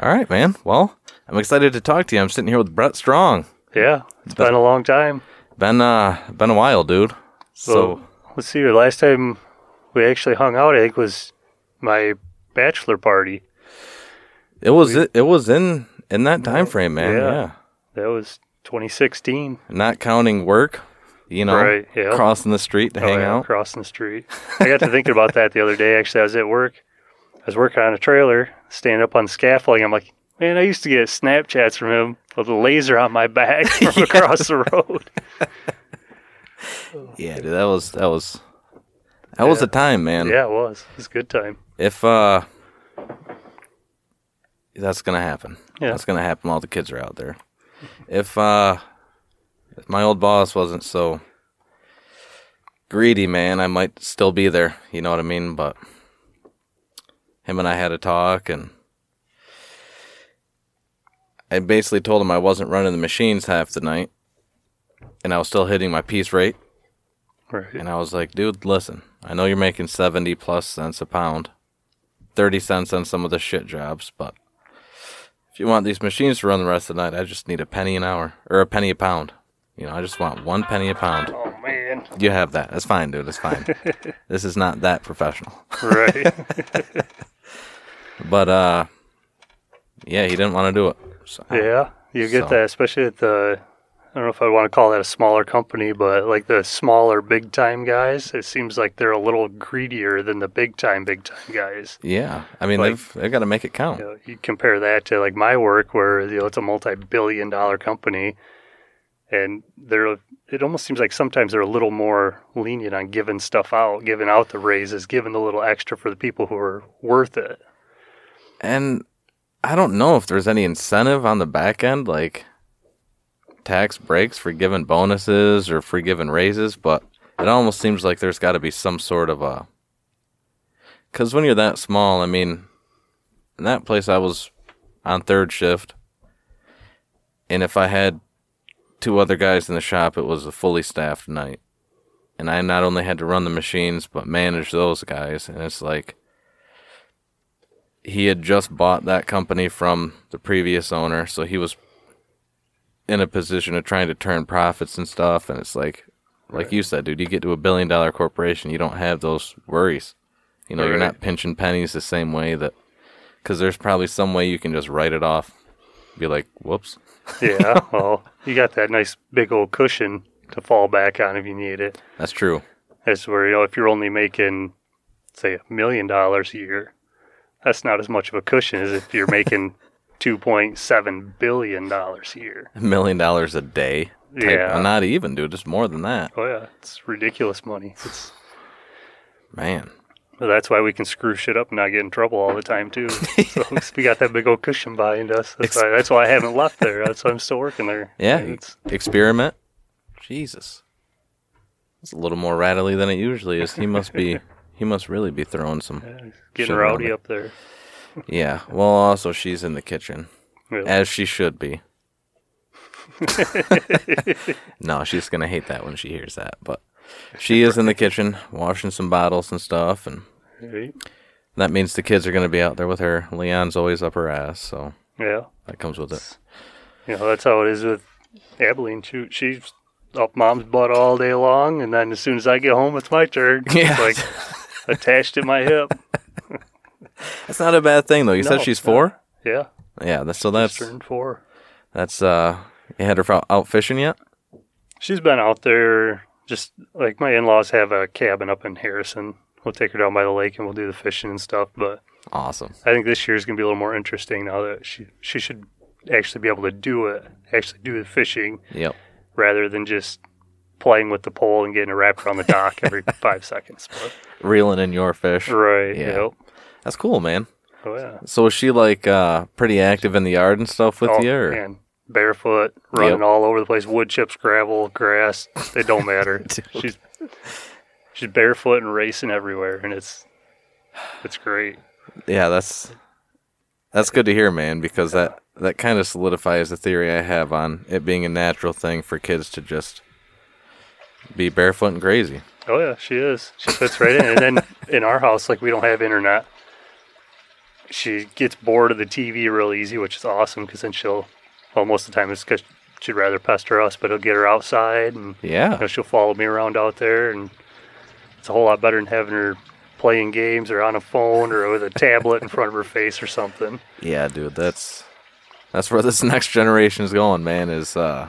All right, man. Well, I'm excited to talk to you. I'm sitting here with Bret Strong. Yeah, it's been a long time. Been uh been a while, dude. So So let's see. The last time we actually hung out, I think was my bachelor party. it was it, it was in in that time frame, man. Yeah. Yeah. That was 2016. Not counting work, you know, Right, yeah. crossing the street to hang Oh, yeah, out. crossing the street. I got to thinking about that the other day. Actually, I was at work. I was working on a trailer, standing up on scaffolding. I'm like, man, I used to get Snapchats from him with a laser on my back from across the road. Yeah, dude, that was that was that was a time, man. Yeah, it was. It was a good time. If uh that's gonna happen. Yeah. That's gonna happen while the kids are out there. If uh if my old boss wasn't so greedy, man, I might still be there. You know what I mean? But him and I had a talk and I basically told him I wasn't running the machines half the night and I was still hitting my piece rate. Right. And I was like, dude, listen, I know you're making 70 plus cents a pound, 30 cents on some of the shit jobs, but if you want these machines to run the rest of the night, I just need a penny an hour or a penny a pound. You know, I just want one penny a pound. Oh man. You have that. That's fine, dude. That's fine. this is not that professional. Right. But, uh, yeah, he didn't want to do it. So, yeah. You get So- that, especially at the. I don't know if I want to call that a smaller company, but like the smaller big time guys, it seems like they're a little greedier than the big time big time guys. Yeah. I mean, Like- they've, they've got to make it count. You, know, you compare that to like my work, where you know it's a multi-billion dollar company, and they're it almost seems like sometimes they're a little more lenient on giving stuff out, giving out the raises, giving the little extra for the people who are worth it. And I don't know if there's any incentive on the back end, like tax breaks for giving bonuses or for giving raises, but it almost seems like there's got to be some sort of a. Because when you're that small, I mean, in that place I was on third shift, and if I had two other guys in the shop, it was a fully staffed night. And I not only had to run the machines, but manage those guys. And it's like, he had just bought that company from the previous owner, so he was in a position of trying to turn profits and stuff. And it's like, like you said, dude, you get to a billion dollar corporation, you don't have those worries. You know, you're not pinching pennies the same way that, because there's probably some way you can just write it off, be like, whoops. Yeah, well, you got that nice big old cushion to fall back on if you need it. That's true. That's where you know if you're only making, say, a million dollars a year, that's not as much of a cushion as if you're making two point seven billion dollars a year. A million dollars a day. type- Yeah. Not even, dude. It's more than that. Oh yeah, it's ridiculous money. It's, Man. well, that's why we can screw shit up and not get in trouble all the time too. So we got that big old cushion behind us. That's why, that's why I haven't left there. That's why I'm still working there. Yeah. it's, Experiment. Jesus. It's a little more rattly than it usually is. He must be. He must really be throwing some. yeah, getting rowdy up there. Yeah. Well, also she's in the kitchen, Yeah. as she should be. no, she's gonna hate that when she hears that. But she is in the kitchen washing some bottles and stuff, and Right? that means the kids are gonna be out there with her. Leon's always up her ass, so Yeah. that comes with it. You know, that's how it is with Abilene. She, she's up mom's butt all day long, and then as soon as I get home, it's my turn. Yeah. It's like attached to my hip. That's not a bad thing though. You said she's four. Yeah, Yeah. That's, so that's turned four. that's uh. You had her out- fishing yet? She's been out there. Just like my in-laws have a cabin up in Harrison. We'll take her down by the lake and we'll do the fishing and stuff. But Awesome. I think this year is gonna be a little more interesting now that she she should actually be able to do it, actually do the fishing Yep. rather than just playing with the pole and getting it wrapped around the dock every five seconds. But, Reeling in your fish. right. Yeah. Yep. That's cool, man. Oh yeah. So is she like uh pretty active in the yard and stuff with oh, you? Or? man. Barefoot, running Yep. all over the place, wood chips, gravel, grass. It don't matter. She's she's barefoot and racing everywhere, and it's it's great. Yeah, that's that's good to hear, man, because that that kind of solidifies the theory I have on it being a natural thing for kids to just be barefoot and crazy. Oh yeah, she is. She fits right in. And then in our house, like we don't have internet. she gets bored of the TV real easy, which is awesome because then she'll, well, most of the time it's because she'd rather pester us, but it'll get her outside and you Yeah. know, she'll follow me around out there, and it's a whole lot better than having her playing games or on a phone or with a tablet in front of her face or something. Yeah, dude, that's that's where this next generation is going, man, is uh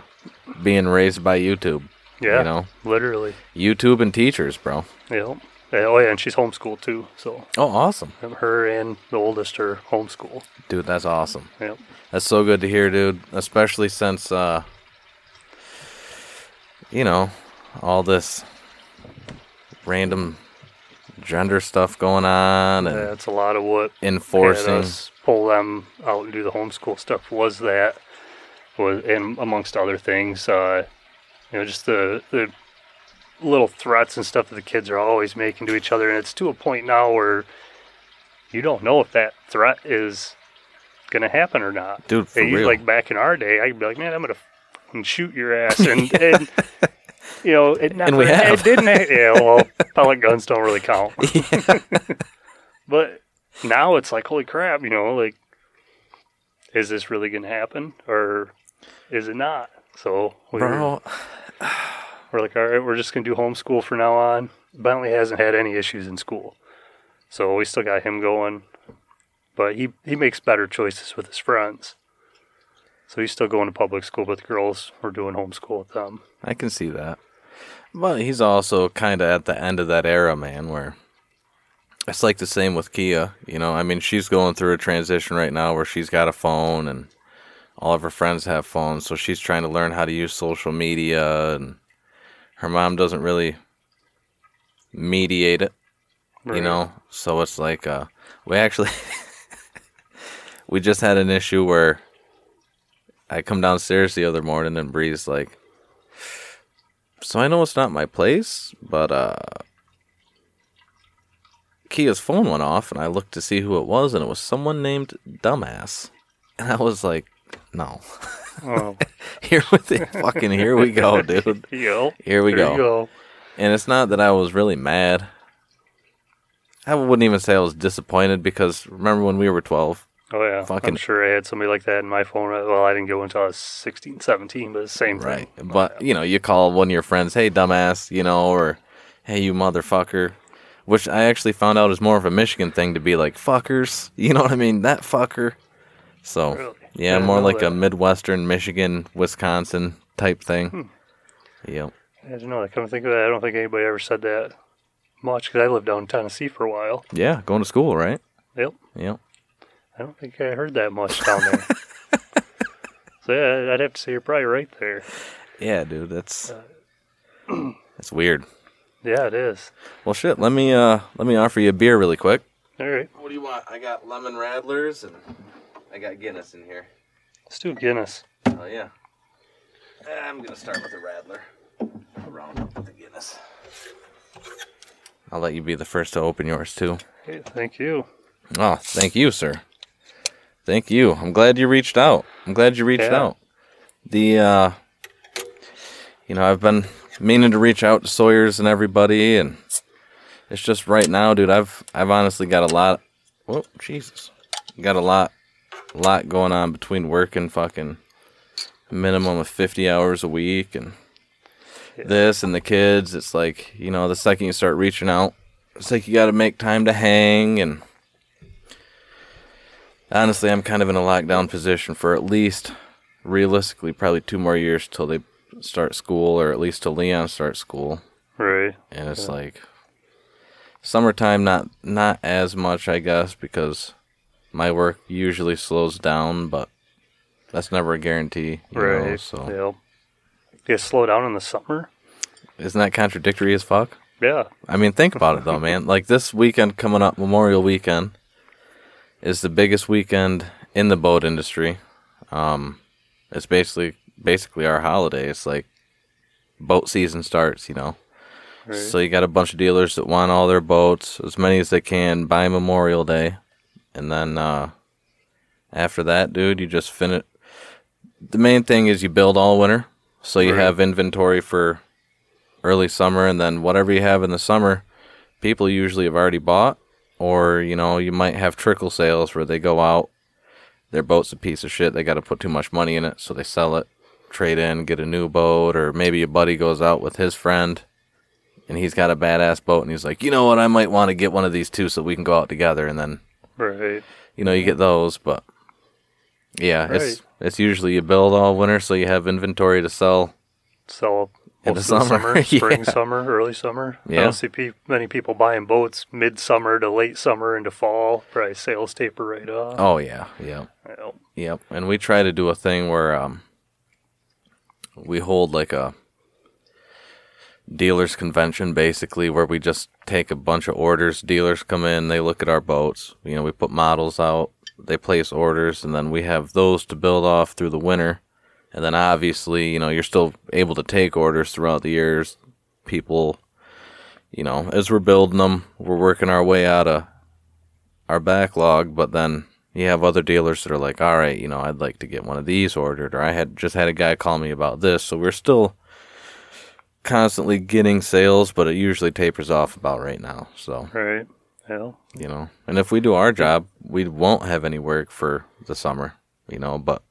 being raised by YouTube. Yeah, You know? literally. YouTube and teachers, bro. Yep. Yeah, Oh yeah, and she's homeschooled too. So Oh, awesome. her and the oldest are homeschooled. Dude, that's awesome. Yep. That's so good to hear, dude. Especially since uh you know, all this random gender stuff going on and Yeah, it's a lot of what enforcing us pull them out and do the homeschool stuff was that was and amongst other things uh you know just the the little threats and stuff that the kids are always making to each other and it's to a point now where you don't know if that threat is gonna happen or not dude for real. like back in our day i'd be like man i'm gonna fucking shoot your ass and, and you know it never And we have. it didn't yeah well pellet guns don't really count but now it's like, holy crap, you know, like, is this really going to happen or is it not? So we're, Bro, we're like, all right, we're just to do homeschool for now on. Bentley hasn't had any issues in school. So we still got him going. But he, he makes better choices with his friends. So he's still going to public school, but the girls were doing homeschool with them. I can see that. But he's also kind of at the end of that era, man, where it's like the same with Kia. You know, I mean, she's going through a transition right now where she's got a phone and all of her friends have phones. So she's trying to learn how to use social media, and her mom doesn't really mediate it, you know? So it's like, uh, we actually, we just had an issue where I come downstairs the other morning and Bree's like, so I know it's not my place, but uh Kia's phone went off and I looked to see who it was and it was someone named Dumbass. And I was like, no. Oh, here with it fucking here we go, dude. yo. Here we go. go. And it's not that I was really mad. I wouldn't even say I was disappointed because remember when we were 12? Oh, yeah. Fucking- I'm sure I had somebody like that in my phone. Well, I didn't go until I was 16, 17, but the same thing. Right. But, you know, you call one of your friends, hey, dumbass, you know, or hey, you motherfucker. Which I actually found out is more of a Michigan thing to be like, fuckers. You know what I mean? That fucker. So, Really? Yeah, Didn't more know like a. Midwestern, Michigan, Wisconsin type thing. Hmm. Yep. I don't know. I come to think of that, I don't think anybody ever said that much because I lived down in Tennessee for a while. Yeah, going to school, right? Yep. Yep. I don't think I heard that much down there. so yeah, I'd have to say you're probably right there. Yeah, dude, that's Uh, that's weird. Yeah, it is. Well, shit. Let me uh let me offer you a beer really quick. All right, What do you want? I got lemon radlers and I got Guinness in here. let's do Guinness. Oh yeah. I'm gonna start with the Radler. I'll round up with the Guinness. I'll let you be the first to open yours too. Hey, thank you. Oh, thank you, sir. Thank you. I'm glad you reached out. I'm glad you reached Yeah. out. The uh you know, I've been meaning to reach out to Sawyers and everybody and it's just right now, dude, I've I've honestly got a lot Whoa, Jesus. Got a lot lot going on between work and fucking minimum of 50 hours a week and Yeah. this and the kids. It's like, you know, the second you start reaching out, it's like you got to make time to hang and honestly, I'm kind of in a lockdown position for at least realistically probably two more years till they start school or at least till Leon starts school. Right. And it's like summertime not not as much I guess because my work usually slows down, but that's never a guarantee. You Right. Know, so Yep. You slow down in the summer. isn't that contradictory as fuck? Yeah. I mean, think about it though, man. Like this weekend coming up, Memorial Weekend, is the biggest weekend in the boat industry. Um, it's basically basically our holiday. It's like boat season starts, you know. Right. So you got a bunch of dealers that want all their boats, as many as they can, by Memorial Day, and then uh, after that, dude, you just finish. The main thing is you build all winter, so you Right. have inventory for early summer, and then whatever you have in the summer, people usually have already bought, Or, you know, you might have trickle sales where they go out, their boat's a piece of shit, they got to put too much money in it, so they sell it, trade in, get a new boat, or maybe a buddy goes out with his friend and he's got a badass boat and he's like, you know what, I might want to get one of these too so we can go out together and then Right. you know, you get those, but yeah, it's it's usually you build all winter so you have inventory to sell. Sell In the summer, summer, spring, yeah. summer, early summer. I Yeah. don't see pe- many people buying boats midsummer to late summer into fall. Probably sales taper right off. Oh yeah, yeah. Well, Yep. And we try to do a thing where um we hold like a dealers convention basically where we just take a bunch of orders, dealers come in, they look at our boats, you know, we put models out, they place orders and then we have those to build off through the winter. And then obviously, you know, you're still able to take orders throughout the years. People, you know, as we're building them, we're working our way out of our backlog, but then you have other dealers that are like, all right, you know, I'd like to get one of these ordered, or I had just had a guy call me about this. So we're still constantly getting sales, but it usually tapers off about right now. So, right. Well, you know, and if we do our job, we won't have any work for the summer, you know, but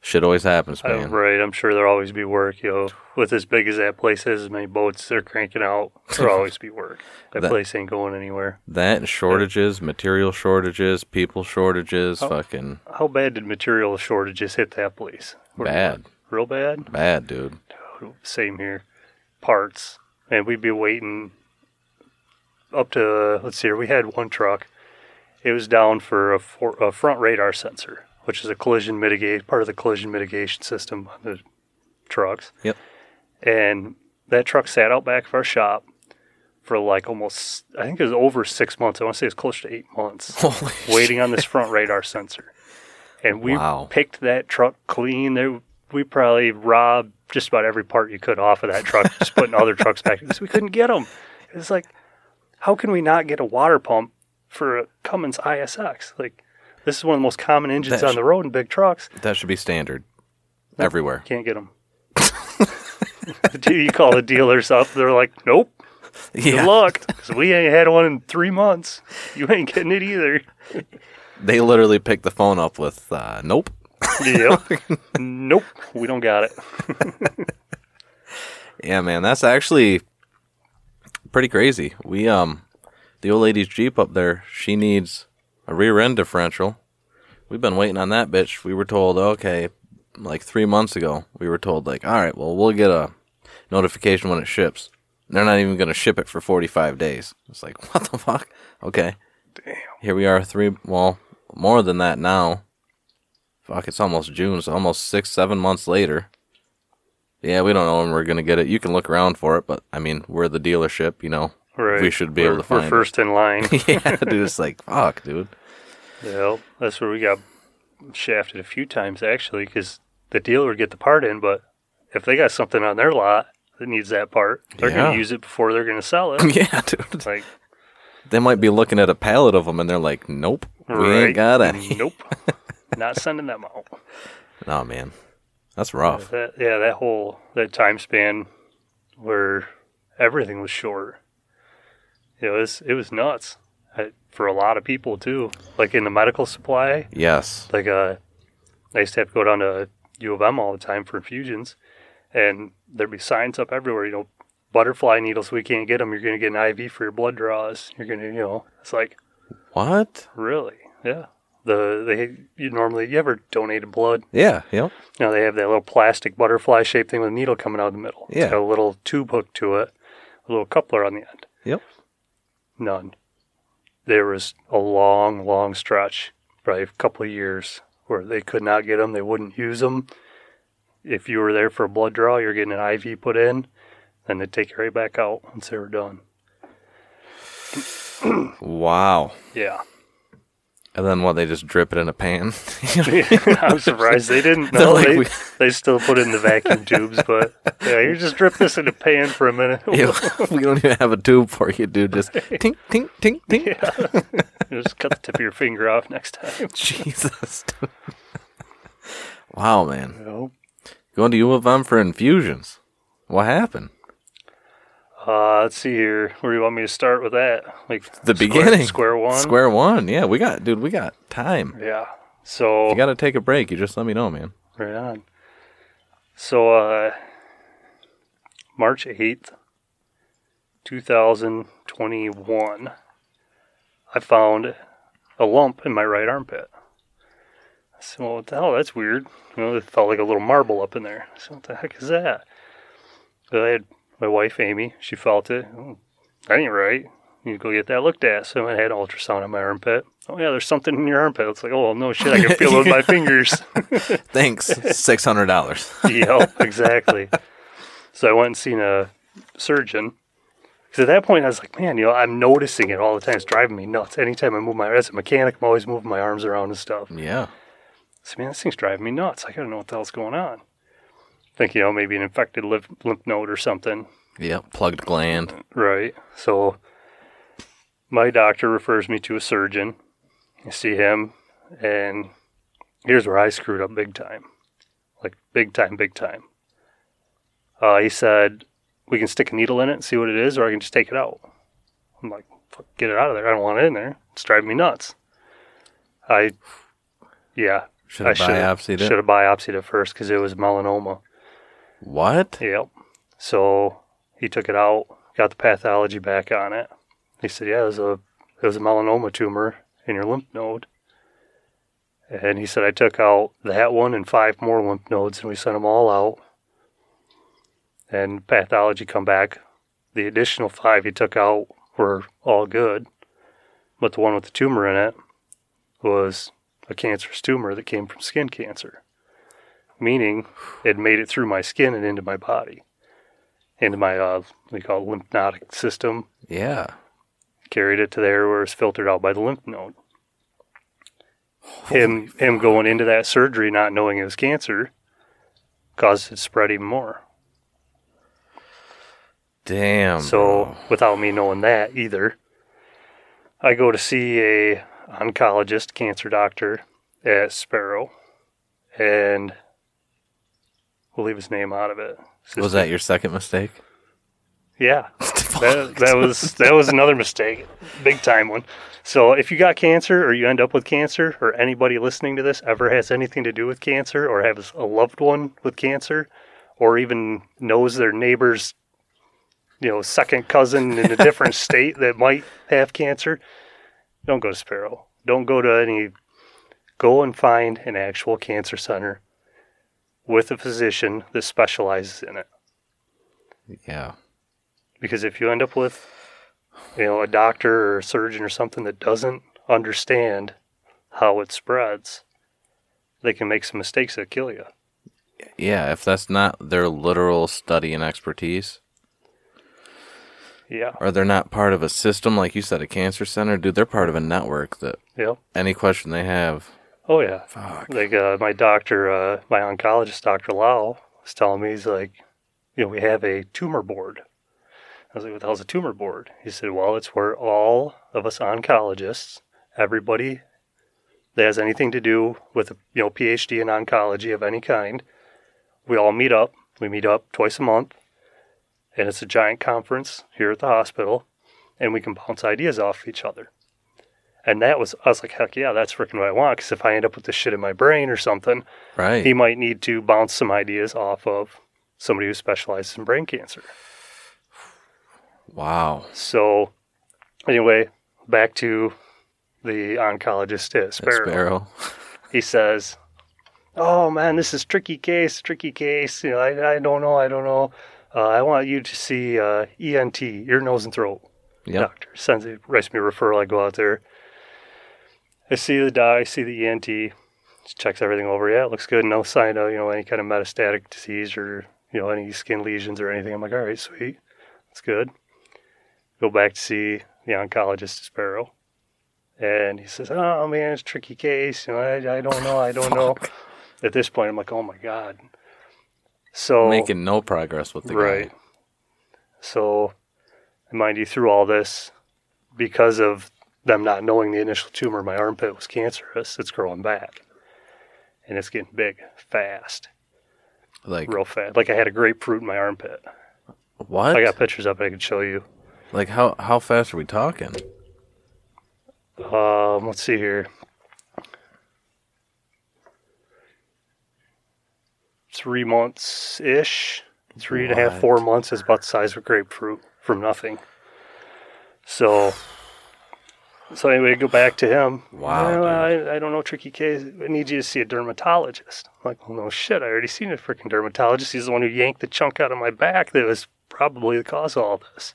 shit always happens, I, man. right. I'm sure there'll always be work. You know, with as big as that place is, as many boats they're cranking out, there'll always be work. That, That- place ain't going anywhere. That and shortages, material shortages, people shortages, Oh. fucking How bad did material shortages hit that place? Bad, Real bad. bad, dude. Same here. Parts. And we'd be waiting up to, let's see here, we had one truck. It was down for a, for, a front radar sensor, which is a collision mitigate, part of the collision mitigation system on the trucks. Yep. And that truck sat out back of our shop for like almost, I think it was over six months. I want to say it was close to eight months Holy waiting on this front radar sensor. And we Wow. picked that truck clean. There, we probably robbed just about every part you could off of that truck, just putting other trucks back because we couldn't get them. It's like, how can we not get a water pump for a Cummins ISX? Like, this is one of the most common engines That's- on the road in big trucks. That should be standard everywhere. Can't get them. you call the dealers up, they're like, nope. Good luck, because we ain't had one in three months. You ain't getting it either. They literally picked the phone up with, uh, nope. Yep. nope. We don't got it. Yeah, man, that's actually pretty crazy. We, um, the old lady's Jeep up there, she needs a rear end differential. We've been waiting on that bitch. We were told, okay, like three months ago, we were told, like, all right, well, we'll get a notification when it ships. They're not even going to ship it for 45 days. It's like, what the fuck? Okay. Damn. Here we are, three, well, more than that now. Fuck, it's almost June, so almost six, seven months later. Yeah, we don't know when we're gonna get it. You can look around for it, but I mean, we're the dealership, you know. Right. We should be We're- able to find We're it. first in line. yeah, dude, it's like fuck, dude. Yep. That's where we got shafted a few times actually, because the dealer would get the part in, but if they got something on their lot that needs that part, they're Yeah. going to use it before they're going to sell it. yeah, dude. It's like, They might be looking at a pallet of them, and they're like, "Nope, we ain't got any." Nope. Not sending them out. No, man, that's rough. That, yeah, that whole that time span where everything was short. It was it was nuts I, for a lot of people too. Like in the medical supply, Yes. like uh, I used to have to go down to U of M all the time for infusions, and there'd be signs up everywhere. You know, butterfly needles we can't get them. You're gonna get an IV for your blood draws. You're gonna, you know, it's like What? really, yeah. The they you normally you ever donated blood? Yeah. Yep. You know, they have that little plastic butterfly shaped thing with a needle coming out of the middle. Yeah. It's got a little tube hooked to it, a little coupler on the end. Yep. None. There was a long, long stretch, probably a couple of years, where they could not get them. They wouldn't use them. If you were there for a blood draw, you're getting an IV put in, then they'd take you right back out once they were done. Wow. Yeah. And then what? They just drip it in a pan. I'm surprised they didn't like, they, we- they still put it in the vacuum tubes, but yeah, you just drip this in a pan for a minute. Ew, we don't even have a tube for you, dude. Just tink, tink, tink, tink. just cut the tip of your finger off next time. Jesus. dude. wow, man. Know? Going to U of M for infusions. What happened? Uh, let's see here. Where do you want me to start with that? Like The square- beginning. square one. Square one. Yeah, we got, dude. We got time. Yeah. So If you got to take a break, you just let me know, man. Right on. So, uh, March 8th, 2021, I found a lump in my right armpit. I said, well, what the hell? That's weird. You know, it felt like a little marble up in there. So what the heck is that? So I had my wife, Amy, she felt it. Oh, that ain't right. You need to go get that looked at. So I had an ultrasound on my armpit. Oh, yeah, there's something in your armpit. It's like, oh, no shit, I can feel it with my fingers. Thanks. Six hundred dollars. yep, exactly. So I went and seen a surgeon. Because at that point, I was like, man, you know, I'm noticing it all the time. It's driving me nuts. Anytime I move my, as a mechanic, I'm always moving my arms around and stuff. yeah. So, man, this thing's driving me nuts. I gotta know what the hell's going on. Think, you know, maybe an infected lymph, lymph node or something. Yeah, Plugged gland. Right. So my doctor refers me to a surgeon. I see him, and here's where I screwed up big time. Like, big time, big time. Uh, he said, We can stick a needle in it and see what it is, or I can just take it out. I'm like, Fuck, Get it out of there. I don't want it in there. It's driving me nuts. I, yeah. Should have biopsied it. Should have biopsied it first because it was melanoma. What? Yep. So he took it out, got the pathology back on it. He said, "Yeah, it was a it was a melanoma tumor in your lymph node." And he said, "I took out that one and five more lymph nodes, and we sent them all out." And pathology come back. The additional five he took out were all good, but the one with the tumor in it was a cancerous tumor that came from skin cancer, meaning it made it through my skin and into my body, into my uh, we call it lymphatic system. Yeah. Carried it to there where it's filtered out by the lymph node. Him him going into that surgery not knowing it was cancer caused it to spread even more. Damn. So bro. without me knowing that either, I go to see a oncologist, cancer doctor at Sparrow, and we'll leave his name out of it. Was that your second mistake? Yeah, that, that was that was another mistake, big time one. So if you got cancer or you end up with cancer, or anybody listening to this ever has anything to do with cancer, or has a loved one with cancer, or even knows their neighbor's, you know, second cousin in a different state that might have cancer, don't go to Sparrow. Don't go to any. Go and find an actual cancer center with a physician that specializes in it Yeah. because if you end up with you know a doctor or a surgeon or something that doesn't understand how it spreads they can make some mistakes that kill you Yeah. If that's not their literal study and expertise, yeah or they're not part of a system, like you said, a cancer center, dude, they're part of a network that yep any question they have. Oh yeah. Fuck. like uh, my doctor uh, my oncologist dr lau was telling me he's like you know we have a tumor board. I was like what the hell's a tumor board? He said well it's where all of us oncologists everybody that has anything to do with a you know phd in oncology of any kind we all meet up. We meet up twice a month and it's a giant conference here at the hospital and we can bounce ideas off each other and that was i was like heck yeah that's freaking what i want because if i end up with this shit in my brain or something Right. he might need to bounce some ideas off of somebody who specializes in brain cancer. wow. So, anyway, back to the oncologist That Sparrow. Sparrow. He says, "Oh man, this is tricky case, tricky case. You know, I, I don't know, I don't know. Uh, I want you to see uh, ENT, ear, nose, and throat Yep. doctor. Sends it, writes me a referral. I go out there. I see the doc, I see the ENT, checks everything over. Yeah, it looks good. No sign of you know any kind of metastatic disease or you know any skin lesions or anything. I'm like, all right, sweet, that's good. Go back to see the oncologist at Sparrow, and he says, oh man, it's a tricky case. You know, I, I don't know, I don't know. At this point, I'm like, oh my god. So Making no progress with the right. guy. So, mind you, through all this, because of them not knowing the initial tumor in my armpit was cancerous, it's growing back. And it's getting big fast, Like real fast. Like I had a grapefruit in my armpit. What? I got pictures up I can show you. like how how fast are we talking? Um, let's see here. Three months ish, three and a half, four months is about the size of a grapefruit from nothing. So, so anyway, go back to him. Wow, "Well, I, I don't know, tricky case. I need you to see a dermatologist. I'm like, well, no shit. I already seen a freaking dermatologist. He's the one who yanked the chunk out of my back that was probably the cause of all this.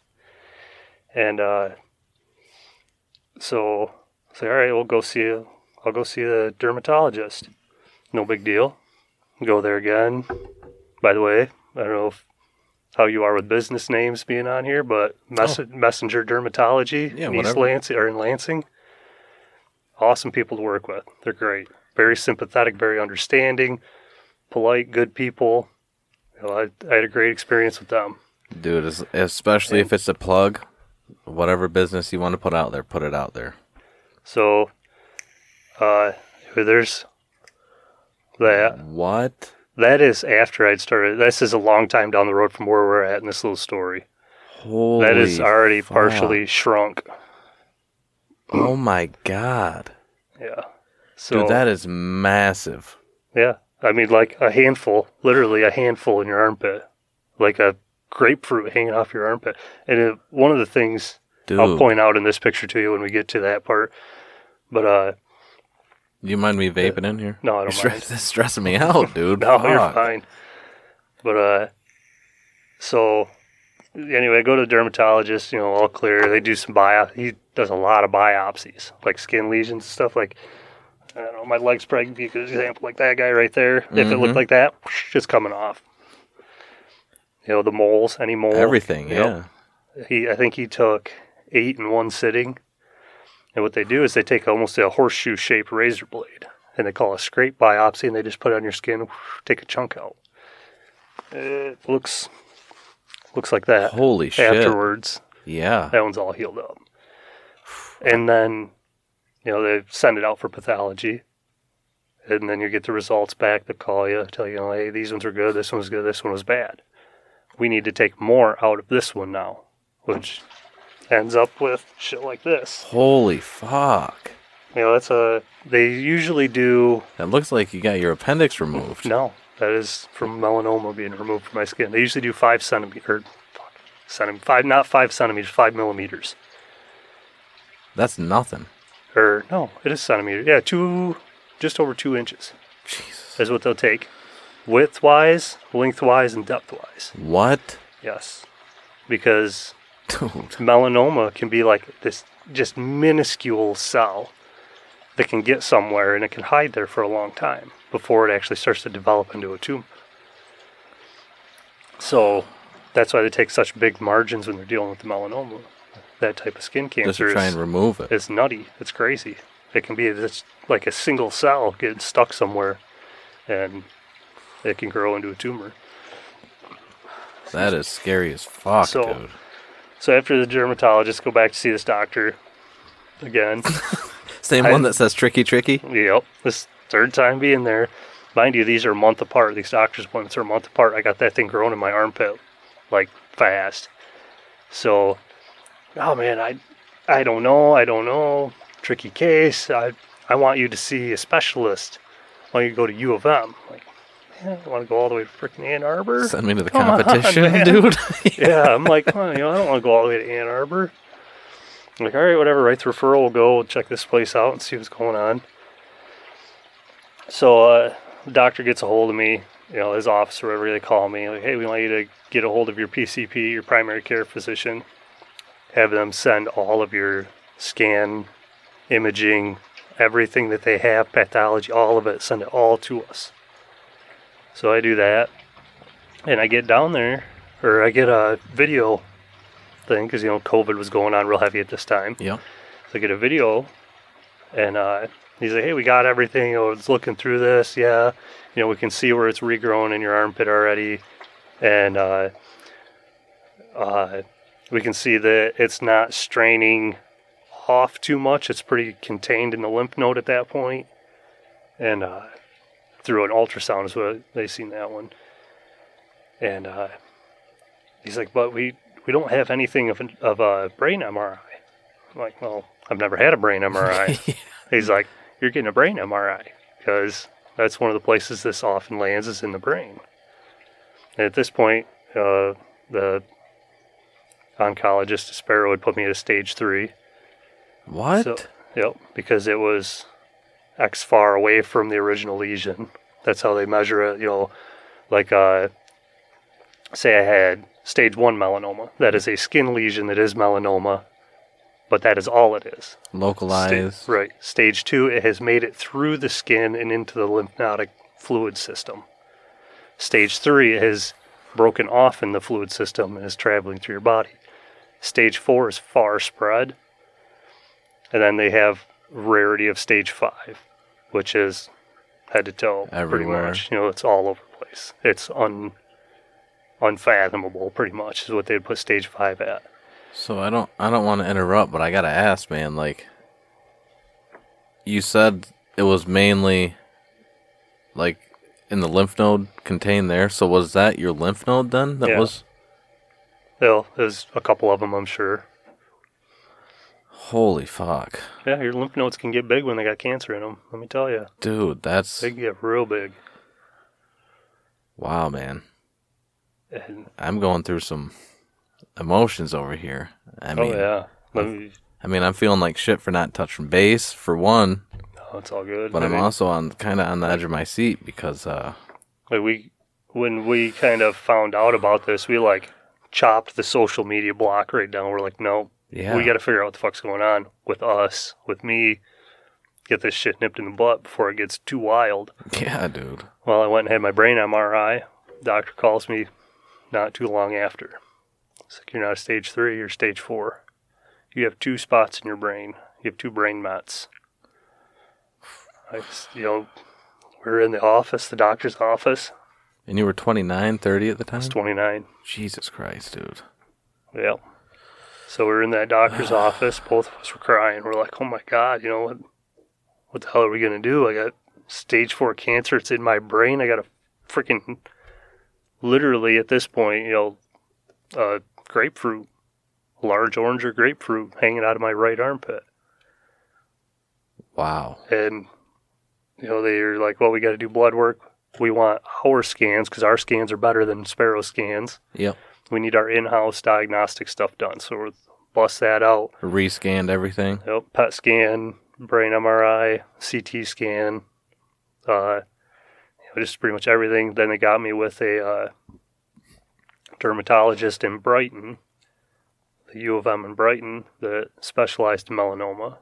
And uh, so I say, all right, we'll go see a, I'll go see a dermatologist. No big deal. Go there again. By the way, I don't know if, how you are with business names being on here, but Mess- Messenger Dermatology Yeah, in East. Lansing or in Lansing. Awesome people to work with. They're great. Very sympathetic, very understanding, polite, good people. You know, I, I had a great experience with them. Dude, es- especially if it's a plug, whatever business you want to put out there, put it out there. So, uh, there's that. What? That is after I'd started. This is a long time down the road from where we're at in this little story. Holy that is already fuck. partially shrunk. Oh my god. Yeah. So Dude, that is massive. yeah, I mean like a handful, literally a handful in your armpit, like a grapefruit hanging off your armpit. And it, one of the things Dude. I'll point out in this picture to you when we get to that part. But uh, Do you mind me vaping in here? no, I don't stre- mind. this is stressing me out, dude. No, you're fine. But uh, so anyway, I go to the dermatologist. You know, all clear. They do some bio. He does a lot of biopsies, like skin lesions and stuff. Like I don't know, my leg's probably be a good example. Like that guy right there. If it looked like that, it's coming off. You know, the moles, any mole, Everything, yeah. He, I think he took eight in one sitting. And what they do is they take almost a horseshoe shaped razor blade and they call a scrape biopsy and they just put it on your skin, take a chunk out. It looks looks like that Holy shit. afterwards. Yeah. That one's all healed up. And then, you know, they send it out for pathology. And then you get the results back. They call you, tell you, hey, these ones are good, this one was good, this one was bad. We need to take more out of this one now, which ends up with shit like this. Holy fuck. You know, that's a, they usually do, That looks like you got your appendix removed. no, that is from melanoma being removed from my skin. They usually do five centimeters, fuck, centi- five, not five centimeters, five millimeters. That's nothing. or no, it is centimeters. Yeah, two, just over two inches Jesus. is what they'll take, width-wise, lengthwise, and depth-wise. What? Yes, because Dude. melanoma can be like this just minuscule cell that can get somewhere and it can hide there for a long time before it actually starts to develop into a tumor. So that's why they take such big margins when they're dealing with the melanoma. That type of skin cancer. Just to try is and remove it. it's nutty. It's crazy. It can be just like a single cell getting stuck somewhere, and it can grow into a tumor. That is scary as fuck, So- dude. So after the dermatologist, go back to see this doctor again. Same I- one that says tricky tricky? yep, this third time being there. Mind you, these are a month apart. These doctor's appointments are a month apart. I got that thing growing in my armpit like fast. So, oh man, I, I don't know. I don't know. Tricky case. I, I want you to see a specialist. I want you to go to U of M. Like, I want to go all the way to freaking Ann Arbor. Send me to the Come competition, man. dude. yeah, I'm like, well, you know, I don't want to go all the way to Ann Arbor. I'm like, all right, whatever, write the referral, we'll go we'll check this place out and see what's going on. So, uh, the doctor gets a hold of me, you know, his office or whatever they call me, like, hey, we want you to get a hold of your PCP, your primary care physician, have them send all of your scan, imaging, everything that they have, pathology, all of it, send it all to us. So I do that, and I get down there, or I get a video thing because you know COVID was going on real heavy at this time. yep. So I get a video, and uh, he's like, "Hey, we got everything. You know, it's looking through this. Yeah, you know, we can see where it's regrowing in your armpit already, and uh, uh, we can see that it's not straining off too much. It's pretty contained in the lymph node at that point, and uh, through an ultrasound is what they seen that one, and uh, He's like, but we we don't have anything of an, of a brain MRI. I'm like, well, I've never had a brain MRI. He's like, you're getting a brain MRI because that's one of the places this often lands is in the brain. And at this point, uh, the oncologist Sparrow had put me at a stage three. What? So, yep, because it was X far away from the original lesion. That's how they measure it. You know, like uh, say I had stage one melanoma. That is a skin lesion that is melanoma, but that is all it is. Localized. Sta- right. Stage two, it has made it through the skin and into the lymphatic fluid system. Stage three, it has broken off in the fluid system and is traveling through your body. Stage four is far spread. And then they have rarity of stage five, which is head to toe, pretty much. You know, it's all over the place. It's un unfathomable, pretty much, is what they'd put stage five at. So I don't I don't want to interrupt, but I gotta ask, man. Like, you said it was mainly like in the lymph node contained there. So was that your lymph node then? That Yeah. was Well, there's a couple of them, I'm sure. Holy fuck, Yeah, your lymph nodes can get big when they got cancer in them. Let me tell you, dude. That's they can get real big. wow, man. And, I'm going through some emotions over here. I mean, oh yeah, me, I mean, I'm feeling like shit for not touching base for one, no, it's all good. but I I'm mean, also on kind of on the edge of my seat because uh, like we when we kind of found out about this, we like chopped the social media block right down. We're like, no, yeah, we got to figure out what the fuck's going on with us, with me. Get this shit nipped in the butt before it gets too wild. yeah, dude. Well, I went and had my brain MRI. Doctor calls me not too long after. It's like, you're not stage three, you're stage four. You have two spots in your brain. You have two brain mets. I, s- you know, we're in the office, the doctor's office. And you were 29, 30 at the time. It's 29. Jesus Christ, dude. Yep. So we're in that doctor's office. Both of us were crying. We're like, oh my God, you know, what, what the hell are we going to do? I got stage four cancer. It's in my brain. I got a freaking, literally at this point, you know, uh, grapefruit, large orange or grapefruit hanging out of my right armpit. Wow. And, you know, they're like, well, we got to do blood work. We want our scans because our scans are better than Sparrow scans. Yep. We need our in house diagnostic stuff done. So we'll bust that out. Rescanned everything. Yep, PET scan, brain MRI, CT scan, uh, you know, just pretty much everything. Then they got me with a uh, dermatologist in Brighton, the U of M in Brighton, that specialized in melanoma.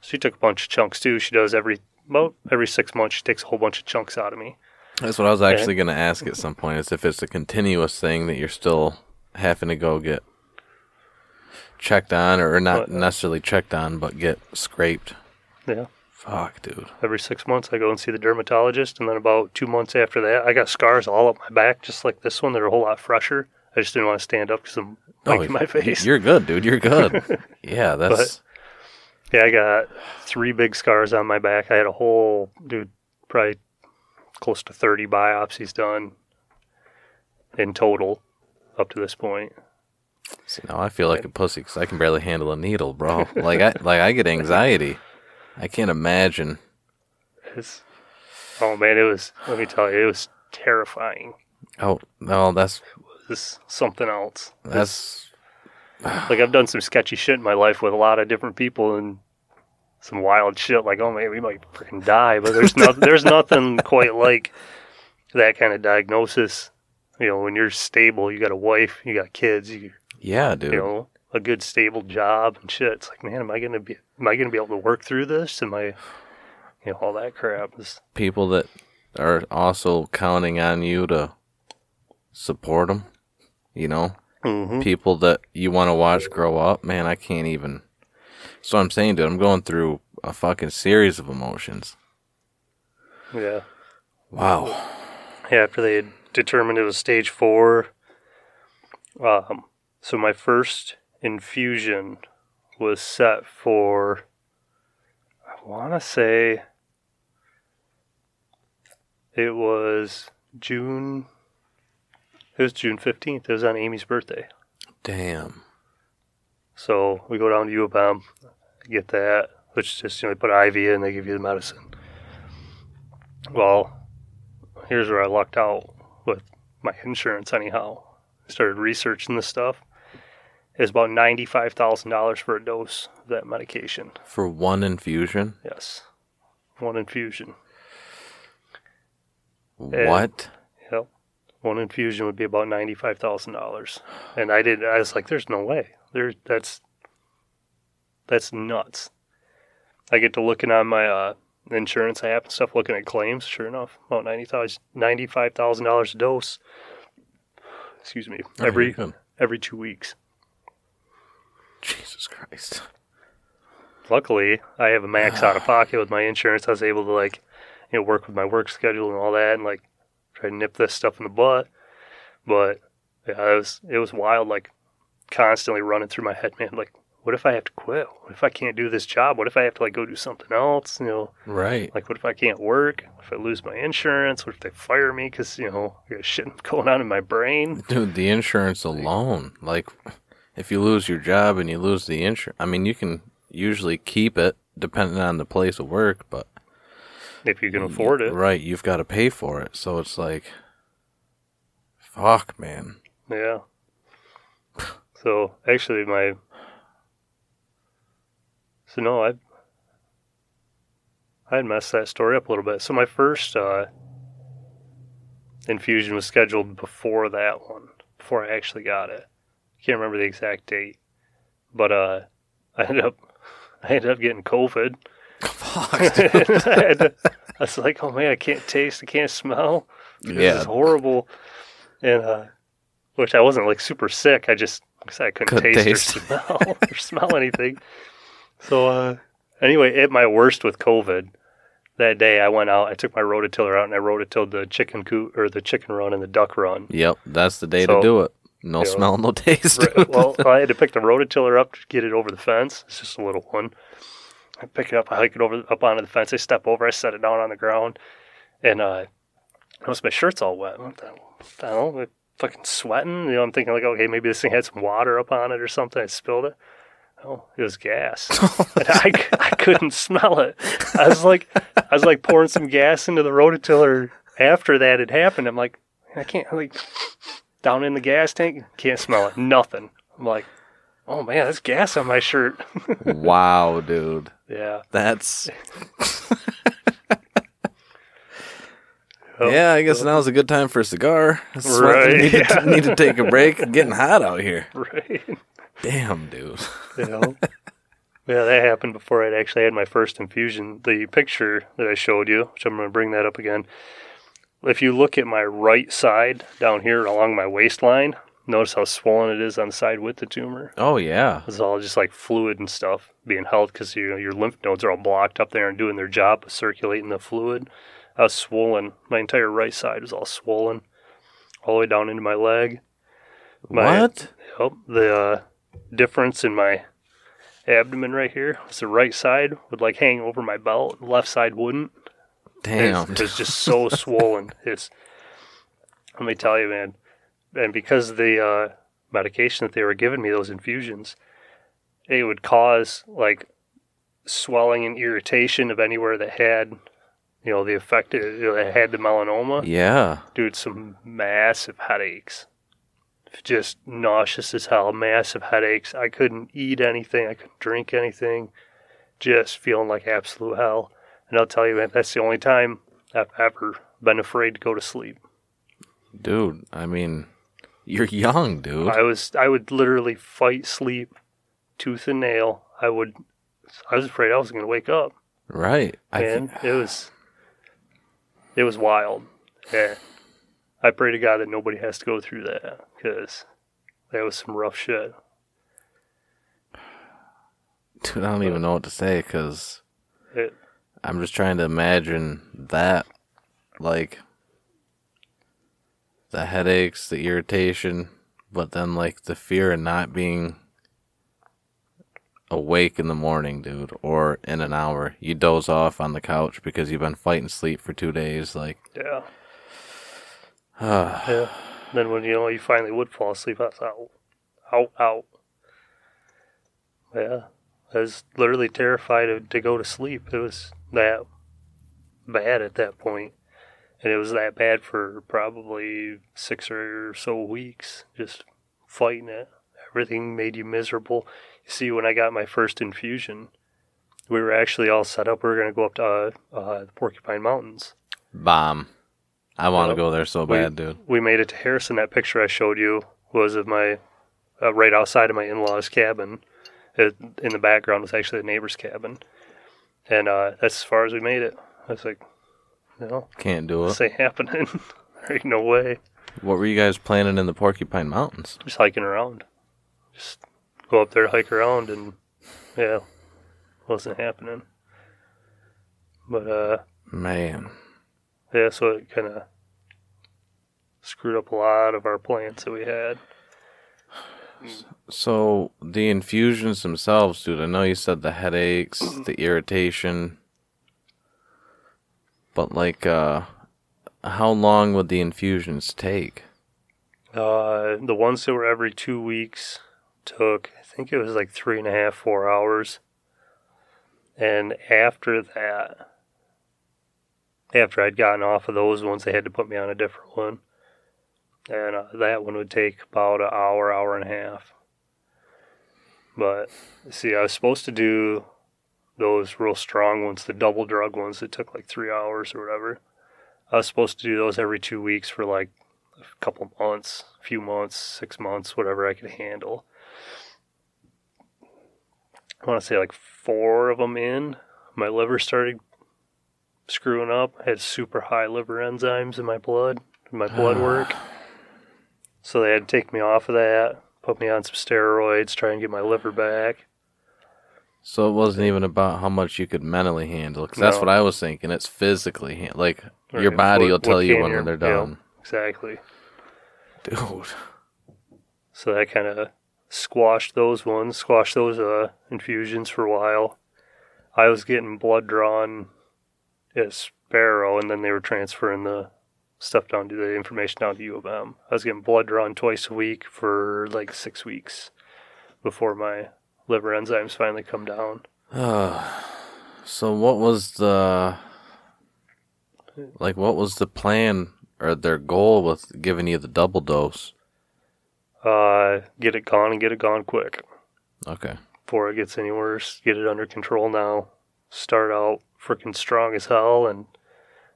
She took a bunch of chunks too. She does every about every six months. She takes a whole bunch of chunks out of me. That's what I was actually going to ask at some point is if it's a continuous thing that you're still having to go get checked on or not What? Uh, necessarily checked on, but get scraped. Yeah, Fuck, dude. every six months I go and see the dermatologist, and then about two months after that, I got scars all up my back, just like this one. They're a whole lot fresher. I just didn't want to stand up because I'm oh, like in my face. You're good, dude. You're good. yeah, that's Yeah, I got three big scars on my back. I had a whole, dude, probably close to 30 biopsies done in total up to this point. See, now I feel like a pussy because I can barely handle a needle, bro. like I like I get anxiety. I can't imagine. It's, oh man, it was, let me tell you, it was terrifying. Oh no, that's It was something else. that's Like, I've done some sketchy shit in my life with a lot of different people and some wild shit. Like, oh man, we might freaking die, but there's no, there's nothing quite like that kind of diagnosis. You know, when you're stable, you got a wife, you got kids, you yeah, dude. you know, a good stable job and shit. It's like, man, am I gonna be am I gonna be able to work through this? Am I you know, all that crap is People that are also counting on you to support them. You know, mm-hmm. people that you want to watch grow up. Man, I can't even. So I'm saying, dude, I'm going through a fucking series of emotions. yeah. Wow. Yeah, after they had determined it was stage four. Um so my first infusion was set for I wanna say it was June It was June 15th. It was on Amy's birthday. Damn. So we go down to U of M, get that, which is just, you know, they put IV in, they give you the medicine. Well, here's where I lucked out with my insurance, anyhow. I started researching this stuff. It's about $95,000 for a dose of that medication. For one infusion? Yes. One infusion. What? Yep. One infusion would be about ninety-five thousand dollars, and I did. I was like, "There's no way. There. That's that's nuts." I get to looking on my uh, insurance app and stuff, looking at claims. Sure enough, about ninety-five thousand dollars a dose. Excuse me. Oh, Every every two weeks. Jesus Christ. Luckily, I have a max out of pocket with my insurance. I was able to like, you know, work with my work schedule and all that, and like try to nip this stuff in the butt. But yeah, it was it was wild. Like constantly running through my head, man. Like, what if I have to quit? What if I can't do this job? What if I have to like go do something else? You know, Right. like what if I can't work? If I lose my insurance? What if they fire me because you know I got shit going on in my brain? Dude, the insurance alone. Like, if you lose your job and you lose the insurance, I mean, you can usually keep it depending on the place of work, but. If you can afford it, Right, you've got to pay for it. So it's like, fuck, man. Yeah. So actually, my so no, I I had messed that story up a little bit. So my first uh, infusion was scheduled before that one, before I actually got it. Can't remember the exact date, but uh, I ended up I ended up getting COVID. Fuck. I, to- I was like, oh man, I can't taste, I can't smell. This yeah. is horrible. And uh, which I wasn't like super sick. I just like I couldn't, Couldn't taste, taste. or smell or smell anything. So uh, anyway, at my worst with COVID, that day I went out. I took my rototiller out and I rototilled the chicken coop or the chicken run and the duck run. Yep, that's the day So, to do it. No you know, smell, no taste. Right, well, I had to pick the rototiller up to get it over the fence. It's just a little one. I pick it up, I hike it over up onto the fence. I step over, I set it down on the ground, and uh, notice my shirt's all wet. What the hell? Fucking sweating. You know, I'm thinking like, okay, maybe this thing had some water up on it or something. I spilled it. Oh, it was gas. and I, I couldn't smell it. I was like, I was like pouring some gas into the rototiller after that had happened. I'm like, I can't like down in the gas tank, can't smell it. Nothing. I'm like, oh man, that's gas on my shirt. wow, dude. yeah. That's. Oh, yeah, I guess now's a good time for a cigar. Right, Need, to, need to take a break. Getting hot out here. Right. Damn, dude. You know? yeah, that happened before I'd actually had my first infusion. The picture that I showed you, which I'm going to bring that up again. If you look at my right side down here along my waistline, notice how swollen it is on the side with the tumor. Oh, yeah. It's all just like fluid and stuff being held because you your lymph nodes are all blocked up there and doing their job of circulating the fluid. I was swollen. My entire right side was all swollen, all the way down into my leg. My- what? Yep. The uh, difference in my abdomen right here was the right side would like hang over my belt, left side wouldn't. Damn. It's, it's just so swollen. It's let me tell you, man. And because of the uh, medication that they were giving me, those infusions, it would cause like swelling and irritation of anywhere that had, you know, the effect it that had the melanoma. Yeah. Dude, some massive headaches. Just nauseous as hell, massive headaches. I couldn't eat anything, I couldn't drink anything. Just feeling like absolute hell. And I'll tell you, man, that's the only time I've ever been afraid to go to sleep. Dude, I mean, you're young, dude. I was I would literally fight sleep tooth and nail. I would I was afraid I was gonna wake up. right. I Man, can- it was it was wild. Yeah. I pray to God that nobody has to go through that because that was some rough shit. dude, I don't even know what to say because I'm just trying to imagine that. Like, the headaches, the irritation, but then, like, the fear of not being awake in the morning, dude, or in an hour. You doze off on the couch because you've been fighting sleep for two days. Like, yeah, ah, yeah. then when you know you finally would fall asleep, I was out, out, out. Yeah, I was literally terrified to, to go to sleep. It was that bad at that point, and it was that bad for probably six or so weeks, just fighting it. Everything made you miserable. See, when I got my first infusion, we were actually all set up. We were going to go up to uh, uh, the Porcupine Mountains. Bomb. I want to go there so We- bad, dude. We made it to Harrison. That picture I showed you was of my uh, right outside of my in-laws' cabin. It, in the background was actually a neighbor's cabin, and uh, that's as far as we made it. I was like, no, Can't do this it. ain't happening. there ain't no way. What were you guys planning in the Porcupine Mountains? Just hiking around. Just go up there, hike around, and yeah, wasn't happening. But uh, Man. yeah, so it kind of screwed up a lot of our plans that we had. So the infusions themselves, dude. I know you said the headaches, the irritation, but like, uh, how long would the infusions take? Uh, the ones that were every two weeks took, think it was like three and a half, four hours. And after that, after I'd gotten off of those ones, they had to put me on a different one. And uh, that one would take about an hour, hour and a half. But see, I was supposed to do those real strong ones, the double drug ones that took like three hours or whatever. I was supposed to do those every two weeks for like a couple months, a few months, six months, whatever I could handle. I want to say like four of them in, my liver started screwing up. I had super high liver enzymes in my blood, in my blood work. So they had to take me off of that, put me on some steroids, try and get my liver back. So it wasn't even about how much you could mentally handle, because that's No. what I was thinking. It's physically, hand- like your Right, body what- will tell what you can when your- they're yeah. done, Exactly. dude. So that kind of squashed those ones, squashed those uh, infusions for a while. I was getting blood drawn at Sparrow, and then they were transferring the stuff down to the information down to U of M. I was getting blood drawn twice a week for like six weeks before my liver enzymes finally come down. Uh, so what was the like? What was the plan or their goal with giving you the double dose? Uh, get it gone and get it gone quick Okay. before it gets any worse. Get it under control now. Start out freaking strong as hell and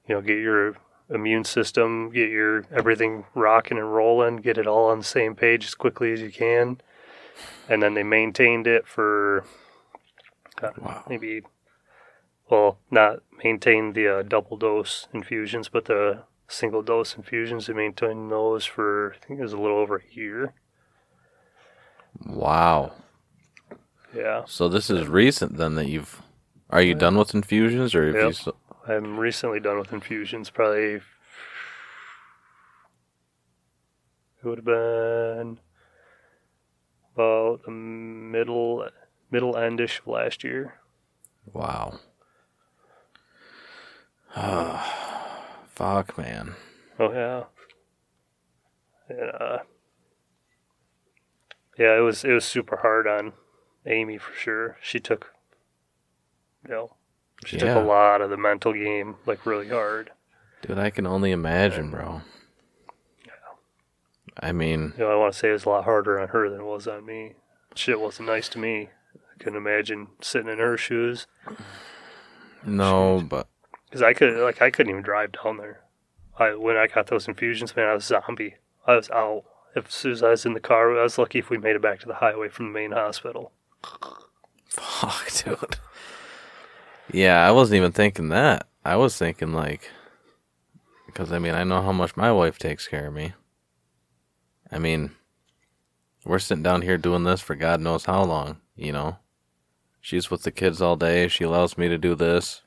you know, get your immune system, get your everything rocking and rolling, get it all on the same page as quickly as you can. And then they maintained it for uh, Wow. maybe, well, not maintain the uh, double dose infusions, but the single dose infusions. They maintained those for, I think it was a little over a year. Wow. Yeah. So this is recent then that you've. Are you done with infusions or have you? Yep. s- I'm recently done with infusions. Probably it would have been about the middle middle endish of last year. Wow. Fuck, man. Oh yeah. And, uh, yeah, it was it was super hard on Amy for sure. She took, you know, she Yeah. took a lot of the mental game like really hard. Dude, I can only imagine, bro. I mean, You know, I want to say it was a lot harder on her than it was on me. Shit wasn't nice to me. I couldn't imagine sitting in her shoes no, but because I could like I couldn't even drive down there. I when I got those infusions, man, I was a zombie. I was out. If, as soon as I was in the car, I was lucky if we made it back to the highway from the main hospital. fuck, dude. Yeah, I wasn't even thinking that. I was thinking like, because I mean, I know how much my wife takes care of me. I mean, we're sitting down here doing this for God knows how long, you know. She's with the kids all day. She allows me to do this.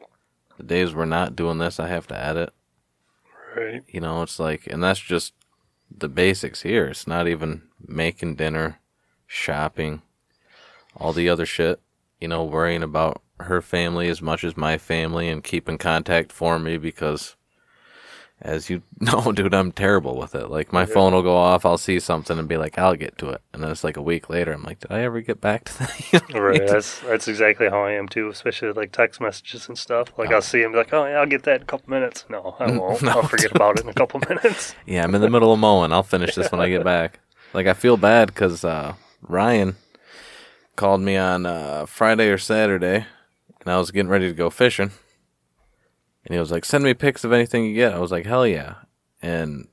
The days we're not doing this, I have to edit. Right. You know, it's like, and that's just the basics here. It's not even making dinner, shopping, all the other shit. You know, worrying about her family as much as my family and keeping contact for me because As you know, dude, I'm terrible with it. Like my phone will go off, I'll see something and be like, I'll get to it, and then it's like a week later, I'm like, did I ever get back to that? You know what I Right. mean? That's that's exactly how I am too, especially with, like text messages and stuff. Like Oh. I'll see them like, oh yeah, I'll get that in a couple minutes. No, I won't. No, I'll forget about it in a couple minutes. Yeah, I'm in the middle of mowing. I'll finish this when I get back. Like I feel bad because uh, Ryan called me on uh, Friday or Saturday, and I was getting ready to go fishing, and he was like, "Send me pics of anything you get." I was like, "Hell yeah!" And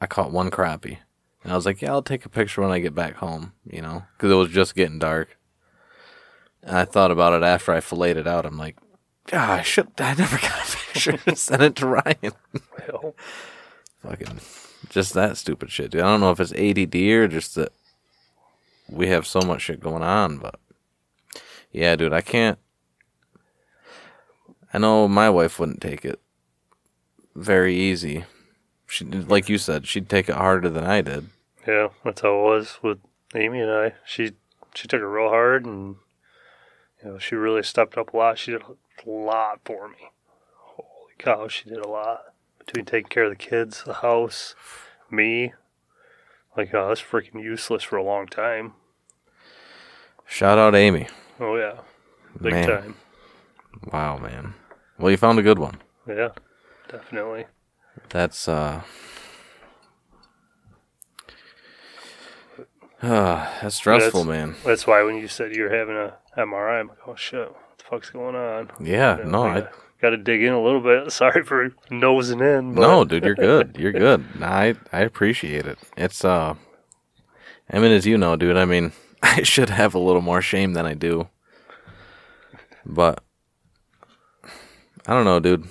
I caught one crappie, and I was like, "Yeah, I'll take a picture when I get back home," you know, because it was just getting dark. And I thought about it after I filleted it out. I'm like, "Ah, I should. I never got a picture. Send it to Ryan." Well, Fucking just that stupid shit, dude. I don't know if it's ADD or just that we have so much shit going on, but yeah, dude, I can't. I know my wife wouldn't take it very easy. She, like you said, she'd take it harder than I did. yeah, that's how it was with Amy and I. She she took it real hard, and you know she really stepped up a lot. She did a lot for me. Holy cow, she did a lot between taking care of the kids, the house, me. Like oh, I was freaking useless for a long time. Shout out Amy. Oh yeah, big Man. time. Wow, man. Well, you found a good one. Yeah, definitely. That's uh. that's stressful, man. That's why when you said you're having a MRI, I'm like, oh shit, what the fuck's going on? Yeah, Yeah, no, I, got- to dig in a little bit. Sorry for nosing in. But No, dude, you're good. You're good. I I appreciate it. It's uh, I mean, as you know, dude. I mean, I should have a little more shame than I do, but I don't know, dude.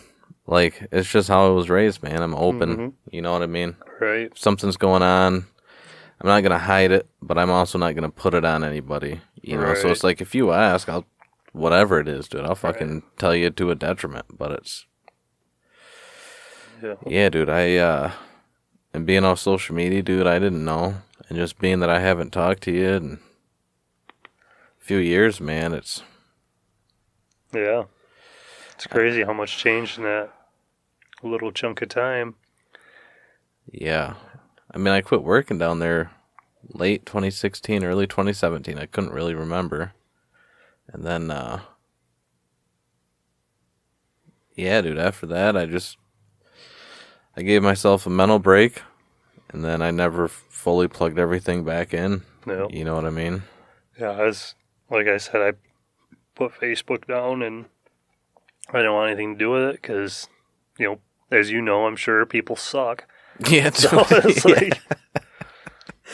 Like, it's just how I was raised, man. I'm open. Mhm. You know what I mean? Right. If something's going on, I'm not gonna hide it, but I'm also not gonna put it on anybody. You know, so it's like if you ask, I'll whatever it is, dude. I'll fucking tell you to a detriment, but it's Yeah. yeah, dude. I uh, and being off social media, dude, I didn't know, and just being that I haven't talked to you in a few years, man, it's Yeah. It's crazy how much changed in that little chunk of time. yeah. I mean, I quit working down there late 2016, early 2017. I couldn't really remember, and then uh, yeah, dude. After that, I just I gave myself a mental break, and then I never fully plugged everything back in. No. You know what I mean? Yeah, I was like I said, I put Facebook down and I didn't want anything to do with it because, you know, as you know, I'm sure people suck. Yeah, So it's like,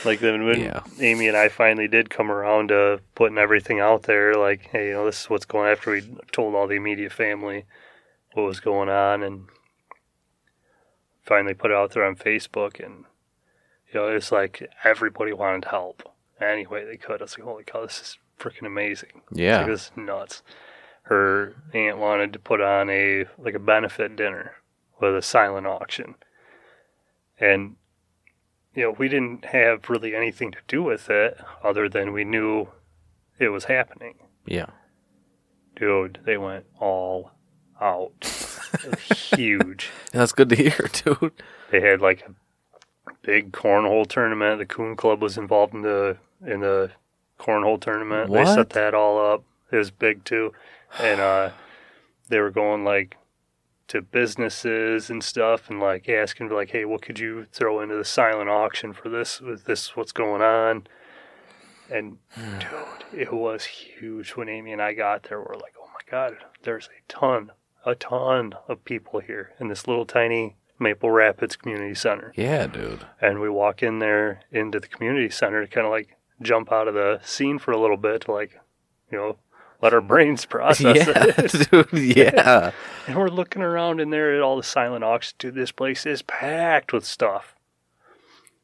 like then when Yeah. Amy and I finally did come around to putting everything out there, like, hey, you know, this is what's going. After we told all the immediate family what was going on, and finally put it out there on Facebook, and you know, it's like everybody wanted help any way they could. I was like, holy cow, this is freaking amazing. yeah. Like, this is nuts. Her aunt wanted to put on a like a benefit dinner with a silent auction. And you know, we didn't have really anything to do with it other than we knew it was happening. Yeah. Dude, they went all out. Huge. That's good to hear, dude. They had like a big cornhole tournament. The Coon Club was involved in the in the cornhole tournament. They set that all up. It was big too, and uh, they were going like to businesses and stuff, and like asking like, "Hey, what could you throw into the silent auction for this? With this, what's going on?" And dude, it was huge. When Amy and I got there, we're like, "Oh my god, there's a ton, a ton of people here in this little tiny Maple Rapids Community Center." Yeah, dude. and we walk in there into the community center to kind of like jump out of the scene for a little bit to like you know let our brains process yeah, it dude. Yeah. and we're looking around in there at all the silent auctions dude this place is packed with stuff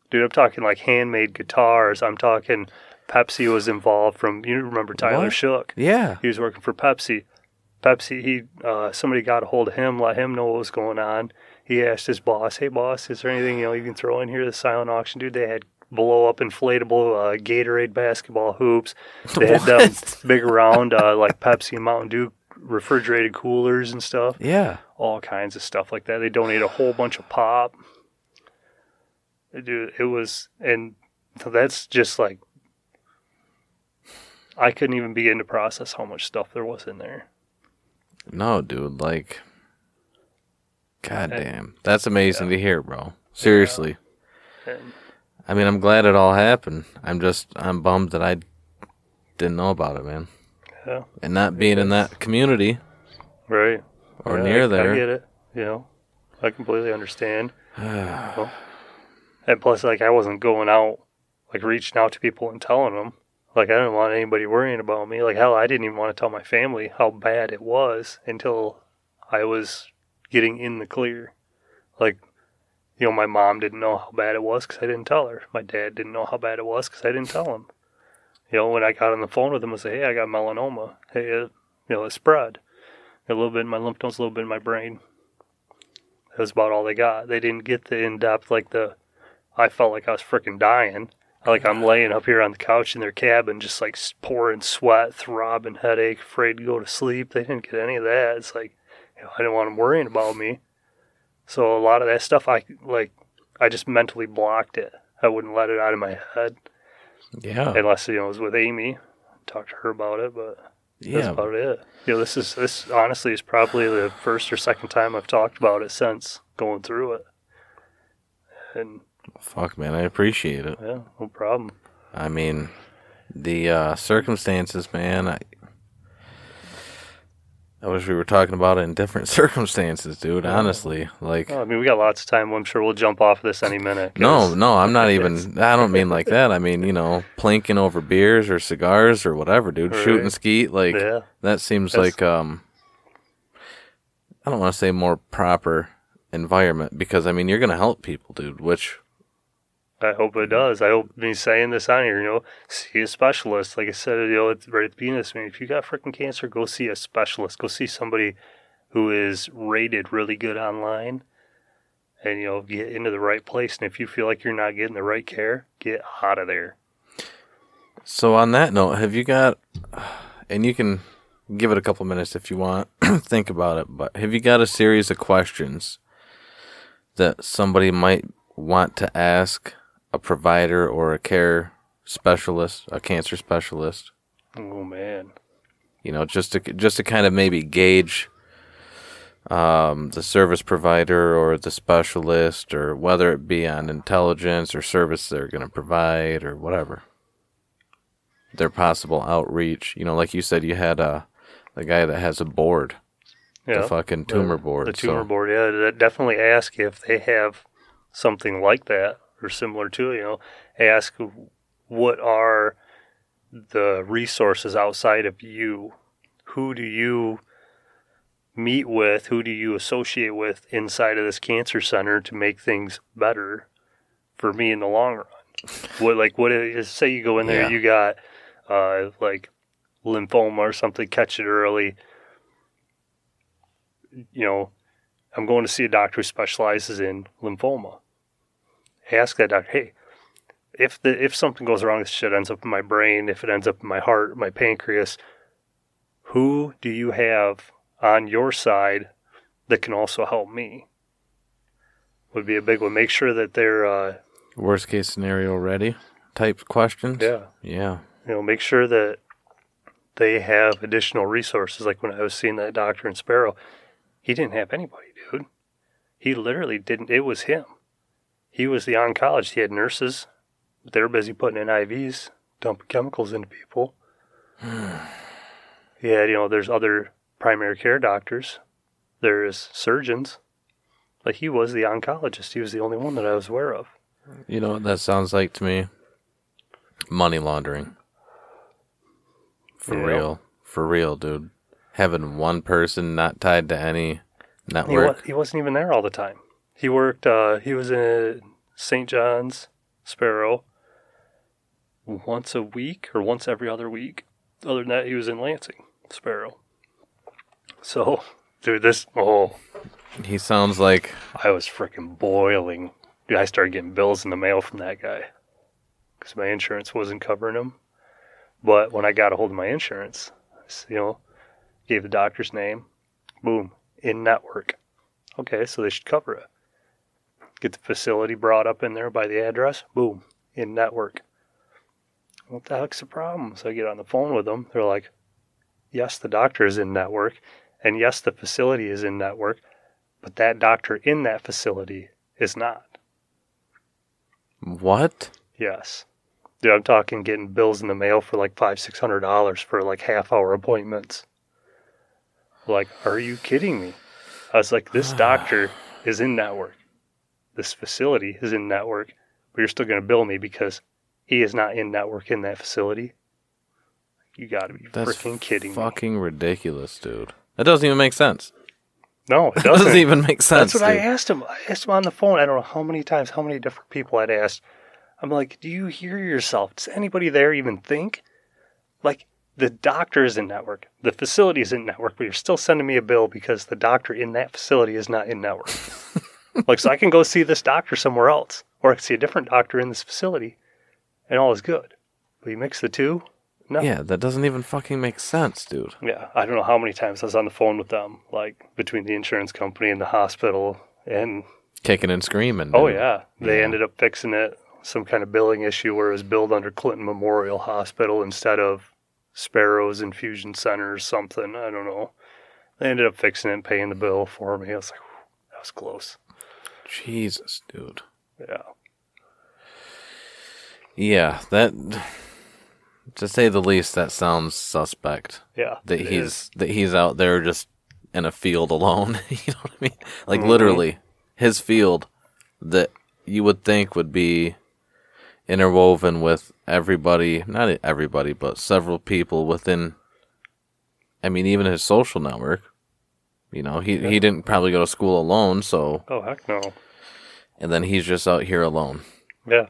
dude i'm talking like handmade guitars i'm talking pepsi was involved from you remember tyler What? shook Yeah. he was working for Pepsi. Pepsi, he uh, somebody got a hold of him, let him know what was going on. He asked his boss, "Hey boss, is there anything you know you can throw in here?" The silent auction, dude. They had blow up inflatable uh, Gatorade basketball hoops. They had them big round uh, like Pepsi and Mountain Dew refrigerated coolers and stuff. Yeah. All kinds of stuff like that. They donate a whole bunch of pop. Dude. It was, and so that's just like I couldn't even begin to process how much stuff there was in there. No, dude. Like, god And- damn, that's amazing to hear, bro. Seriously. And I mean, I'm glad it all happened. I'm just, I'm bummed that I didn't know about it, man. yeah, And not being in that community right. or Yeah, near I, there. I get it. You know, I completely understand. And plus, like, I wasn't going out, like, reaching out to people and telling them. Like, I didn't want anybody worrying about me. Like, hell, I didn't even want to tell my family how bad it was until I was getting in the clear. Like, you know, my mom didn't know how bad it was because I didn't tell her. My dad didn't know how bad it was because I didn't tell him. You know, when I got on the phone with him, I said, hey, I got melanoma. Hey, uh, you know, it spread. A little bit in my lymph nodes, a little bit in my brain. That was about all they got. They didn't get the in depth, like the I felt like I was freaking dying. Like I'm laying up here on the couch in their cabin, just like pouring sweat, throbbing headache, afraid to go to sleep. They didn't get any of that. It's like you know, I didn't want them worrying about me. So a lot of that stuff, I like, I just mentally blocked it. I wouldn't let it out of my head yeah. unless you know it was with Amy. Talk to her about it, but that's Yeah. about it. You know, this is this honestly is probably the first or second time I've talked about it since going through it. And Fuck, man. I appreciate it. yeah, no problem. I mean, the uh, circumstances, man. I, I wish we were talking about it in different circumstances, dude. Honestly, like, Well, I mean, we got lots of time. I'm sure we'll jump off this any minute. no, no, I'm not even. I don't mean like that. I mean, you know, plinking over beers or cigars or whatever, dude. Right. Shooting skeet, like Yeah, that seems That's- like um. I don't want to say more proper environment because I mean you're gonna help people, dude. Which I hope it does. I hope me saying this on here, you know, see a specialist. Like I said, you know, right at the beginning of this meeting, if you got freaking cancer, go see a specialist. Go see somebody who is rated really good online and, you know, get into the right place. And if you feel like you're not getting the right care, get out of there. So on that note, have you got and you can give it a couple minutes if you want, think about it, but have you got a series of questions that somebody might want to ask a provider or a care specialist, a cancer specialist, Oh, man. you know, just to just to kind of maybe gauge um, the service provider or the specialist, or whether it be on intelligence or service they're going to provide or whatever. Their possible outreach, you know, like you said, you had a the guy that has a board, Yeah. the fucking tumor board. The tumor so, board, yeah. Definitely ask if they have something like that or similar to it. You know, ask what are the resources outside of you? Who do you meet with? Who do you associate with inside of this cancer center to make things better for me in the long run? What like what is say you go in there, Yeah. you got uh, like lymphoma or something, catch it early you know, I'm going to see a doctor who specializes in lymphoma. Ask that doctor, hey, if the if something goes wrong, this shit ends up in my brain, if it ends up in my heart, my pancreas, who do you have on your side that can also help me? Would be a big one. Make sure that they're, uh, worst case scenario ready type questions. yeah, Yeah. you know, make sure that they have additional resources. Like when I was seeing that doctor in Sparrow, he didn't have anybody, dude. He literally didn't. It was him. He was the oncologist. He had nurses. But they were busy putting in IVs, dumping chemicals into people. he had, you know, there's other primary care doctors. There's surgeons. Like he was the oncologist. He was the only one that I was aware of. You know what that sounds like to me? Money laundering. For Yeah. real. For real, dude. Having one person not tied to any He, wa- network. he wasn't even there all the time. He worked. Uh, he was in St. John's Sparrow once a week or once every other week. Other than that, he was in Lansing Sparrow. So, dude, this oh, He sounds like I was freaking boiling. Dude, I started getting bills in the mail from that guy because my insurance wasn't covering him. But when I got a hold of my insurance, you know, Gave the doctor's name. Boom. In network. Okay, so they should cover it. Get the facility brought up in there by the address. Boom. In network. What the heck's the problem? So I get on the phone with them. They're like, yes, the doctor is in network, and yes, the facility is in network, but that doctor in that facility is not. What? Yes. Dude, I'm talking getting bills in the mail for like five, six hundred dollars for like half hour appointments. Like, are you kidding me? I was like, this doctor is in network. This facility is in network, but you're still going to bill me because he is not in network in that facility. You got to be That's freaking kidding me. fucking ridiculous, dude. That doesn't even make sense. No, it doesn't. doesn't even make sense. That's what I asked him. I asked him on the phone. I don't know how many times, how many different people I'd asked. I'm like, do you hear yourself? Does anybody there even think? Like, the doctor is in network, the facility is in network, but you're still sending me a bill because the doctor in that facility is not in network. like, so I can go see this doctor somewhere else, or I can see a different doctor in this facility, and all is good. But you mix the two? No. Yeah, that doesn't even fucking make sense, dude. Yeah, I don't know how many times I was on the phone with them, like between the insurance company and the hospital, and Kicking and screaming. oh dude. yeah, they Yeah. ended up fixing it. Some kind of billing issue where it was billed under Clinton Memorial Hospital instead of Sparrows Infusion Center or something. I don't know. They ended up fixing it and paying the bill for me. I was like, that was close. Jesus, dude. Yeah, Yeah, that. To say the least, that sounds suspect. yeah. That he's is. that he's out there just in a field alone. you know what I mean? Like Mhm. literally, his field that you would think would be interwoven with everybody, not everybody, but several people within. I mean, even his social network. You know, he he didn't probably go to school alone, so Oh heck no. and then he's just out here alone. Yeah,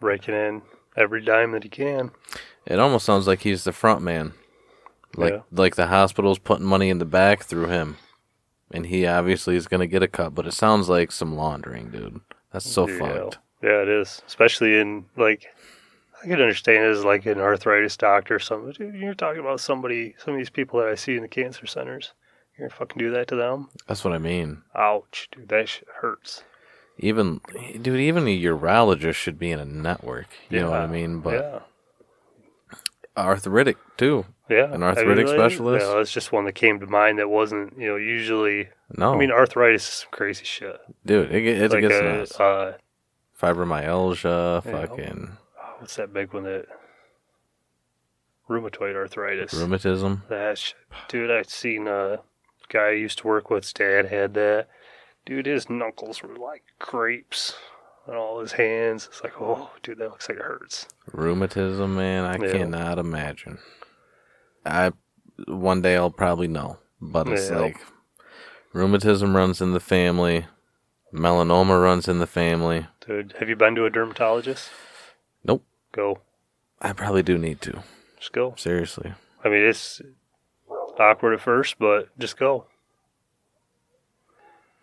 raking in every dime that he can. It almost sounds like he's the front man. Like Yeah. like the hospital's putting money in the back through him. And he obviously is gonna get a cut, but it sounds like some laundering, dude. That's so Yeah. fucked. Yeah, it is. Especially in like I could understand it as like an arthritis doctor or something. You're talking about somebody some of these people that I see in the cancer centers. You're gonna fucking do that to them? That's what I mean. Ouch, dude, that shit hurts. Even dude, even a urologist should be in a network. You know what I mean? But yeah. arthritic too. Yeah. An arthritic like, specialist? Yeah, that's just one that came to mind that wasn't, you know, usually No, I mean arthritis is some crazy shit. dude, it, it like gets a, nuts. uh Fibromyalgia, Yeah. fucking oh, what's that big one that rheumatoid arthritis. rheumatism. That shit. Dude, I've seen a guy I used to work with's dad had that. Dude, his knuckles were like grapes on all his hands. It's like, oh, dude, that looks like it hurts. Rheumatism, man, I Yeah. cannot imagine. I one day I'll probably know, but it's Yeah. like rheumatism runs in the family, melanoma runs in the family. Dude, have you been to a dermatologist? Nope. Go. I probably do need to. Just go. Seriously. I mean, it's awkward at first, but just go.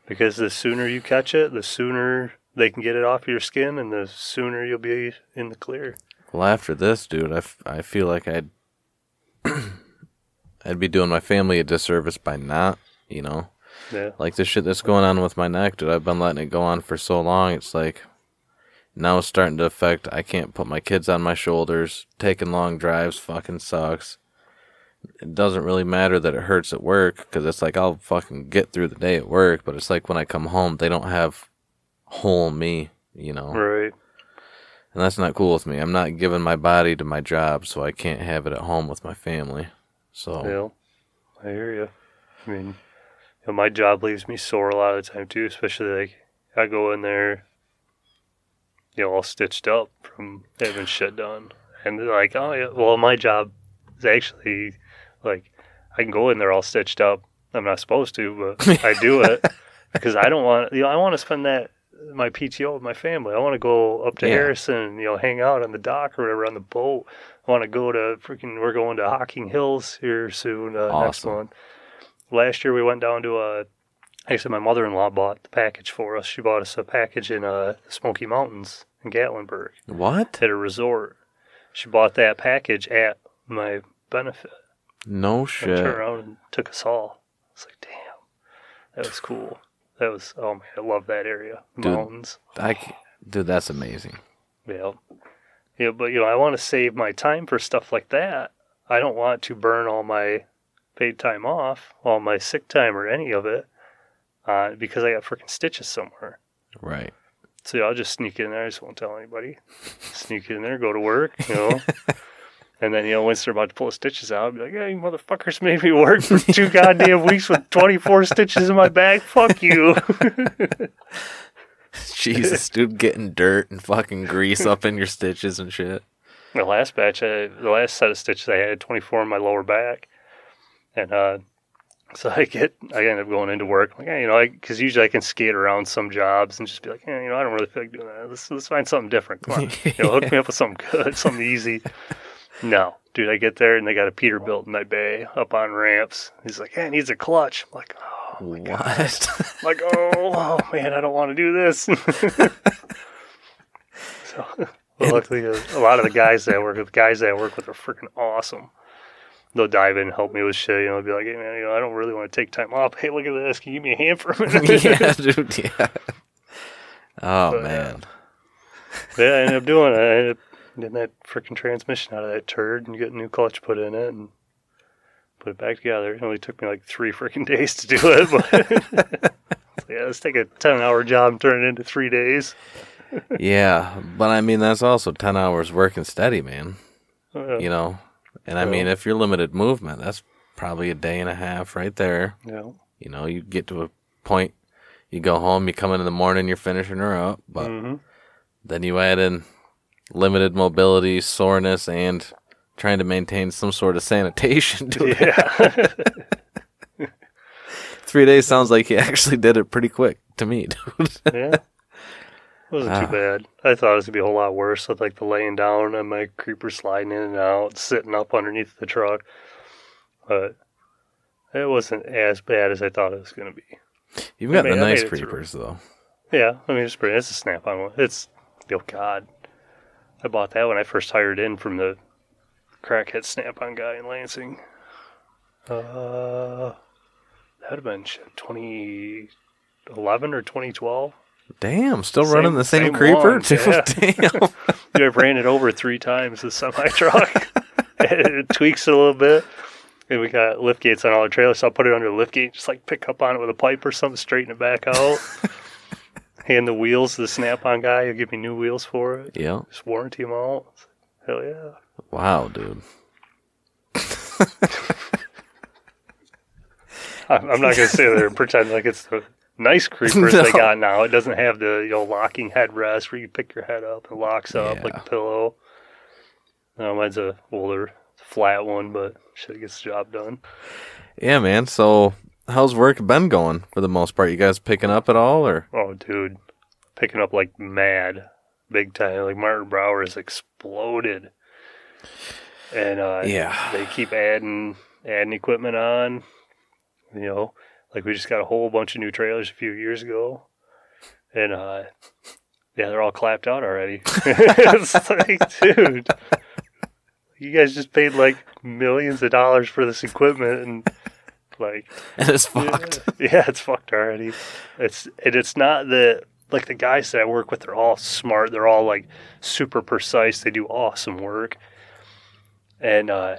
Because the sooner you catch it, the sooner they can get it off your skin, and the sooner you'll be in the clear. Well, after this, dude, I, f- I feel like I'd I'd be doing my family a disservice by not, you know. Yeah. Like the shit that's going on with my neck, dude. I've been letting it go on for so long. It's like now it's starting to affect. I can't put my kids on my shoulders. Taking long drives fucking sucks. It doesn't really matter that it hurts at work because it's like I'll fucking get through the day at work. But it's like when I come home, they don't have whole me, you know. Right. And that's not cool with me. I'm not giving my body to my job, so I can't have it at home with my family. So Yeah, I hear you. I mean, you know, my job leaves me sore a lot of the time too, especially like I go in there, you know, all stitched up from having shit done, and they're like, oh yeah, well, my job is actually like I can go in there all stitched up. I'm not supposed to, but I do it because I don't want, you know, I want to spend that my PTO with my family. I want to go up to Yeah. Harrison, you know, hang out on the dock or whatever on the boat. I want to go to freaking. We're going to Hocking Hills here soon uh, next Awesome. month. Last year we went down to a. Actually, my mother-in-law bought the package for us. She bought us a package in uh, the Smoky Mountains in Gatlinburg what? at a resort. She bought that package at my benefit. No shit. turned around and took us all. It's like, damn, that was cool. That was oh man, I love that area. Dude. Mountains. I dude, that's amazing. Yeah. Yeah, but you know, I want to save my time for stuff like that. I don't want to burn all my paid time off, all my sick time or any of it, uh, because I got freaking stitches somewhere. Right. So yeah, I'll just sneak in there. I just won't tell anybody. Sneak in there, go to work, you know. and then, you know, once they're about to pull the stitches out, I'll be like, yeah, you motherfuckers made me work for two goddamn weeks with 24 stitches in my back. Fuck you. Jesus, dude, getting dirt and fucking grease up in your stitches and shit. the last batch, I, the last set of stitches, I had 24 in my lower back. And uh, so I get, I end up going into work. Like, yeah, you know, because usually I can skate around some jobs and just be like, yeah, you know, I don't really feel like doing that. Let's, let's find something different. Come on. you know, hook me up with something good, something easy. No, dude, I get there and they got a Peterbilt in my bay up on ramps. He's like, yeah, it needs a clutch. I'm like, oh, my God. What? I'm like, oh, oh, man, I don't want to do this. so, well, luckily, uh, a lot of the guys that I work with, guys that I work with, are freaking awesome. They'll dive in and help me with shit. You know, be like, hey man, you know, I don't really want to take time off. Hey, look at this. Can you give me a hand for a minute? yeah, dude. Yeah. Oh But, uh, man. yeah, I ended up doing it. I ended up getting that freaking transmission out of that turd and getting a new clutch put in it and put it back together. It only took me like three freaking days to do it. But yeah, let's take a 10 hour job and turn it into three days. Yeah, but I mean that's also ten hours working steady, man. Uh, You know, and I mean if you're limited movement, that's probably a day and a half right there. yeah. You know, you get to a point, you go home, you come in in the morning, you're finishing her up, but Mhm. then you add in limited mobility, soreness, and trying to maintain some sort of sanitation. To it. Yeah. Three days sounds like he actually did it pretty quick to me, dude. yeah. Wasn't Ah. too bad. I thought it was gonna be a whole lot worse with like the laying down and my creeper sliding in and out, sitting up underneath the truck. But it wasn't as bad as I thought it was gonna be. You've got I the made- nice it through. creepers though. Yeah, I mean it's pretty. It's a snap on one. It's oh god. I bought that when I first hired in from the crackhead snap on guy in Lansing. Uh, that'd have been 2011 or 2012. Damn, still Same- running the same, same creeper? Dude, yeah. Damn. Yeah, I ran it over three times the semi truck. it tweaks it a little bit. And we got lift gates on all the trailers, so I'll put it under the lift gate, just like pick up on it with a pipe or something, straighten it back out. Hand the wheels to the snap on guy, he'll give me new wheels for it. yeah. Just warranty them out. Hell yeah. Wow, dude. I'm, I'm not going to sit there and pretend like it's the nice creepers they got now. It doesn't have the you know locking headrest where you pick your head up and locks up like Yeah. a pillow. No, mine's a older flat one, but shit gets the job done. Yeah, man. So, how's work been going for the most part? You guys picking up at all, or Oh, dude, picking up like mad, big time. Like Martin Brower has exploded, and uh, Yeah. they keep adding adding equipment on. You know, like we just got a whole bunch of new trailers a few years ago, and uh, yeah, they're all clapped out already. it's like, dude, you guys just paid like millions of dollars for this equipment, and like and it's fucked? yeah, it's fucked already. It's and it's not the like the guys that I work with. They're all smart. They're all like super precise. They do awesome work. And uh,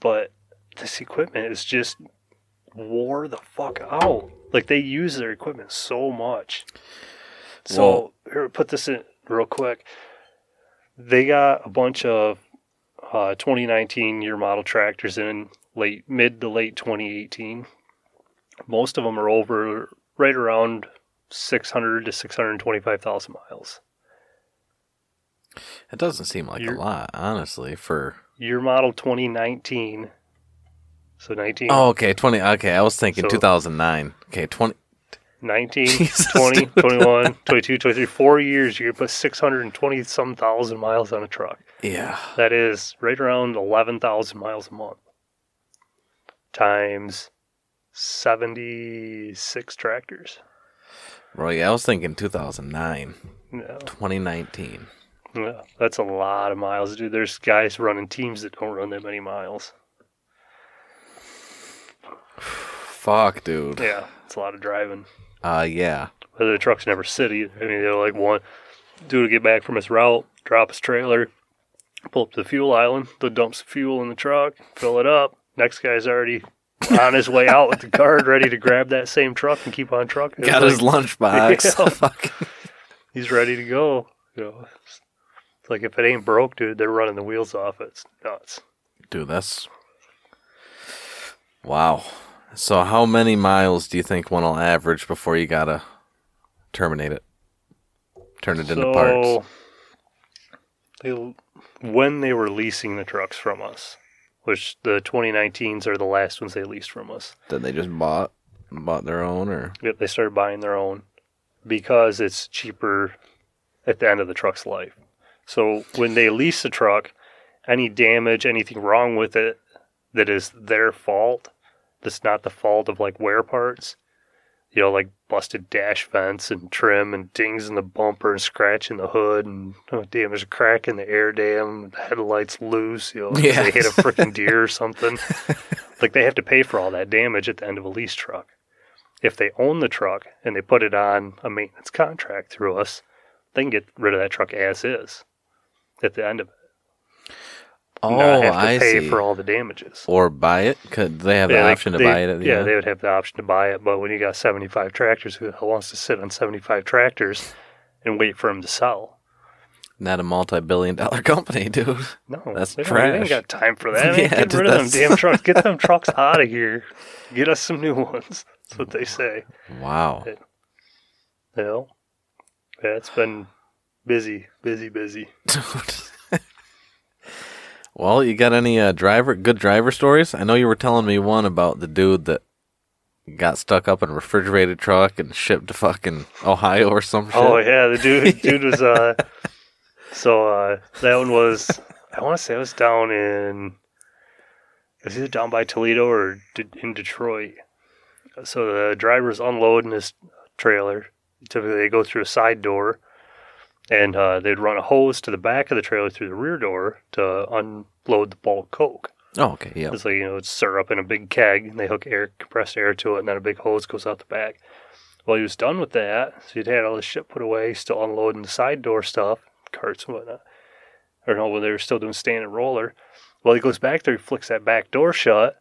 but this equipment is just wore the fuck out. Like they use their equipment so much. So here, put this in real quick. They got a bunch of uh, 2019 year model tractors in late mid to late 2018. Most of them are over right around 600 to 625,000 miles. It doesn't seem like You're- a lot, honestly. For your model 2019. So 19, oh, okay, twenty. Okay, I was thinking So- 2009. Okay, twenty. 19, Jesus, 20, dude. 21, 22, 23, four years. You put 620 some thousand miles on a truck. Yeah, That is right around 11,000 miles a month times 76 tractors. yeah, I was thinking 2009, Yeah. 2019. Yeah, that's a lot of miles, dude. There's guys running teams that don't run that many miles. Fuck, dude. Yeah, it's a lot of driving. Uh, yeah. But the trucks never sit either. I mean, they're like one dude to get back from his route, drop his trailer, pull up to the fuel island, the dumps fuel in the truck, fill it up. Next guy's already on his way out with the card, ready to grab that same truck and keep on trucking. Got his like, lunchbox. Yeah. Fucking- he's ready to go. You know, it's like if it ain't broke, dude, they're running the wheels off. It's nuts. Dude, that's wow. So, how many miles do you think one will average before you gotta terminate it, turn it into parts? They, when they were leasing the trucks from us, which the 2019s are the last ones they leased from us. Then they just bought, bought their own, or Yep, they started buying their own because it's cheaper at the end of the truck's life. So when they lease a truck, any damage, anything wrong with it that is their fault, that's not the fault of like wear parts, you know, like busted dash vents and trim and dings in the bumper and scratch in the hood and oh damn, there's a crack in the air dam, the headlights loose, you know, Yeah. they hit a freaking deer or something. like they have to pay for all that damage at the end of a lease truck if they own the truck and they put it on a maintenance contract through us, they can get rid of that truck as is at the end of it. Oh, not have to I pay see. for all the damages. or buy it. Could they have the Yeah, they- option to they- buy it at the yeah, end? they would have the option to buy it, but when you got 75 tractors, who wants to sit on 75 tractors and wait for them to sell? Not a multi-billion-dollar company, dude. No, That's they, don't, they ain't got time for that. Yeah, get dude, rid of them damn trucks. Get them trucks out of here. Get us some new ones. That's what they say. Wow. You know? Yeah, it's been busy, busy, busy. Well, you got any uh, driver good driver stories? I know you were telling me one about the dude that got stuck up in a refrigerated truck and shipped to fucking Ohio or some shit. Oh yeah, the dude dude was uh so uh that one was I want to say it was down in it was either down by Toledo or in Detroit. So the driver's unloading his trailer. Typically they go through a side door and uh, they'd run a hose to the back of the trailer through the rear door to unload the bulk coke. Oh, okay, yeah. It's like, you know, it's syrup in a big keg, and they hook air, compressed air to it, and then a big hose goes out the back. Well, he was done with that, so he'd had all his shit put away, still unloading the side door stuff, carts and whatnot. Or no, when they were still doing stand and roller. Well, he goes back there, he flicks that back door shut,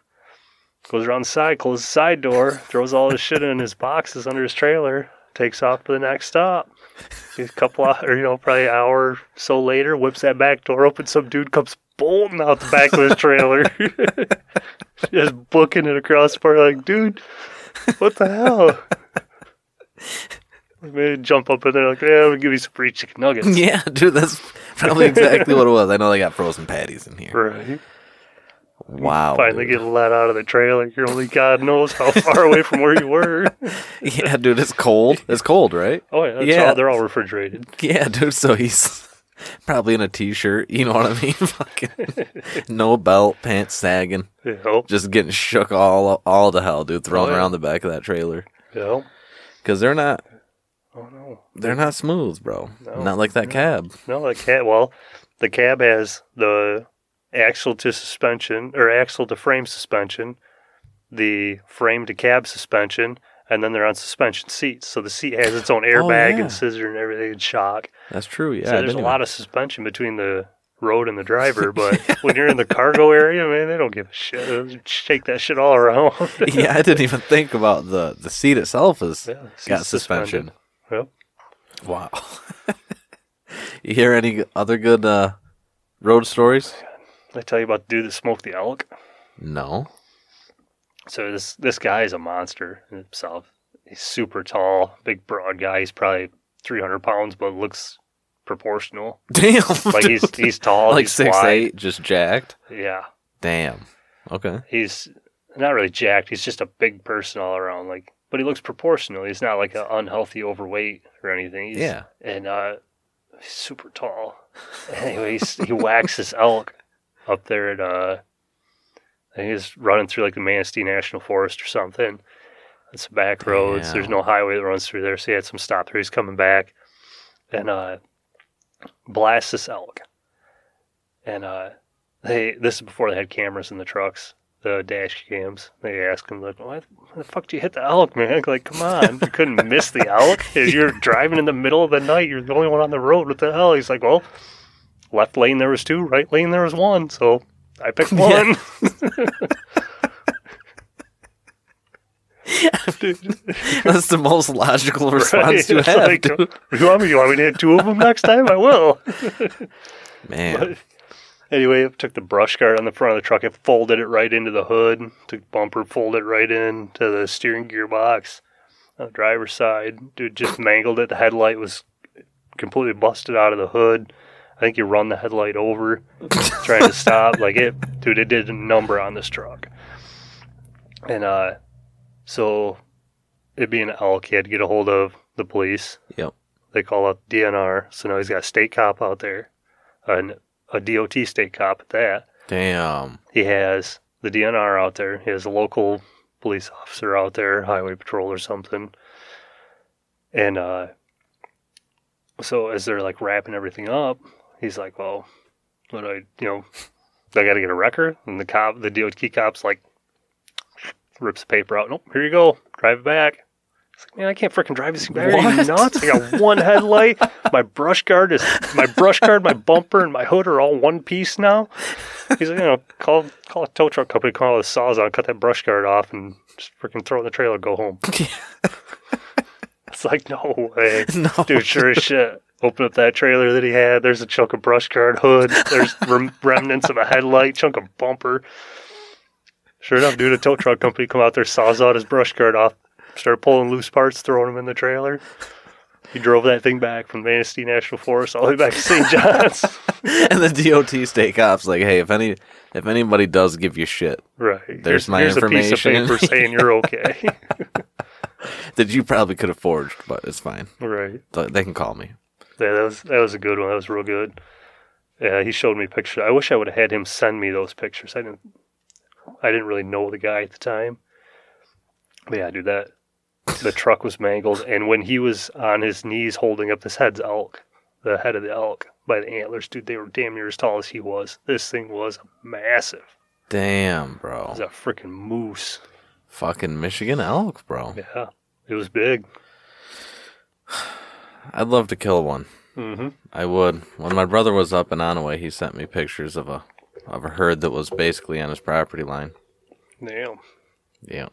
goes around the side, closes the side door, throws all his shit in his boxes under his trailer, takes off to the next stop. A couple, of, or you know, probably an hour or so later, whips that back door open. Some dude comes bolting out the back of his trailer, just booking it across the park. Like, dude, what the hell? Maybe jump up in there like, yeah, we'll give you some free chicken nuggets. Yeah, dude, that's probably exactly what it was. I know they got frozen patties in here. Right. Wow. Finally dude. get let out of the trailer. You're only God knows how far away from where you were. Yeah, dude, it's cold. It's cold, right? Oh yeah, that's Yeah. all, they're all refrigerated. Yeah, dude. So he's probably in a t-shirt. You know what I mean? Fucking no belt, pants sagging, know, just getting shook all all to hell, dude. Thrown Oh, yeah. around the back of that trailer know. because they're not Oh no, they're not smooth, bro. No. Not like that cab. no, the cab. Well, the cab has the axle to suspension or axle to frame suspension, the frame to cab suspension, and then they're on suspension seats. So the seat has its own airbag Oh, yeah. and scissor and everything and shock. That's true. Yeah, so there's a lot of suspension between the road and the driver. But when you're in the cargo area, man, they don't give a shit. Shake that shit all around. yeah, I didn't even think about the the seat itself is Yeah, got suspension. suspended. Yep. Wow. you hear any other good uh, road stories? I tell you about the dude that smoked the elk? No. So this this guy is a monster in himself. He's super tall, big broad guy. He's probably 300 pounds, but looks proportional. Damn. Like he's dude. he's tall, like he's six wide. eight, just jacked. Yeah, Damn. Okay. he's not really jacked. He's just a big person all around. Like, but he looks proportional. He's not like an unhealthy overweight or anything. He's, Yeah. and uh, he's super tall. Anyways, he whacks this elk up there at uh, I think he's running through like the Manistee National Forest or something. It's back roads. There's no highway that runs through there, so he had some stop. He's coming back, and uh, blasts this elk. And uh, they this is before they had cameras in the trucks. the dash cams. They ask him like, "Why the fuck did you hit the elk, man?" Like, come on, you couldn't miss the elk. You're driving in the middle of the night. You're the only one on the road. What the hell? He's like, "Well, left lane there was two, right lane there was one, so I picked one." That's the most logical response right? to It's have. like, dude. you want me? You want me to hit two of them next time? I will. Man, Anyway, it took the brush guard on the front of the truck, it folded it right into the hood, took the bumper, folded it right into the steering gearbox on the driver's side. Dude just mangled it. The headlight was completely busted out of the hood. I think you run the headlight over trying to stop. Like it, dude, it did a number on this truck. And uh, so it being an elk, he had to get a hold of the police. Yep. They call up DNR. So now he's got a state cop out there, and a DOT state cop at that. damn. He has the DNR out there. He has a local police officer out there, highway patrol or something. And uh, so as they're like wrapping everything up, he's like, "Well, what do I, you know, I got to get a record." And the cop, the DOT cop's like, rips the paper out. Nope, here you go. Drive it back. It's like, man, I can't freaking drive this thing back. Are you nuts? I got one headlight. My brush guard is my brush guard, my bumper, and my hood are all one piece now. He's like, you know, call call a tow truck company, call the saws on, cut that brush guard off, and just freaking throw it in the trailer, go home. it's like, no way, No. dude. Sure as shit. Open up that trailer that he had. There's a chunk of brush guard hood. There's rem- remnants of a headlight, chunk of bumper. Sure enough, dude, a tow truck company come out there, saws out his brush guard off, started pulling loose parts, throwing them in the trailer. He drove that thing back from Manistee National Forest all the way back to St. John's. and the DOT state cops like, hey, if any if anybody does give you shit, Right. There's here's, my here's a piece of information. paper saying you're okay. that you probably could have forged, but it's fine. right. They can call me. Yeah, that was that was a good one. That was real good. Yeah, he showed me pictures. I wish I would have had him send me those pictures. I didn't. I didn't really know the guy at the time. But yeah, dude, that the truck was mangled, and when he was on his knees holding up this head's elk, the head of the elk by the antlers, dude, they were damn near as tall as he was. This thing was massive. Damn, It bro. was a freaking moose. Fucking Michigan elk, bro. Yeah, it was big. I'd love to kill one. Mm-hmm. I would. When my brother was up in Onaway, he sent me pictures of a of a herd that was basically on his property line. Damn. Yeah.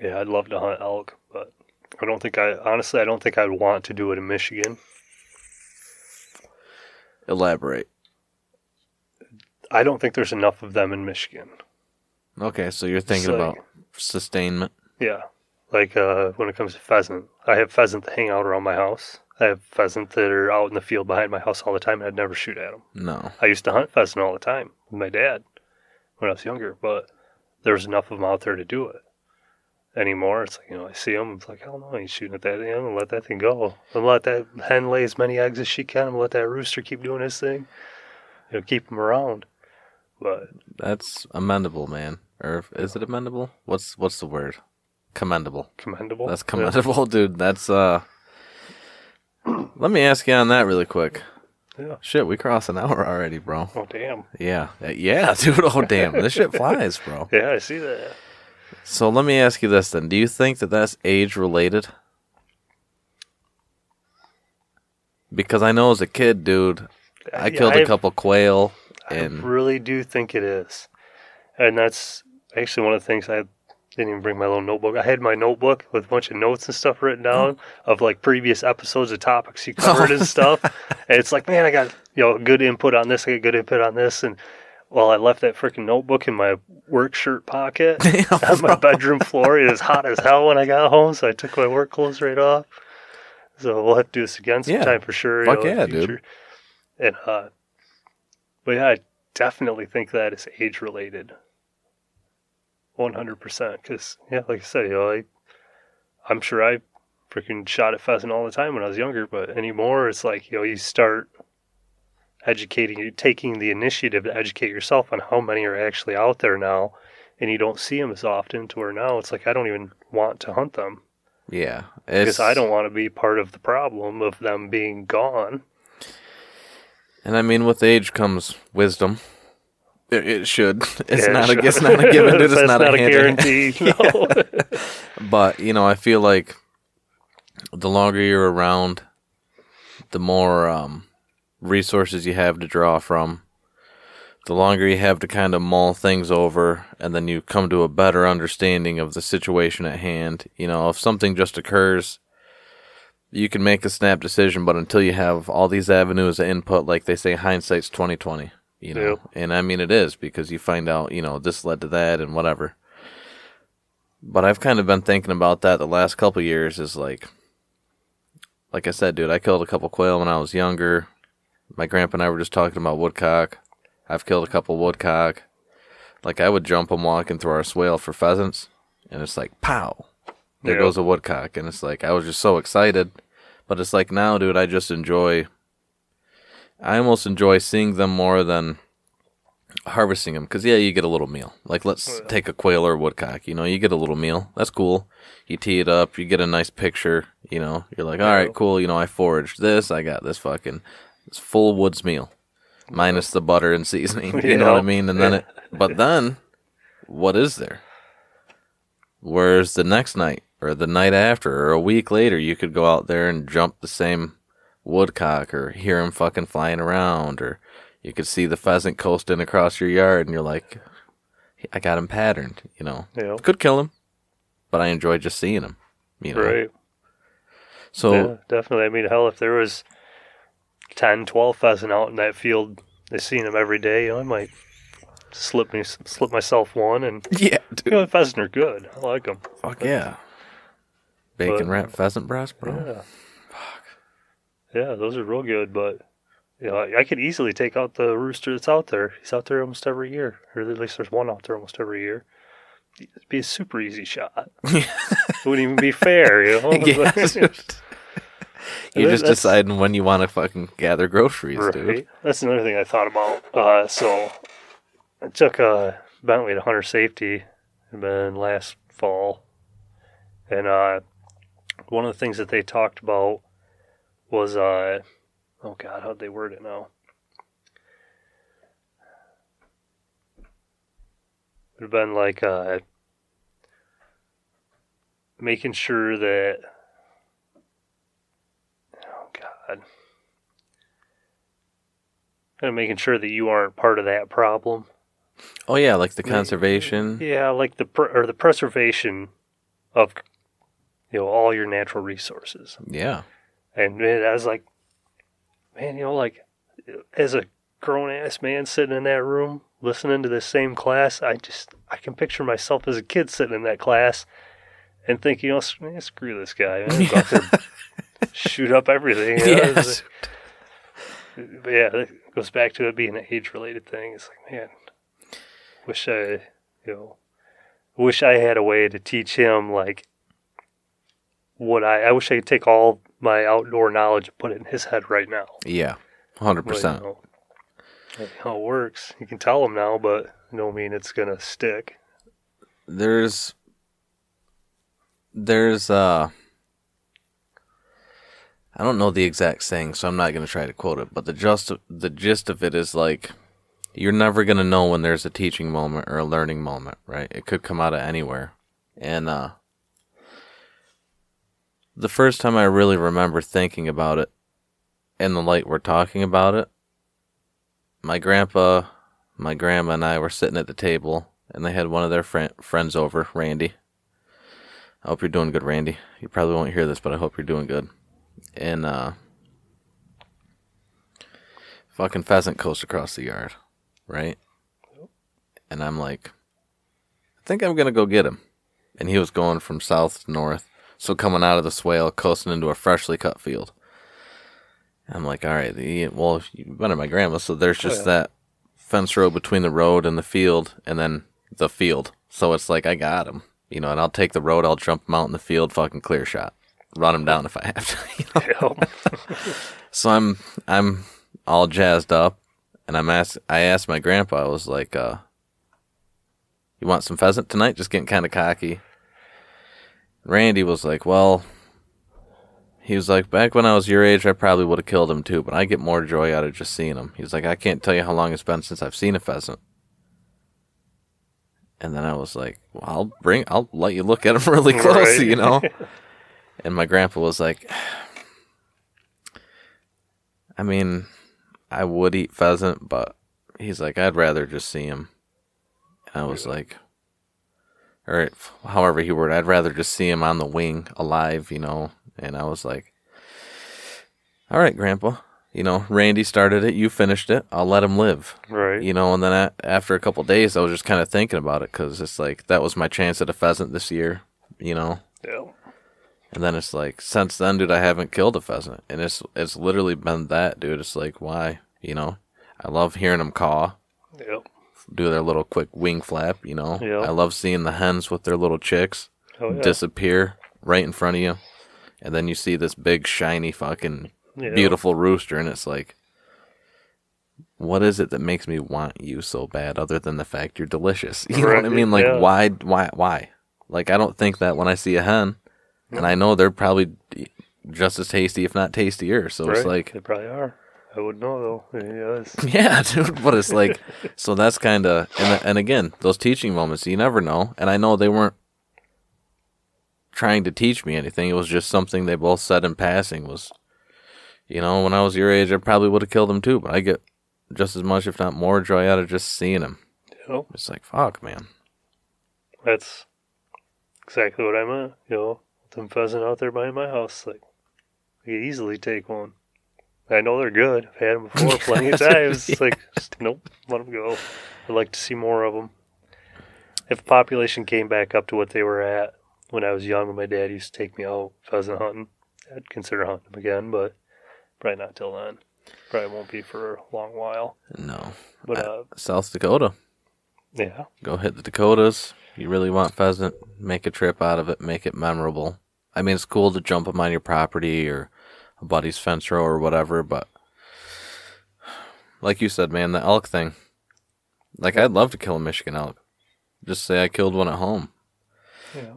Yeah, I'd love to hunt elk, but I don't think I honestly I don't think I'd want to do it in Michigan. Elaborate. I don't think there's enough of them in Michigan. Okay, so you're thinking like- about sustainment. Yeah. Like uh, when it comes to pheasant, I have pheasant that hang out around my house. I have pheasant that are out in the field behind my house all the time, and I'd never shoot at them. No. I used to hunt pheasant all the time with my dad when I was younger, but there was enough of them out there to do it. Anymore, it's like you know, I see them. It's like hell no, I ain't shooting at that. I'm gonna let that thing go. I'm gonna let that hen lay as many eggs as she can. I'm gonna let that rooster keep doing his thing. You know, keep them around. But That's amendable, man. Or is it amendable? What's what's the word? Commendable. commendable. That's Yeah. commendable, dude. That's uh Let me ask you on that really quick. Yeah. Shit, we crossed an hour already, bro. Oh damn. Yeah. Uh, Yeah, dude. Oh damn. This shit flies, bro. Yeah, I see that. So let me ask you this then. Do you think that that's age related? Because I know as a kid, dude, I Yeah, killed a I've- couple quail I and really do think it is. And that's actually one of the things I didn't even bring my little notebook. I had my notebook with a bunch of notes and stuff written down of like previous episodes of topics you covered and stuff. And it's like, man, I got you know good input on this. I got good input on this. And well, I left that freaking notebook in my work shirt pocket on my bedroom floor. It was hot as hell when I got home, so I took my work clothes right off. So we'll have to do this again Yeah. sometime for sure. Fuck in the yeah, dude. And uh, but yeah, I definitely think that is age related. One hundred percent. Because yeah, like I said, you know, I, I'm sure I freaking shot at pheasant all the time when I was younger, but anymore, it's like you know, you start educating, you taking the initiative to educate yourself on how many are actually out there now, and you don't see them as often. To where now it's like I don't even want to hunt them yeah, because I don't want to be part of the problem of them being gone. And I mean, with age comes wisdom. It, it should. It's Yeah, not a. sure. It's not a given. It's That's not, a, hand-to-hand. guarantee. No. But you know, I feel like the longer you're around, the more um, resources you have to draw from. The longer you have to kind of mull things over, and then you come to a better understanding of the situation at hand. You know, if something just occurs, you can make a snap decision, but until you have all these avenues of input, like they say, hindsight's twenty twenty. You know, Yep. and I mean it is because you find out, you know, this led to that and whatever. But I've kind of been thinking about that the last couple years. Is like, like I said, dude, I killed a couple quail when I was younger. My grandpa and I were just talking about woodcock. I've killed a couple woodcock. Like I would jump them walking through our swale for pheasants, and it's like pow, there Yeah. goes a woodcock, and it's like I was just so excited. But it's like now, dude, I just enjoy. I almost enjoy seeing them more than harvesting them because yeah you get a little meal. Like let's oh, take a quail or a woodcock you know you get a little meal. That's cool. You tee it up you get a nice picture you know. You're like all right cool you know i foraged this i got this fucking this full woods meal minus the butter and seasoning you know what i mean? And then it but then what is there? Whereas the next night or the night after or a week later you could go out there and jump the same woodcock or hear him fucking flying around or you could see the pheasant coasting across your yard and you're like i got him patterned you know Yeah. could kill him but i enjoy just seeing him you know Right. so yeah, definitely. I mean, hell, if there was 10, 12 pheasant out in that field, they seen them every day. You know, I might slip me, slip myself one, and yeah you dude know, pheasant are good. I like them. fuck yeah bacon But- wrapped pheasant breast bro Yeah. Yeah, those are real good, but you know, I, I could easily take out the rooster that's out there. He's out there almost every year, or at least there's one out there almost every year. It'd be a super easy shot. it wouldn't even be fair, you know. Yeah, you're just deciding when you want to fucking gather groceries dude That's another thing I thought about. Uh, so I took a Bentley to Hunter Safety, and been last fall, and uh, one of the things that they talked about was, uh, oh God, how'd they word it now? It would have been like uh, making sure that, oh God kind of making sure that you aren't part of that problem. oh yeah like the conservation Yeah, like the pr- or the preservation of you know all your natural resources. yeah And man, I was like, man, you know, like as a grown ass man sitting in that room listening to this same class, I just I can picture myself as a kid sitting in that class and thinking, you know, man, screw this guy, man, there, shoot up everything. you know? yes But yeah, it goes back to it being an age related thing. It's like, man, wish I, you know, wish I had a way to teach him like what I. I wish I could take all my outdoor knowledge and put it in his head right now. yeah 100% But, you know, like, how it works. You can tell him now, but no mean it's gonna stick. there's there's uh I don't know the exact saying, so I'm not to try to quote it, but the just the gist of it is like you're never to know when there's a teaching moment or a learning moment, right? It could come out of anywhere. And uh the first time I really remember thinking about it in the light we're talking about it, my grandpa, my grandma and I were sitting at the table and they had one of their fri friends over, Randy. I hope you're doing good, Randy. You probably won't hear this, but I hope you're doing good. And uh fucking pheasant coast across the yard, right? And I'm like, I think I'm gonna go get him. And he was going from south to north, so coming out of the swale, coasting into a freshly cut field. I'm like, all right, the, well, you've been at my grandma, so there's just yeah. that fence road between the road and the field, and then the field. So it's like I got him, you know, and I'll take the road, I'll jump him out in the field, fucking clear shot, run him down if I have to. You know? So I'm I'm all jazzed up, and I'm asked. I asked my grandpa. I was like, uh, "You want some pheasant tonight?" Just getting kind of cocky. Randy was like, "Well." He was like, back when I was your age, I probably would have killed him too, but I get more joy out of just seeing him. He's like, I can't tell you how long it's been since I've seen a pheasant. And then I was like, well, I'll bring, I'll let you look at them really close, Right. you know? and my grandpa was like, I mean, I would eat pheasant, but he's like, I'd rather just see him. And I was like, or however he worded, I'd rather just see him on the wing alive, you know? And I was like, all right, grandpa, you know, Randy started it, you finished it, I'll let him live Right. you know and then a after a couple days i was just kind of thinking about it because it's like that was my chance at a pheasant this year you know Yeah. and then it's like since then dude i haven't killed a pheasant and it's it's literally been that dude it's like why you know i love hearing them caw Yep. Do their little quick wing flap you know Yeah. i love seeing the hens with their little chicks Oh, yeah. disappear right in front of you and then you see this big shiny fucking Yeah. beautiful rooster and it's like what is it that makes me want you so bad other than the fact you're delicious you know what i mean like yeah. why why why like i don't think that when i see a hen and i know they're probably just as tasty if not tastier so Right. it's like they probably are. I wouldn't know though. Yeah, it's- yeah dude but it's like so that's kind of and, and again those teaching moments you never know and i know they weren't trying to teach me anything it was just something they both said in passing was you know when i was your age i probably would have killed them too but i get just as much if not more joy out of just seeing them you know, it's like fuck man that's exactly what I meant. You know, with them pheasant out there by my house, like you could easily take one. I know they're good. I've had them before plenty of times. It's like, just, nope, let them go. I'd like to see more of them. If population came back up to what they were at when I was young, when my dad used to take me out pheasant hunting, I'd consider hunting them again, but probably not till then. Probably won't be for a long while. no But uh, south dakota yeah, go hit the dakotas you really want pheasant make a trip out of it make it memorable i mean it's cool to jump them on your property or buddy's fence row or whatever but like you said man the elk thing. Like i'd love to kill a michigan elk. Just say i killed one at home. Yeah,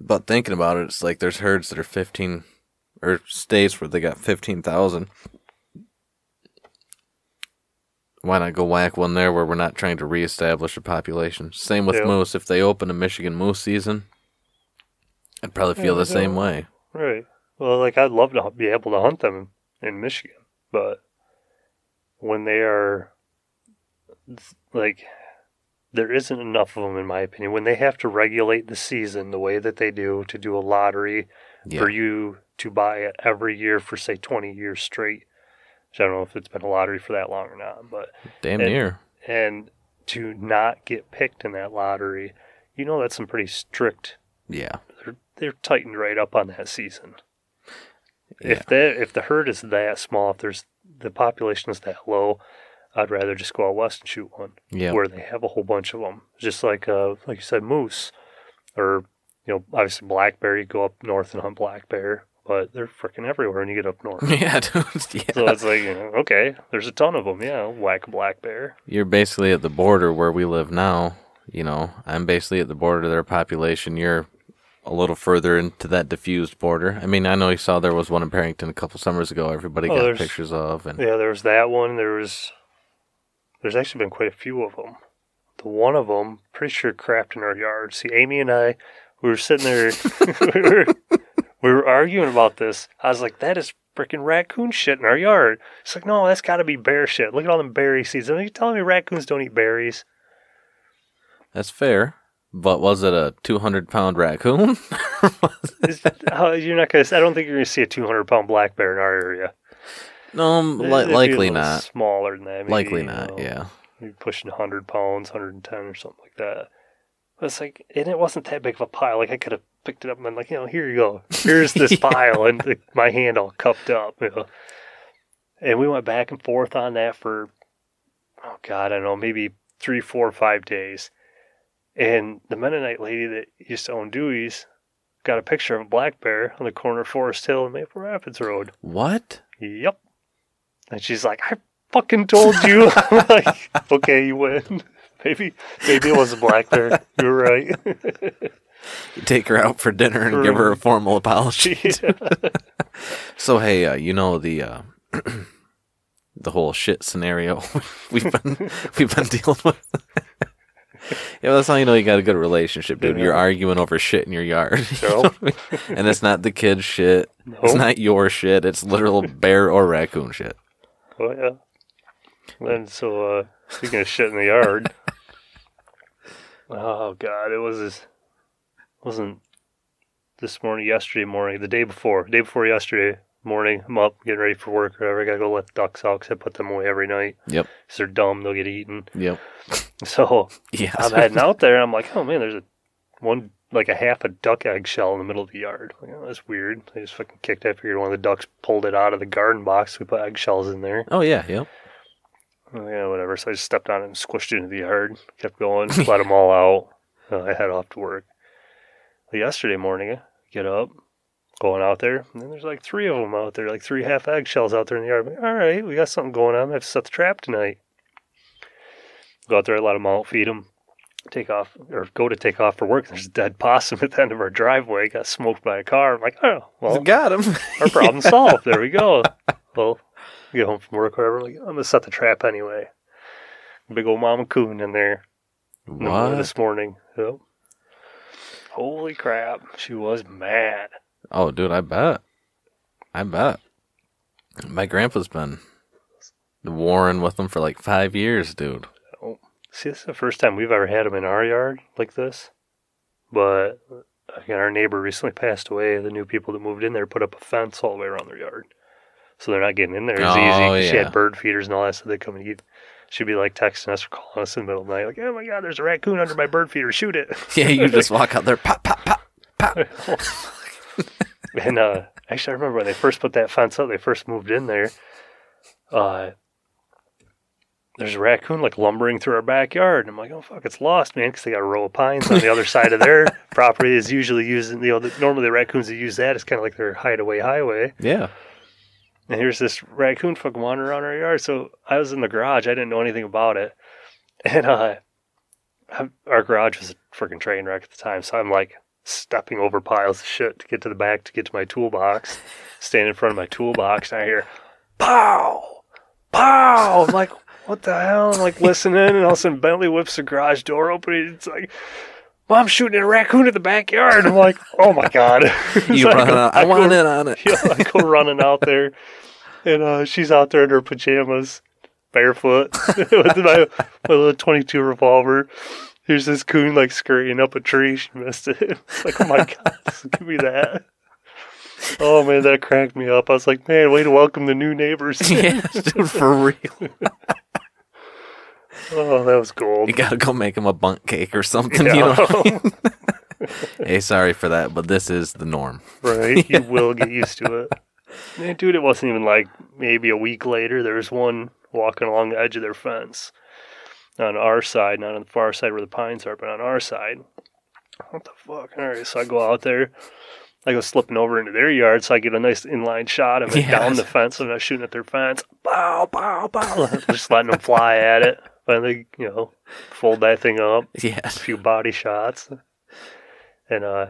but thinking about it it's like there's herds that are 15 or states where they got 15000 why not go whack one there where we're not trying to reestablish a population? Same with Yeah. moose. If they open a michigan moose season i'd probably feel Yeah, the same way. Right. Well, like I'd love to be able to hunt them in Michigan, but when they are like there isn't enough of them in my opinion. When they have to regulate the season the way that they do to do a lottery yeah. for you to buy it every year for say 20 years straight which i don't know if it's been a lottery for that long or not but damn and- near. and to not get picked in that lottery you know that's some pretty strict yeah. They're, they're tightened right up on that season yeah if the if the herd is that small if there's the population is that low i'd rather just go out west and shoot one yeah where they have a whole bunch of them. Just like uh, like you said, moose, or you know, obviously black bear. You go up north and hunt black bear, but they're freaking everywhere when you get up north. yeah dude yeah so it's like, you know, okay, there's a ton of them. Yeah, whack a black bear. you're basically at the border where we live now. You know, I'm basically at the border of their population. You're a little further into that diffused border. I mean, I know you saw there was one in Barrington a couple summers ago. Everybody Oh, got pictures of, and Yeah, there was that one. There was, there's actually been quite a few of them. The one of them, pretty sure, crapped in our yard. See, Amy and I, we were sitting there, we, were, we were arguing about this. I was like, that is freaking raccoon shit in our yard. It's like, no, that's got to be bear shit. Look at all them berry seeds. Are you telling me raccoons don't eat berries? that's fair. But was it a 200 pound raccoon? Is- you're not gonna. I don't think you're gonna see a 200 pound black bear in our area. no, um, li- It'd be a likely not. Smaller than that. Maybe, Likely you not. know. Yeah. maybe pushing 100 pounds, 110 or something like that. But it's like, and it wasn't that big of a pile. Like I could have picked it up and been like, you know, here you go. Here's this pile, and my hand all cupped up. You know. And we went back and forth on that for, oh God, I don't know, maybe three, four, five days. And the Mennonite lady that used to own Dewey's got a picture of a black bear on the corner of Forest Hill and Maple Rapids Road. What? Yep. And she's like, I fucking told you. I'm like, okay, you win. Maybe, maybe it was a black bear. You're right. You take her out for dinner and give her a formal apology. Yeah. So hey, uh, you know the uh, the whole shit scenario we've been we've been dealing with. Yeah, that's how you know you got a good relationship, dude. You're arguing over shit in your yard. You know I mean? and it's not the kid's shit. It's not your shit. It's literal bear or raccoon shit. Oh yeah. And so uh speaking of shit in the yard. oh god, it was this wasn't this morning, yesterday morning, the day before, day before yesterday morning. I'm up getting ready for work or whatever. I gotta go let the ducks out 'cause I put them away every night. Yep. 'Cause they're dumb, they'll get eaten. Yep. So Yeah. I'm heading out there. I'm like, oh man, there's a one like a half a duck egg shell in the middle of the yard. Like, oh, that's weird. I just fucking kicked it. I figured one of the ducks pulled it out of the garden box. We put eggshells in there. Oh yeah. Yep. Oh, yeah, whatever. So I just stepped on it and squished it into the yard. Kept going, let them all out. Uh, I head off to work. But yesterday morning, I get up, going out there, and then there's like three of them out there, like three half eggshells out there in the yard. Like, all right, we got something going on. I have to set the trap tonight. Go out there, let them out, feed them, take off, or go to take off for work. There's a dead possum at the end of our driveway. Got smoked by a car. I'm like, oh, well, Got him. our problem solved. There we go. Well, get home from work, whatever. Like, I'm gonna set the trap anyway. Big old mama coon in there what? this morning. Yep. Holy crap, she was mad. Oh, dude, I bet. I bet. My grandpa's been warring with them for like five years, dude. Oh, see, this is the first time we've ever had them in our yard like this. But again, our neighbor recently passed away. The new people that moved in there put up a fence all the way around their yard, so they're not getting in there as Oh, easy. She had bird feeders and all that, so they come and eat. She'd be like texting us or calling us in the middle of the night, like, "Oh my god, there's a raccoon under my bird feeder! Shoot it!" Yeah, you just walk out there, pop, pop, pop, pop. And uh, actually, I remember when they first put that fence up, they first moved in there. Uh, there's a raccoon like lumbering through our backyard, and I'm like, "Oh fuck, it's lost, man!" Because they got a row of pines on the other side of their property. Is usually using, you know, the, normally the raccoons that use that is kind of like their hideaway highway. Yeah. And here's this raccoon fucking wandering around our yard. So I was in the garage. I didn't know anything about it. And uh, our garage was a freaking train wreck at the time. So I'm like stepping over piles of shit to get to the back to get to my toolbox. Stand in front of my toolbox. And I hear, pow, pow. I'm like, what the hell? I'm like listening. And all of a sudden Bentley whips the garage door open. And it's like, Mom's shooting at a raccoon in the backyard. I'm like, oh my God. You run go- out. I go want in on it. yeah, I go running out there, and uh, she's out there in her pajamas, barefoot, with my, my little 22 revolver. Here's this coon like scurrying up a tree. She missed it. It's like, oh my god, give me that. Oh man, that cracked me up. I was like, man, way to welcome the new neighbors. yeah, dude, for real. oh, that was gold. You gotta go make him a bundt cake or something. Yeah. You know. What I mean? hey, sorry for that, but this is the norm. right? You will get used to it. Man, dude, it wasn't even like maybe a week later. There was one walking along the edge of their fence on our side, not on the far side where the pines are, but on our side. What the fuck? All right, so I go out there. I go slipping over into their yard, so I get a nice inline shot of it Yes. down the fence. I'm not shooting at their fence. Bow, bow, bow. Just letting them fly at it. Finally, you know, fold that thing up Yeah. a few body shots, and uh,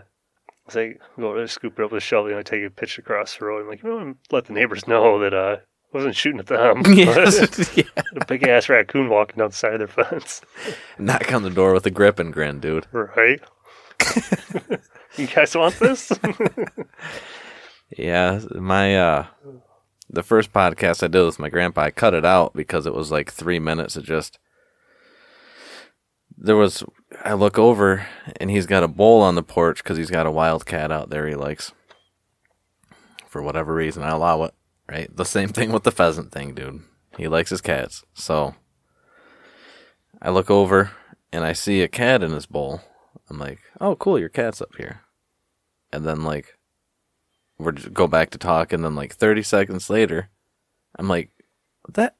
I say go over there, scoop it up with a shovel, and I take a pitch across the road. I'm like, you know, let the neighbors know that uh, I wasn't shooting at them. Yes. yeah. a big ass raccoon walking down the side of their fence, Knock on the door with a grip and grin, dude. right? you guys want this? Yeah, my uh the first podcast I did with my grandpa, I cut it out because it was like three minutes of just there was I look over and he's got a bowl on the porch because he's got a wild cat out there he likes. For whatever reason, I allow it. Right, the same thing with the pheasant thing, dude. He likes his cats, so I look over and I see a cat in his bowl. I'm like, "Oh, cool, your cat's up here." And then like just go back to talk, and then like 30 seconds later, I'm like, that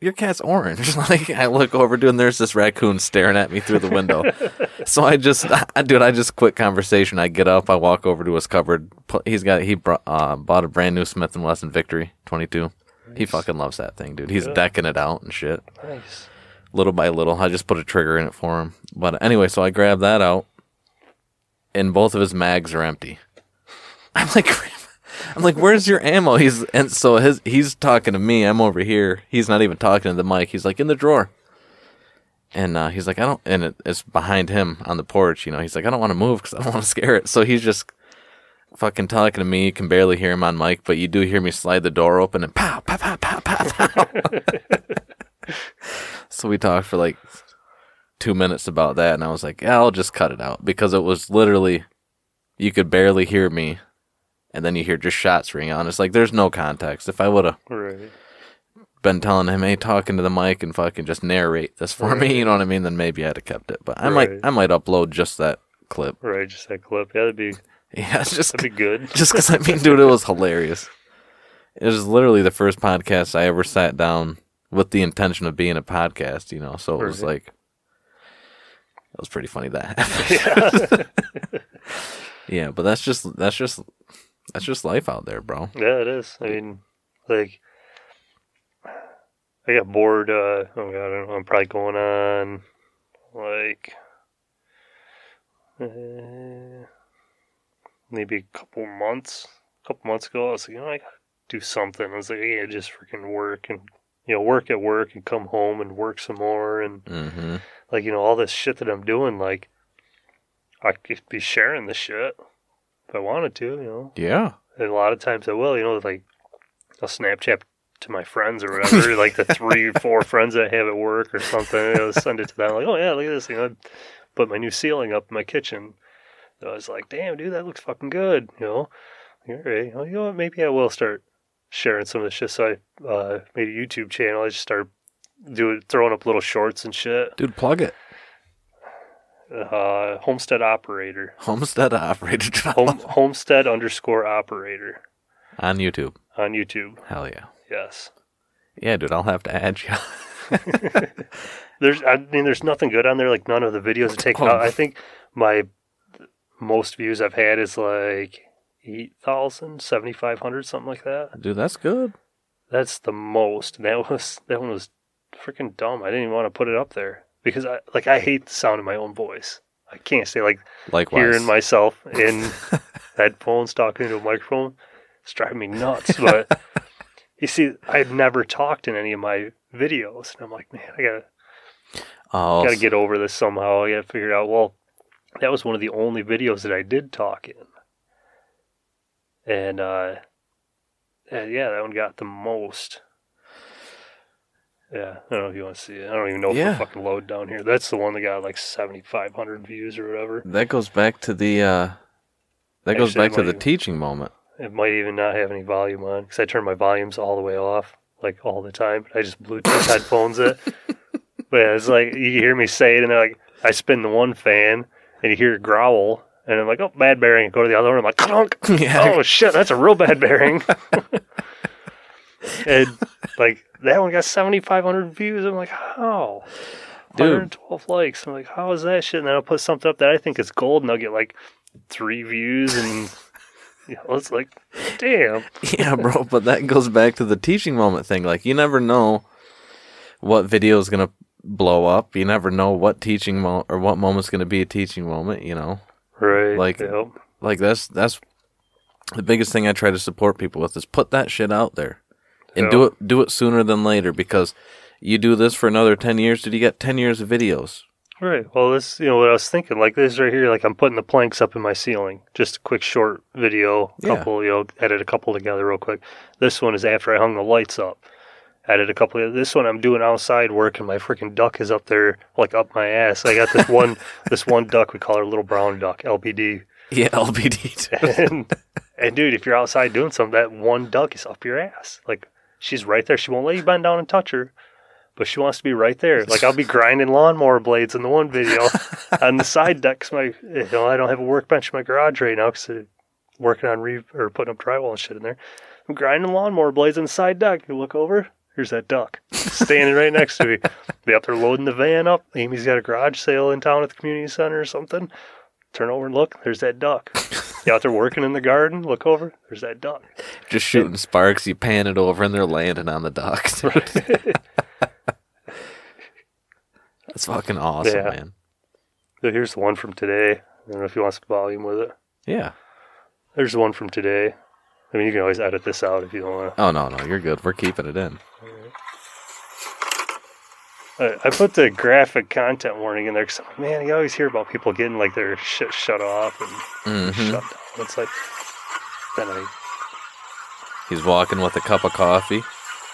your cat's orange. like I look over, dude, and there's this raccoon staring at me through the window. so I just, I, dude, I just quit conversation. I get up, I walk over to his cupboard. He's got, he brought, uh, bought a brand new Smith and Wesson Victory 22. He fucking loves that thing, dude. He's Yeah. decking it out and shit nice. little by little. I just put a trigger in it for him. But anyway, so I grab that out, and both of his mags are empty. I'm like, I'm like, where's your ammo? He's and so his he's talking to me. I'm over here. He's not even talking to the mic. He's like in the drawer. And uh, he's like, I don't, and it, it's behind him on the porch. You know, he's like, I don't want to move because I don't want to scare it. So he's just fucking talking to me. You can barely hear him on mic, but you do hear me slide the door open and pow, pow, pow, pow, pow, pow. so we talked for like two minutes about that, and I was like, yeah, I'll just cut it out because it was literally, you could barely hear me, and then you hear just shots ring on. It's like there's no context. If I would have Right. Been telling him, hey, talking to the mic and fucking just narrate this for me, you know what I mean? Then maybe I'd have kept it. But I might, I might upload just that clip. Right. Just that clip. Yeah, that'd be Yeah, it's just that'd be good. just because I mean, dude, it was hilarious. It was literally the first podcast I ever sat down with the intention of being a podcast, you know. So it was like, it was pretty funny that. happened. yeah. yeah, but that's just that's just that's just life out there, bro. yeah, it is. I mean, like, I got bored. Uh, oh god, I don't know. I'm probably going on like uh, maybe a couple months. A couple months ago, I was like, you know, I gotta do something. I was like, yeah, just freaking work and you know, work at work and come home and work some more and hmm like you know all this shit that I'm doing. Like, I could be sharing the shit if I wanted to. You know, Yeah. and a lot of times I will. You know, like I'll Snapchat to my friends or whatever, like the three, four friends that I have at work or something. I'll send it to them. Like, oh yeah, look at this. You know, I put my new ceiling up in my kitchen. So I was like, damn, dude, that looks fucking good. You know, all right, well, you know what? Maybe I will start sharing some of this shit. So I uh, made a YouTube channel. I just started doing throwing up little shorts and shit. Dude, plug it. Uh, homestead operator. Homestead operator. Home, homestead underscore operator on YouTube. on YouTube. Hell yeah. Yes. Yeah, dude, I'll have to add you. There's, I mean, there's nothing good on there. Like none of the videos are taken Oh. out. I think my most views I've had is like 8,000, 7,500, something like that. dude, that's good. That's the most. And that was that one was freaking dumb. I didn't even want to put it up there because I like I hate the sound of my own voice. I can't say like Likewise. hearing myself in headphones talking into a microphone. It's driving me nuts. But you see, I've never talked in any of my videos, and I'm like, man, I gotta oh, got to get over this somehow. I got to figure it out. Well, that was one of the only videos that I did talk in, and uh, and yeah, that one got the most. Yeah, I don't know if you want to see it. I don't even know if Yeah. fucking load down here. That's the one that got like seventy five hundred views or whatever. that goes back to the uh that goes back to the might- teaching moment. It might even not have any volume on because I turn my volumes all the way off, like all the time. But I just Bluetooth headphones it. But yeah, it's like you hear me say it, and like I spin the one fan, and you hear it growl, and I'm like, oh, bad bearing. Go to the other one, I'm like, clunk. yeah. Oh shit, that's a real bad bearing. and like that one got 7,500 views. I'm like, how? Dude. 112 likes. I'm like, how is that shit? And then I'll put something up that I think is gold, and I'll get like three views, and you know, it's like, damn. yeah, bro, but that goes back to the teaching moment thing. Like you never know what video is gonna blow up. You never know what teaching moment or what moment's gonna be a teaching moment. You know, Right. Like- Yep. like that's that's the biggest thing I try to support people with is put that shit out there and do it do it sooner than later because you do this for another ten years. Did you get ten years of videos? Right. Well, this, you know, what I was thinking, like this right here, like I'm putting the planks up in my ceiling. Just a quick short video, Yeah. couple, you know, edit a couple together real quick. This one is after I hung the lights up. Added a couple of this one I'm doing outside work and my freaking duck is up there like up my ass. I got this one this one duck, we call her little brown duck, LBD. Yeah, LBD. And and dude, if you're outside doing something, that one duck is up your ass. Like she's right there. She won't let you bend down and touch her. But she wants to be right there. Like I'll be grinding lawnmower blades in the one video on the side deck 'cause my you know I don't have a workbench in my garage right now because I'm working on re or putting up drywall and shit in there. I'm grinding lawnmower blades on the side deck. You look over, here's that duck standing right next to me. Be up there loading the van up. Amy's got a garage sale in town at the community center or something. Turn over and look, there's that duck. You out there working in the garden, look over, there's that duck. Just shooting sparks. You pan it over and they're landing on the dock. That's fucking awesome, Yeah. man. So here's the one from today. I don't know if you want some volume with it. Yeah. There's the one from today. I mean, you can always edit this out if you don't want to. Oh no, no, you're good. We're keeping it in. I I put the graphic content warning in there because man, you always hear about people getting like their shit shut off and Mhm. shut down. It's like then I He's walking with a cup of coffee.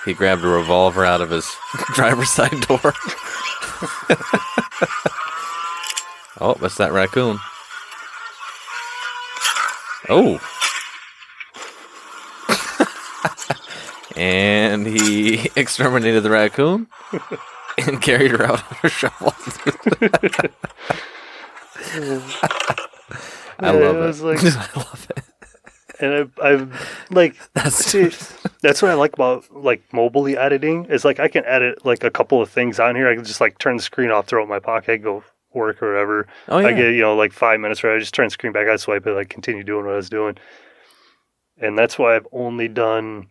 He grabbed a revolver out of his driver's side door. oh, that's that raccoon. Oh. and he exterminated the raccoon and carried her out on a shovel. I Yeah, love it it. like- I love it. And I I like That's See, that's what I like about like mobilely editing is like I can edit like a couple of things on here. I can just like turn the screen off, throw it in my pocket, go work or whatever. oh yeah. I get you know like five minutes where I just turn the screen back, I swipe it, like continue doing what I was doing. And that's why I've only done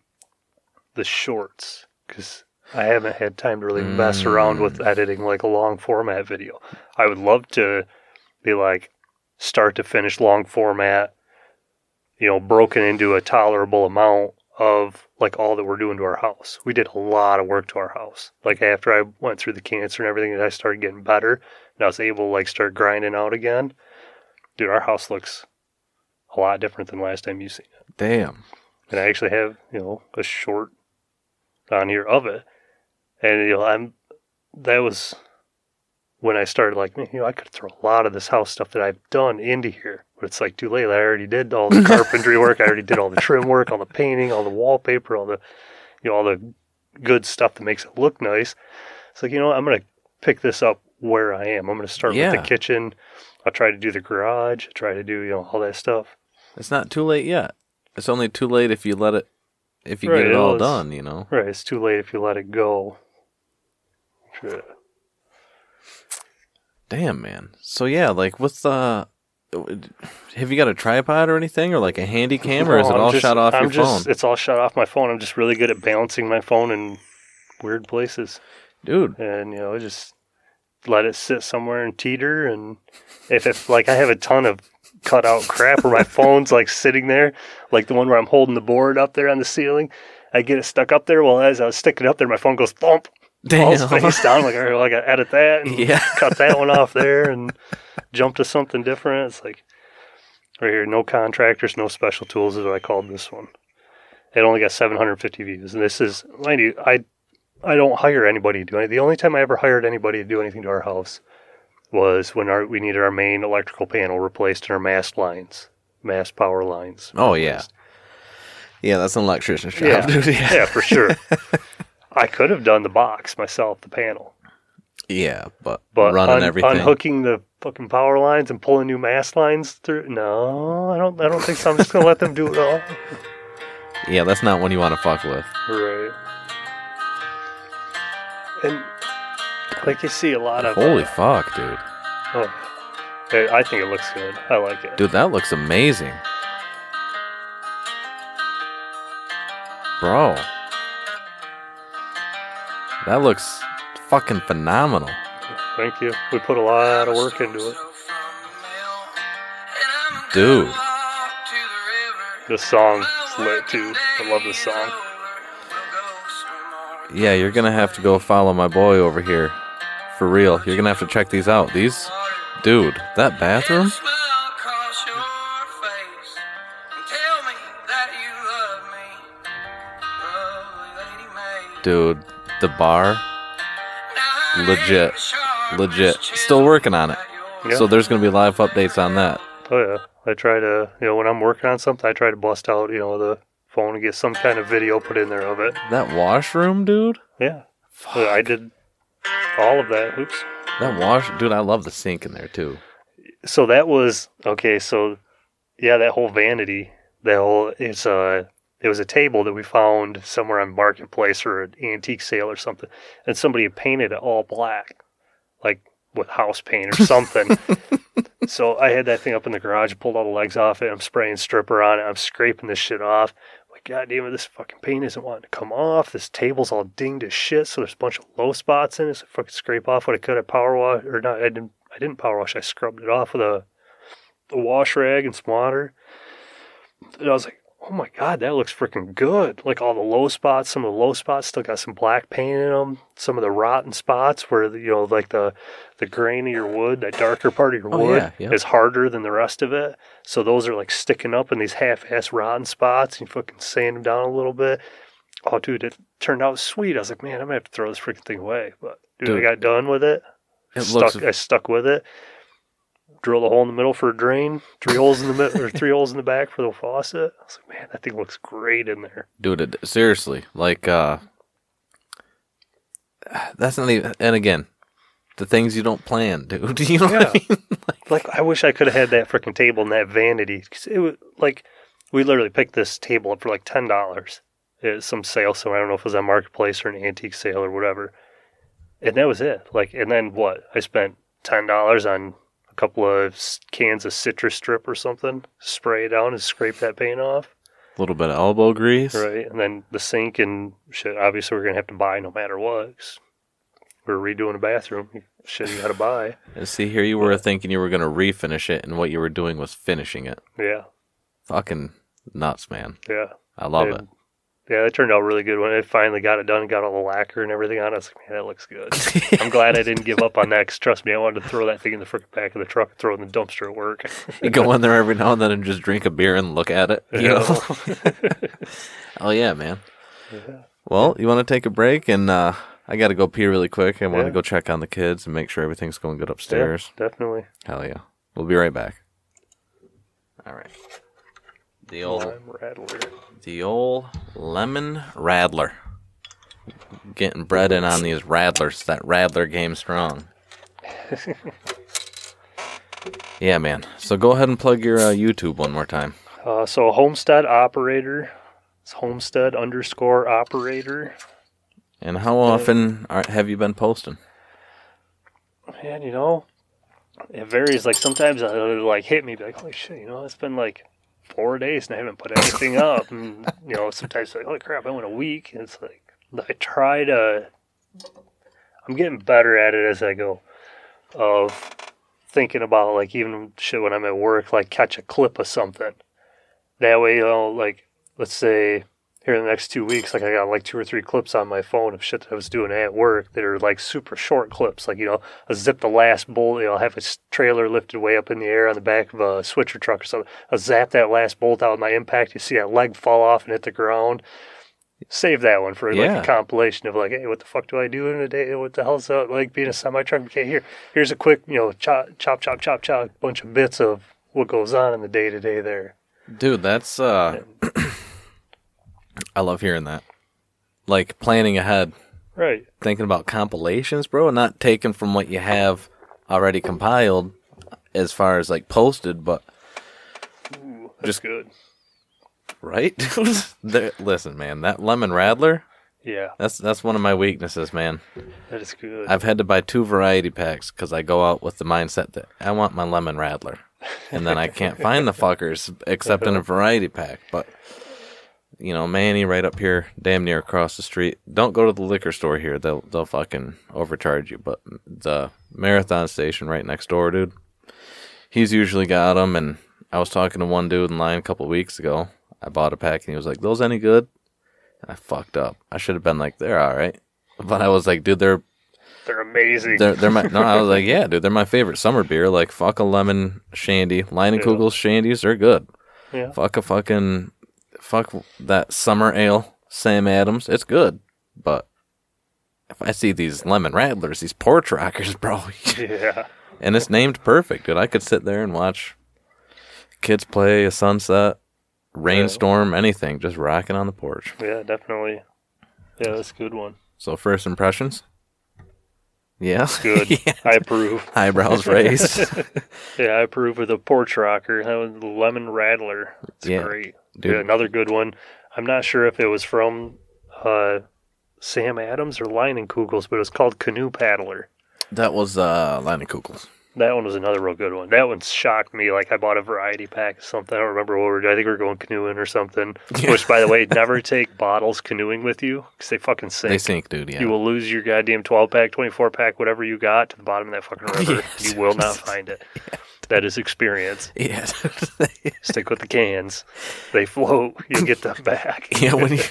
the shorts because I haven't had time to really mess around with mm. editing like a long format video. I would love to be like start to finish long format, you know, broken into a tolerable amount of like all that we're doing to our house. We did a lot of work to our house. Like after I went through the cancer and everything, and I started getting better, and I was able to like start grinding out again. Dude, our house looks a lot different than last time you seen it. Damn. And I actually have, you know, a short on here of it. And you know, I'm that was when I started like, you know, I could throw a lot of this house stuff that I've done into here. But it's like too late. I already did all the carpentry work, I already did all the trim work, all the painting, all the wallpaper, all the you know, all the good stuff that makes it look nice. It's like, you know what, I'm gonna pick this up where I am. I'm gonna start with the kitchen. I'll try to do the garage, I'll try to do, you know, all that stuff. It's not too late yet. It's only too late if you let it, if you Right, get it all done, you know? Right, it's too late if you let it go. Sure. Damn, man. So, yeah, like, what's the. Have you got a tripod or anything, or like a handy cam, or is it all just- shut off I'm your just, phone? It's all shut off my phone. I'm just really good at balancing my phone in weird places, Dude, and you know, just let it sit somewhere and teeter. And if if like I have a ton of cut out crap, or my phone's like sitting there, like the one where I'm holding the board up there on the ceiling, I get it stuck up there. Well, as I was sticking it up there, my phone goes thump, damn. face down. Like, all right, well, I got to edit that and yeah. cut that one off there and jump to something different. It's like right here, no contractors, no special tools is what I called this one. It only got 750 views, and this is mind you, I I don't hire anybody to do it. The only time I ever hired anybody to do anything to our house was when our we needed our main electrical panel replaced and our mast lines, mast power lines. Oh, yeah. replaced. Yeah, that's an electrician's job, Yeah. yeah, for sure. I could have done the box myself, the panel. Yeah, but, But running un- everything. unhooking the fucking power lines and pulling new mast lines through. No, I don't. I don't think so. I'm just gonna let them do it all. Yeah, that's not one you want to fuck with. Right. And like you see a lot of. Holy uh, fuck, dude. oh, I I think it looks good. I like it. Dude, that looks amazing. Bro. That looks fucking phenomenal. Thank you. We put a lot of work into it. Dude. This song is lit too. I love this song. Yeah, you're gonna have to go follow my boy over here. For real. You're gonna have to check these out. These dude, that bathroom? Dude, the bar, legit. Legit. Still working on it. Yeah. So there's gonna be live updates on that. Oh yeah. I try to, you know, when I'm working on something, I try to bust out, you know, the phone and get some kind of video put in there of it. That washroom, dude? Yeah. So I did all of that. Oops. That wash dude, I love the sink in there too. So that was okay. So yeah, that whole vanity, that whole it's a it was a table that we found somewhere on marketplace or an antique sale or something, and somebody had painted it all black, like with house paint or something. so I had that thing up in the garage, pulled all the legs off it. I'm spraying stripper on it. I'm scraping this shit off. Like, God damn it, this fucking paint isn't wanting to come off. This table's all dinged as shit. So there's a bunch of low spots in it. So I fucking scrape off what I could. I power wash or not. I didn't. I didn't power wash. I scrubbed it off with a, a wash rag and some water. And I was like, oh my god, that looks freaking good. Like all the low spots, some of the low spots still got some black paint in them. Some of the rotten spots where you know, like the the grain of your wood, that darker part of your Oh, wood yeah, is harder than the rest of it. So those are like sticking up in these half-ass rotten spots. And you fucking sand them down a little bit. Oh, dude, it turned out sweet. I was like, man, I'm gonna have to throw this freaking thing away. But dude, I got done with it. It stuck, looks I stuck with it. Drilled a hole in the middle for a drain. Three holes in the middle, or three holes in the back for the faucet. I was like, man, that thing looks great in there. dude it, seriously like uh that's not even and again the things you don't plan dude you know what i mean Like, I wish I could have had that freaking table and that vanity. 'Cause it was like, we literally picked this table up for like ten dollars. It's some sale, so I don't know if it was on marketplace or an antique sale or whatever. And that was it. Like, and then what? I spent ten dollars on a couple of cans of Citristrip or something. Spray it down and scrape that paint off. a little bit of elbow grease Right, and then the sink and shit. Obviously, we're gonna have to buy no matter what. 'cause we're redoing a bathroom. Shit, you gotta buy. and see here you were thinking you were going to refinish it and what you were doing was finishing it Yeah, fucking nuts man yeah. i love And, Yeah, it turned out really good when I finally got it done and got all the lacquer and everything on it. I was like, man, that looks good. I'm glad I didn't give up on that 'cause trust me, I wanted to throw that thing in the frickin' back of the truck and throw it in the dumpster at work. you go in there every now and then and just drink a beer and look at it you know oh yeah man Yeah. well you want to take a break and uh I got to go pee really quick. I want to Yeah. go check on the kids and make sure everything's going good upstairs. Yeah, definitely. Hell yeah. We'll be right back. All right. The old Lime rattler. the old lemon radler. Getting bred in on these rattlers. That rattler game strong. yeah, man. So go ahead and plug your uh, YouTube one more time. Uh, so homestead operator. It's homestead underscore operator. And how often are, have you been posting? Man, you know, it varies. Like sometimes it'll like hit me, be like, holy shit, you know, it's been like four days and I haven't put anything up. And you know, sometimes like, holy crap, I went a week. And it's like I try to. I'm getting better at it as I go. Of thinking about like even shit when I'm at work, like catch a clip of something. That way, you know, like let's say here in the next two weeks, like I got like two or three clips on my phone of shit that I was doing at work that are like super short clips. Like, you know, I zip the last bolt, you know, I have a trailer lifted way up in the air on the back of a switcher truck or something. I zap that last bolt out with my impact. You see that leg fall off and hit the ground. Save that one for like Yeah. a compilation of like, hey, what the fuck do I do in a day? What the hell's that like being a semi truck? Okay, here, here's a quick, you know, chop, chop, chop, chop, chop, bunch of bits of what goes on in the day to day there. Dude, that's uh I love hearing that. Like planning ahead, Right. thinking about compilations, bro, and not taking from what you have already compiled as far as like posted, but Ooh, Just- good. right? There- Listen, man, that lemon radler, Yeah, that's that's one of my weaknesses, man. that is good. I've had to buy two variety packs because I go out with the mindset that I want my lemon radler, and then I can't find the fuckers except in a variety pack. But you know, Manny right up here, damn near across the street. Don't go to the liquor store here; they'll they'll fucking overcharge you. But the marathon station right next door, dude, he's usually got them. And I was talking to one dude in line a couple weeks ago. I bought a pack, and he was like, "Those any good?" I fucked up. I should have been like, "They're all right." But I was like, dude, they're They're amazing. they're they're my no. I was like, yeah, dude, they're my favorite summer beer. Like fuck a lemon shandy, Leinenkugel's shandies, they're good. yeah. Fuck a fucking fuck that summer ale, Sam Adams, it's good. But if I see these lemon rattlers, these porch rockers, bro, Yeah. and it's named perfect, dude. I could sit there and watch kids play a sunset, rainstorm, anything, just rocking on the porch. Yeah, definitely. Yeah, that's a good one. So first impressions, yeah, Good. yeah. I approve. eyebrows raised. Yeah, I approve of the porch rocker. That was the lemon rattler. It's Yeah, great. Dude. Yeah, another good one. I'm not sure if it was from uh, Sam Adams or Leinenkugels, but it was called Canoe Paddler. That was uh Leinenkugel's. That one was another real good one. That one shocked me. Like I bought a variety pack of something. I don't remember what we were. Doing. I think we were going canoeing or something. Yeah. Which, by the way, never take bottles canoeing with you because they fucking sink. They sink, dude. Yeah. You will lose your goddamn 12 pack, 24 pack, whatever you got to the bottom of that fucking river. Yes. You will not find it. That is experience. Yeah. Stick with the cans. They float. You get them back. yeah, when you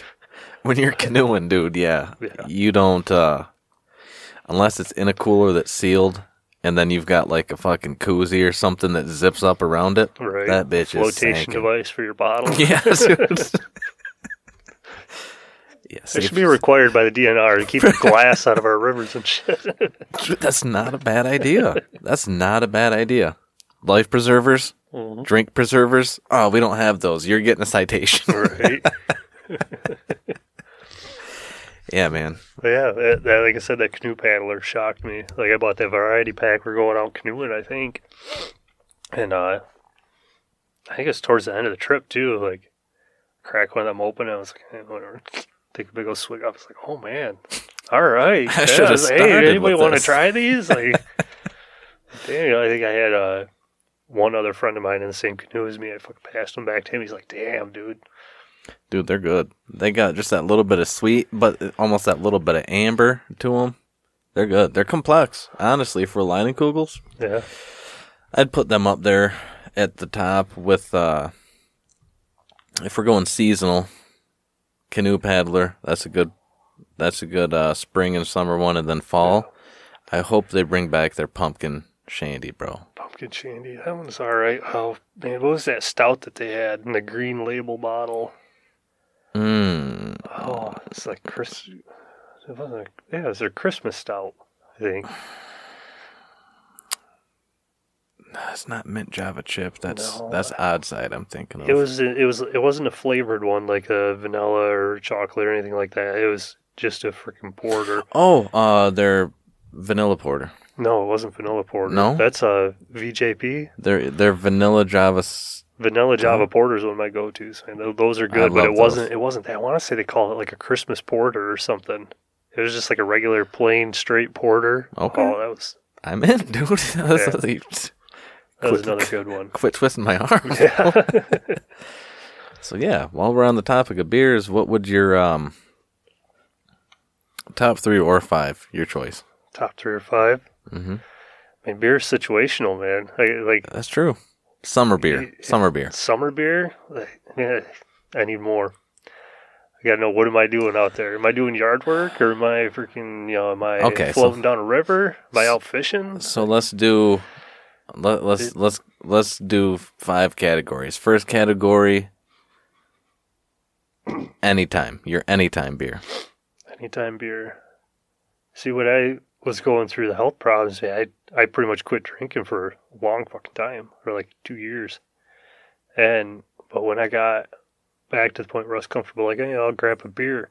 when you're canoeing, dude, yeah. Yeah. You don't uh unless it's in a cooler that's sealed and then you've got like a fucking koozie or something that zips up around it. Right. That bitch is Flotation device for your bottle. Dude. yeah, It should be required by the DNR to keep the glass out of our rivers and shit. That's not a bad idea. That's not a bad idea. Life preservers, Mhm. drink preservers. Oh, we don't have those. You're getting a citation. right. Yeah, man. But yeah, that, that, like I said, that canoe paddler shocked me. Like I bought that variety pack. We're going out canoeing, I think, and uh, I think it's towards the end of the trip too. Like, crack one of them open. And I was like, hey, whatever. Take a big old swig. I was like, oh man, all right. I should've hey, anybody want to try these? Like, damn, I think I had uh, one other friend of mine in the same canoe as me. I fucking passed him back to him. He's like, damn, dude. Dude, they're good. They got just that little bit of sweet, but almost that little bit of amber to them. They're good. They're complex. Honestly, for Leinenkugels, Yeah, I'd put them up there at the top with, uh, if we're going seasonal, canoe paddler. That's a good, that's a good, uh, spring and summer one. And then fall, I hope they bring back their pumpkin shandy, bro. pumpkin shandy. That one's all right. Oh man, what was that stout that they had in the green label bottle? Mmm. Oh, it's like Chris. It wasn't. A, yeah, it was their Christmas stout. I think. That's not mint Java chip. That's No. that's odd side. I'm thinking of. It was. It was. It wasn't a flavored one like a vanilla or chocolate or anything like that. It was just a freaking porter. Oh, uh, their vanilla porter. No, it wasn't vanilla porter. No? that's a VJP. Their their vanilla Java. Vanilla Java porter is one of my go-tos. Man, Tho- those are good, but it those. wasn't. It wasn't that. I want to say they call it like a Christmas porter or something. It was just like a regular plain straight porter. Okay. Oh, that was I'm in, dude. That's- you- that was Quit- another good one. Quit twisting my arm. Yeah. So yeah, while we're on the topic of beers, what would your um top three or five? Your choice. Top three or five. Mm-hmm. I mean, beer's situational, man. Like, like That's true. Summer beer. Summer beer. summer beer. I need more. I gotta know what am I doing out there? Am I doing yard work or am I freaking you know am I Okay, so- floating down a river? Am I out fishing? So let's do let, let's let's let's do five categories. First category anytime. Your anytime beer. Anytime beer. See, what I was going through the health problems, I I pretty much quit drinking for a long fucking time, for like two years. And but when I got back to the point where I was comfortable, like, hey, I'll grab a beer.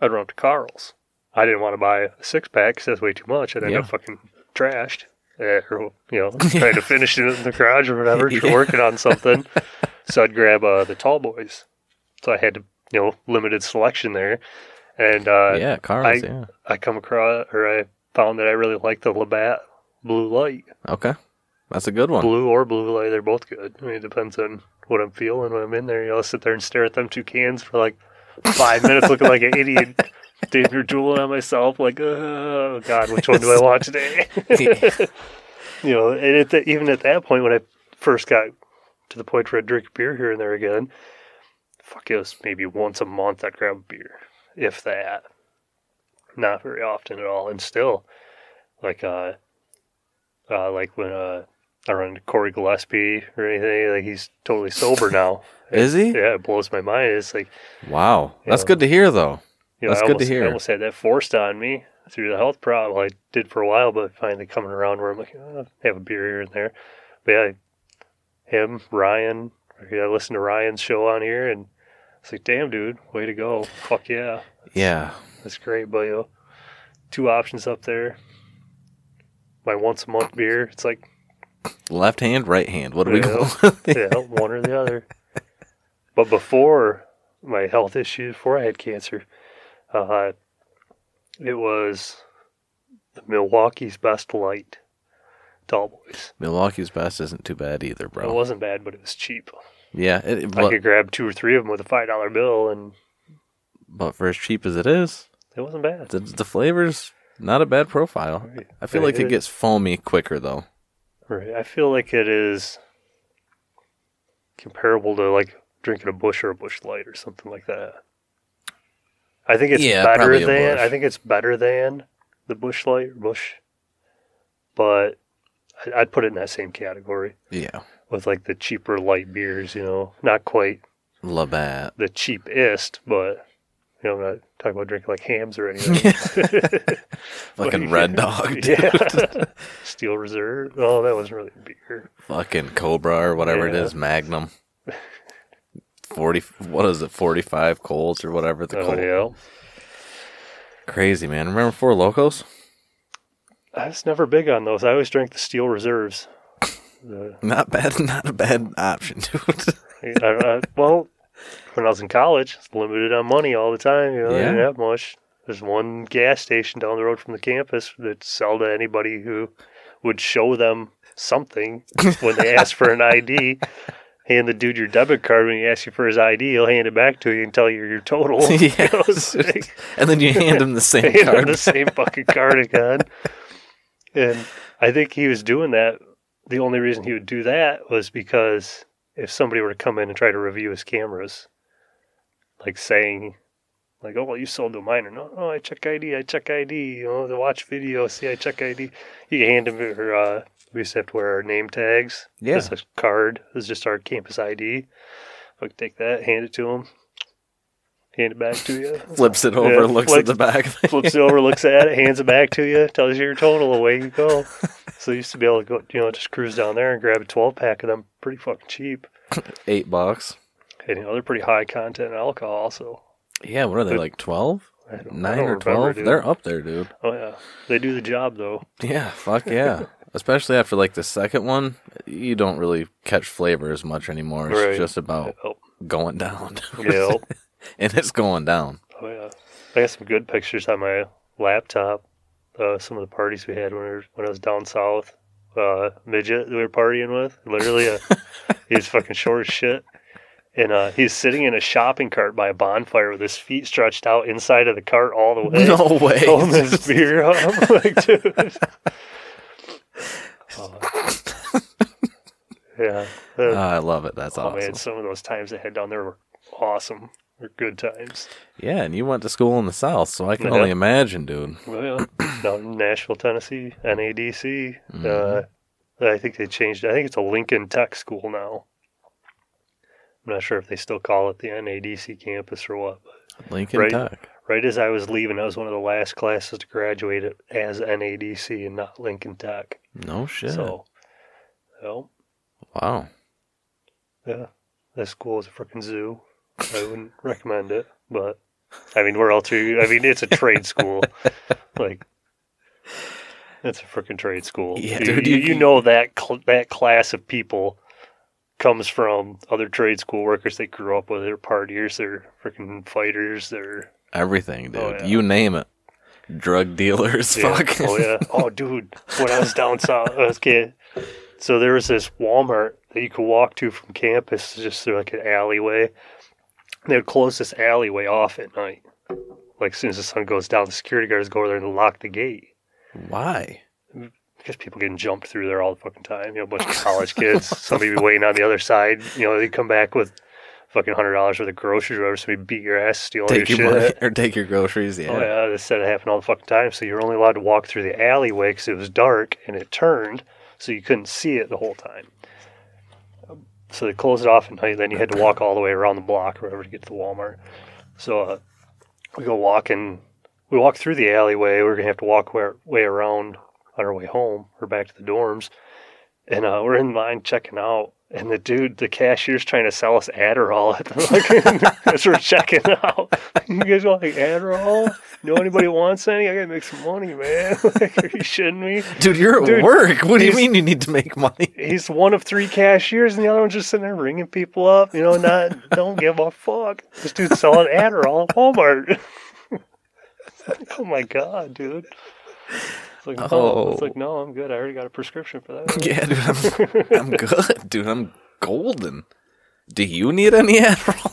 I'd run up to Carl's. I didn't want to buy a six pack because that's way too much. And I'd end up fucking trashed. eh, or, you know, trying to finish it in the garage or whatever, Yeah. working on something. So I'd grab uh, the tall boys. So I had to, you know, limited selection there. And uh, yeah, Carl's, I- yeah. I come across, or I found that I really like the Labatt Blue Light. Okay. That's a good one. Blue or Blue Light, they're both good. I mean, it depends on what I'm feeling when I'm in there. You know, I'll sit there and stare at them two cans for like five minutes looking like an idiot. Damn, you're drooling on myself. Like, oh, God, which one do I want today? you know, and at the, even at that point, when I first got to the point where I'd drink beer here and there again, fuck, it was maybe once a month I'd grab a beer, if that. Not very often at all. And still, like, uh, uh, like when uh, I run into Corey Gillespie or anything, like he's totally sober now. Is he? Yeah, it blows my mind. It's like, Wow. That's Yeah. good to hear though. you know, That's good to hear. I almost had that forced on me through the health problem. I did for a while, but finally coming around where I'm like, oh, have a beer here and there. But yeah, him, Ryan, I listened to Ryan's show on here, and it's like, damn, dude, way to go. Fuck yeah. Yeah. That's great, but you know, two options up there. My once a month beer, it's like, Left hand, right hand. What do we go? Yeah. one or the other. But before my health issues, before I had cancer, uh, it was the Milwaukee's Best Light Tall Boys. Milwaukee's best isn't too bad either, bro. It wasn't bad, but it was cheap. Yeah, it, it- I but, could grab two or three of them with a five dollar bill, and but for as cheap as it is, it wasn't bad. the, the flavors not a bad profile. Right. I feel Right, like it it- gets foamy quicker though. Right. I feel like it is comparable to like drinking a Busch or a Busch light or something like that. I think it's Yeah, better than I think it's better than the Busch light or Busch, but I'd put it in that same category Yeah. with like the cheaper light beers. You know, not quite Labatt. the cheapest, but you know, I'm not talking about drinking like Hamm's or anything. Fucking Red Dog. dude. yeah, Steel Reserve. Oh, that wasn't really beer. Fucking Cobra or whatever it Yeah. is, Magnum. 40, what is it, 45 Colts or whatever the Oh Colt. yeah. Crazy, man. Remember Four Locos? I was never big on those. I always drank the steel reserves. The, Not bad, not a bad option, dude. I, I, well, when I was in college, it's limited on money all the time. You know, I didn't have much. There's one gas station down the road from the campus that sell to anybody who would show them something when they ask for an ID. Hand the dude your debit card when he asks you for his ID. He'll hand it back to you and tell you your total. You know, like- and then you hand him the same hand him card. the same fucking card again. And I think he was doing that. The only reason he would do that was because if somebody were to come in and try to review his cameras, like saying, like, "Oh, well, you sold to a minor." No, no, I check ID. I check ID. You know, to watch video. See, I check ID. You hand him her. Uh, we used to have to wear our name tags. Yeah. It's a card. It's just our campus ID. I could take that, hand it to him, hand it back to you. Flips it over, Yeah, looks flips- at the back. flips it over, looks at it, hands it back to you, tells you your total, away you go. So you used to be able to go, you know, just cruise down there and grab a 12 pack of them pretty fucking cheap. Eight bucks. And, you know, they're pretty high content in alcohol, so. Yeah, what are they, Good. like 12? I don't, I 9 or 12? They're up there, dude. Oh, yeah. They do the job, though. Yeah, fuck yeah. Especially after like the second one, you don't really catch flavor as much anymore. It's Right. just about Oh, going down. yeah. and it's going down. Oh, yeah. I got some good pictures on my laptop. Uh, some of the parties we had when, we were, when I was down south. Uh, midget that we were partying with. Literally, uh, he was fucking short as shit. And uh, he's sitting in a shopping cart by a bonfire with his feet stretched out inside of the cart all the way. No way. Holding his beer up. Like, dude. Oh. yeah. Uh, Ah, I love it. That's oh, awesome. man, some of those times I had down there were awesome. Good times. Yeah, and you went to school in the South, so I can Yeah. only imagine, dude. Well, yeah. down in Nashville, Tennessee, NADC. Mhm. Uh, I think they changed. I think it's a Lincoln Tech school now. I'm not sure if they still call it the NADC campus or what. But Lincoln Right. Tech. right as I was leaving, I was one of the last classes to graduate as NADC and not Lincoln Tech. No shit. So, well, wow. yeah, that school is a freaking zoo. I wouldn't recommend it, but I mean, we're all too. I mean, it's a trade school. Like, it's a freaking trade school. Yeah, you, dude, you, you- you know that cl- that class of people comes from other trade school workers they grew up with. They're partiers, they're freaking fighters, they're Everything, oh, dude. Oh, yeah. You name it. Drug dealers, Yeah. fuck. Oh yeah. Oh dude, when I was down south I was kid, so there was this Walmart that you could walk to from campus, just through like an alleyway. They would close this alleyway off at night. Like as soon as the sun goes down, the security guards go over there and lock the gate Why? because people getting jumped through there all the fucking time. You know, a bunch of college kids. Somebody be waiting on the other side. You know, they come back with fucking hundred dollars worth of groceries, or whatever. Somebody beat your ass, steal Take your your shit. money or take your groceries. Yeah. Oh yeah, this said it happened all the fucking time. So you're only allowed to walk through the alleyway because it was dark and it turned, so you couldn't see it the whole time. So they closed it off at night. Then you had to walk all the way around the block or whatever to get to Walmart. So uh, we go walking. We walk through the alleyway. We're gonna have to walk way, way around on our way home or back to the dorms. And uh, we're in line checking out, and the dude, the cashier's trying to sell us Adderall at the as we're checking out. You guys want like Adderall? Know anybody wants any? I gotta make some money, man. like, are you shitting me? Dude, you're at Dude, work. What do you mean you need to make money? He's one of three cashiers, and the other one's just sitting there ringing people up. You know, not don't give a fuck. This dude's selling Adderall at Walmart. oh my god, dude. It's like, no. Oh. It's like, no, I'm good. I already got a prescription for that. Yeah, dude, I'm, I'm good, dude. I'm golden. Do you need any Adderall?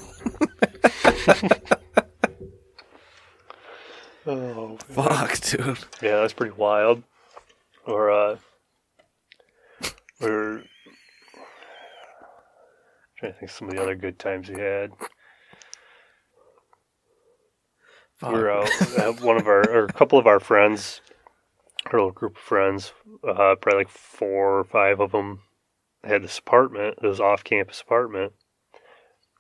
Oh, Fuck, dude. yeah, that's pretty wild. Or uh, Or trying to think of some of the other good times we had. We were out. one of our, or a couple of our friends, our little group of friends, uh, probably like four or five of them, had this apartment. It was off-campus apartment.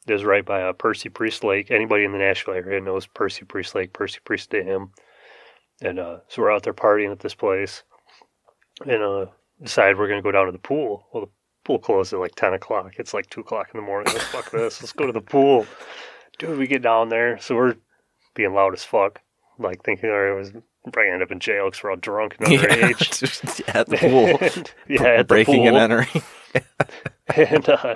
It was right by uh, Percy Priest Lake. Anybody in the Nashville area knows Percy Priest Lake, Percy Priest Dam. And uh, so we're out there partying at this place, and uh, decide we're gonna go down to the pool. Well, the pool closed at like ten o'clock. It's like two o'clock in the morning. Like, fuck this. Let's go to the pool, dude. We get down there, so we're being loud as fuck, like thinking, all right, it was probably end up in jail because we're all drunk and Yeah, underage. just at the pool, yeah, at the breaking and entering. and uh,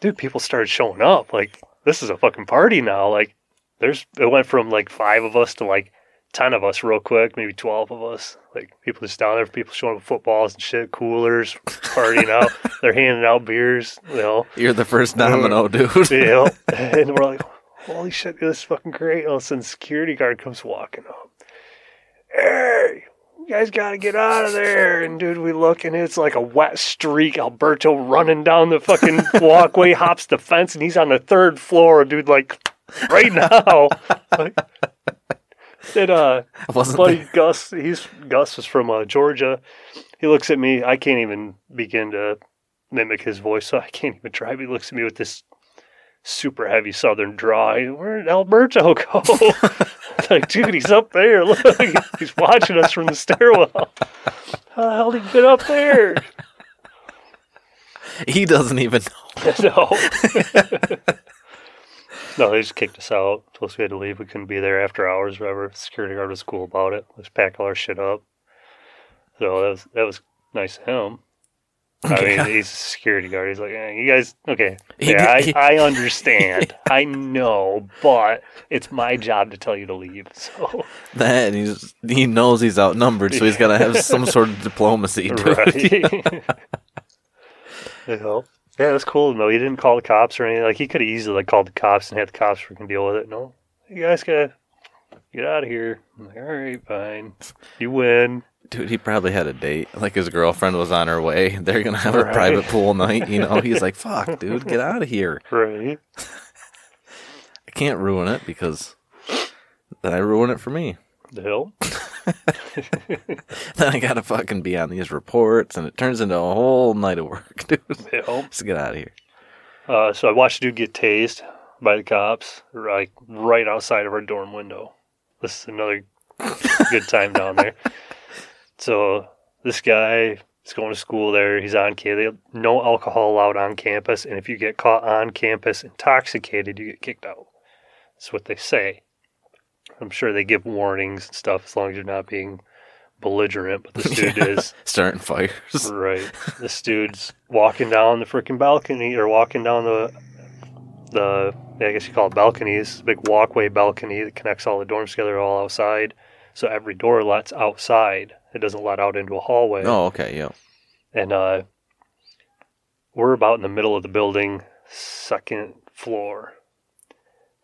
dude, people started showing up. Like, this is a fucking party now. Like, there's it went from like five of us to like ten of us real quick, maybe twelve of us. Like, people just down there, people showing up with footballs and shit, coolers, partying out. They're handing out beers, you know, You're the first domino, dude. you know. And we're like, holy shit, this is fucking great. All of a sudden, security guard comes walking up. Hey, you guys got to get out of there. And dude, we look and it's like a wet streak. Alberto running down the fucking walkway, hops the fence, and he's on the third floor, dude, like right now. like, then, uh, buddy there- Gus, he's Gus is from uh, Georgia. He looks at me. I can't even begin to mimic his voice, so I can't even try. He looks at me with this super heavy Southern draw. Where did Alberto go? like, dude, he's up there. Look, he's watching us from the stairwell. How the hell did he get up there? he doesn't even know. no. no, they just kicked us out. Told us we had to leave. We couldn't be there after hours, whatever. Security guard was cool about it. Let's pack all our shit up. So that was that was nice of him. I mean, he's a security guard. He's like, eh, you guys, okay, yeah, I, I understand. I know, but it's my job to tell you to leave. So, That and he's he knows he's outnumbered, so he's got to have some sort of diplomacy. Dude. right. you know? Yeah, that's cool. No, he didn't call the cops or anything. Like he could have easily like called the cops and had the cops freaking deal with it. No, you guys gotta get out of here. I'm like, all right, fine. You win. Dude, he probably had a date. Like his girlfriend was on her way. They're gonna have a private pool night. You know, he's like, "Fuck, dude, get out of here." Right. I can't ruin it because then I ruin it for me. The hell. Then I gotta fucking be on these reports, and it turns into a whole night of work, dude. The. Just get out of here. Uh, so I watched a dude get tased by the cops, like right outside of our dorm window. This is another good time down there. So this guy is going to school there. He's on campus. No alcohol allowed on campus, and if you get caught on campus intoxicated, you get kicked out. That's what they say. I'm sure they give warnings and stuff as long as you're not being belligerent. But this dude is Starting fires. Right. This dude's walking down the freaking balcony or walking down the the I guess you call it balconies, big walkway balcony that connects all the dorms together all outside. So every door lets outside. It doesn't let out into a hallway. Oh, okay, yeah. And uh we're about in the middle of the building, second floor.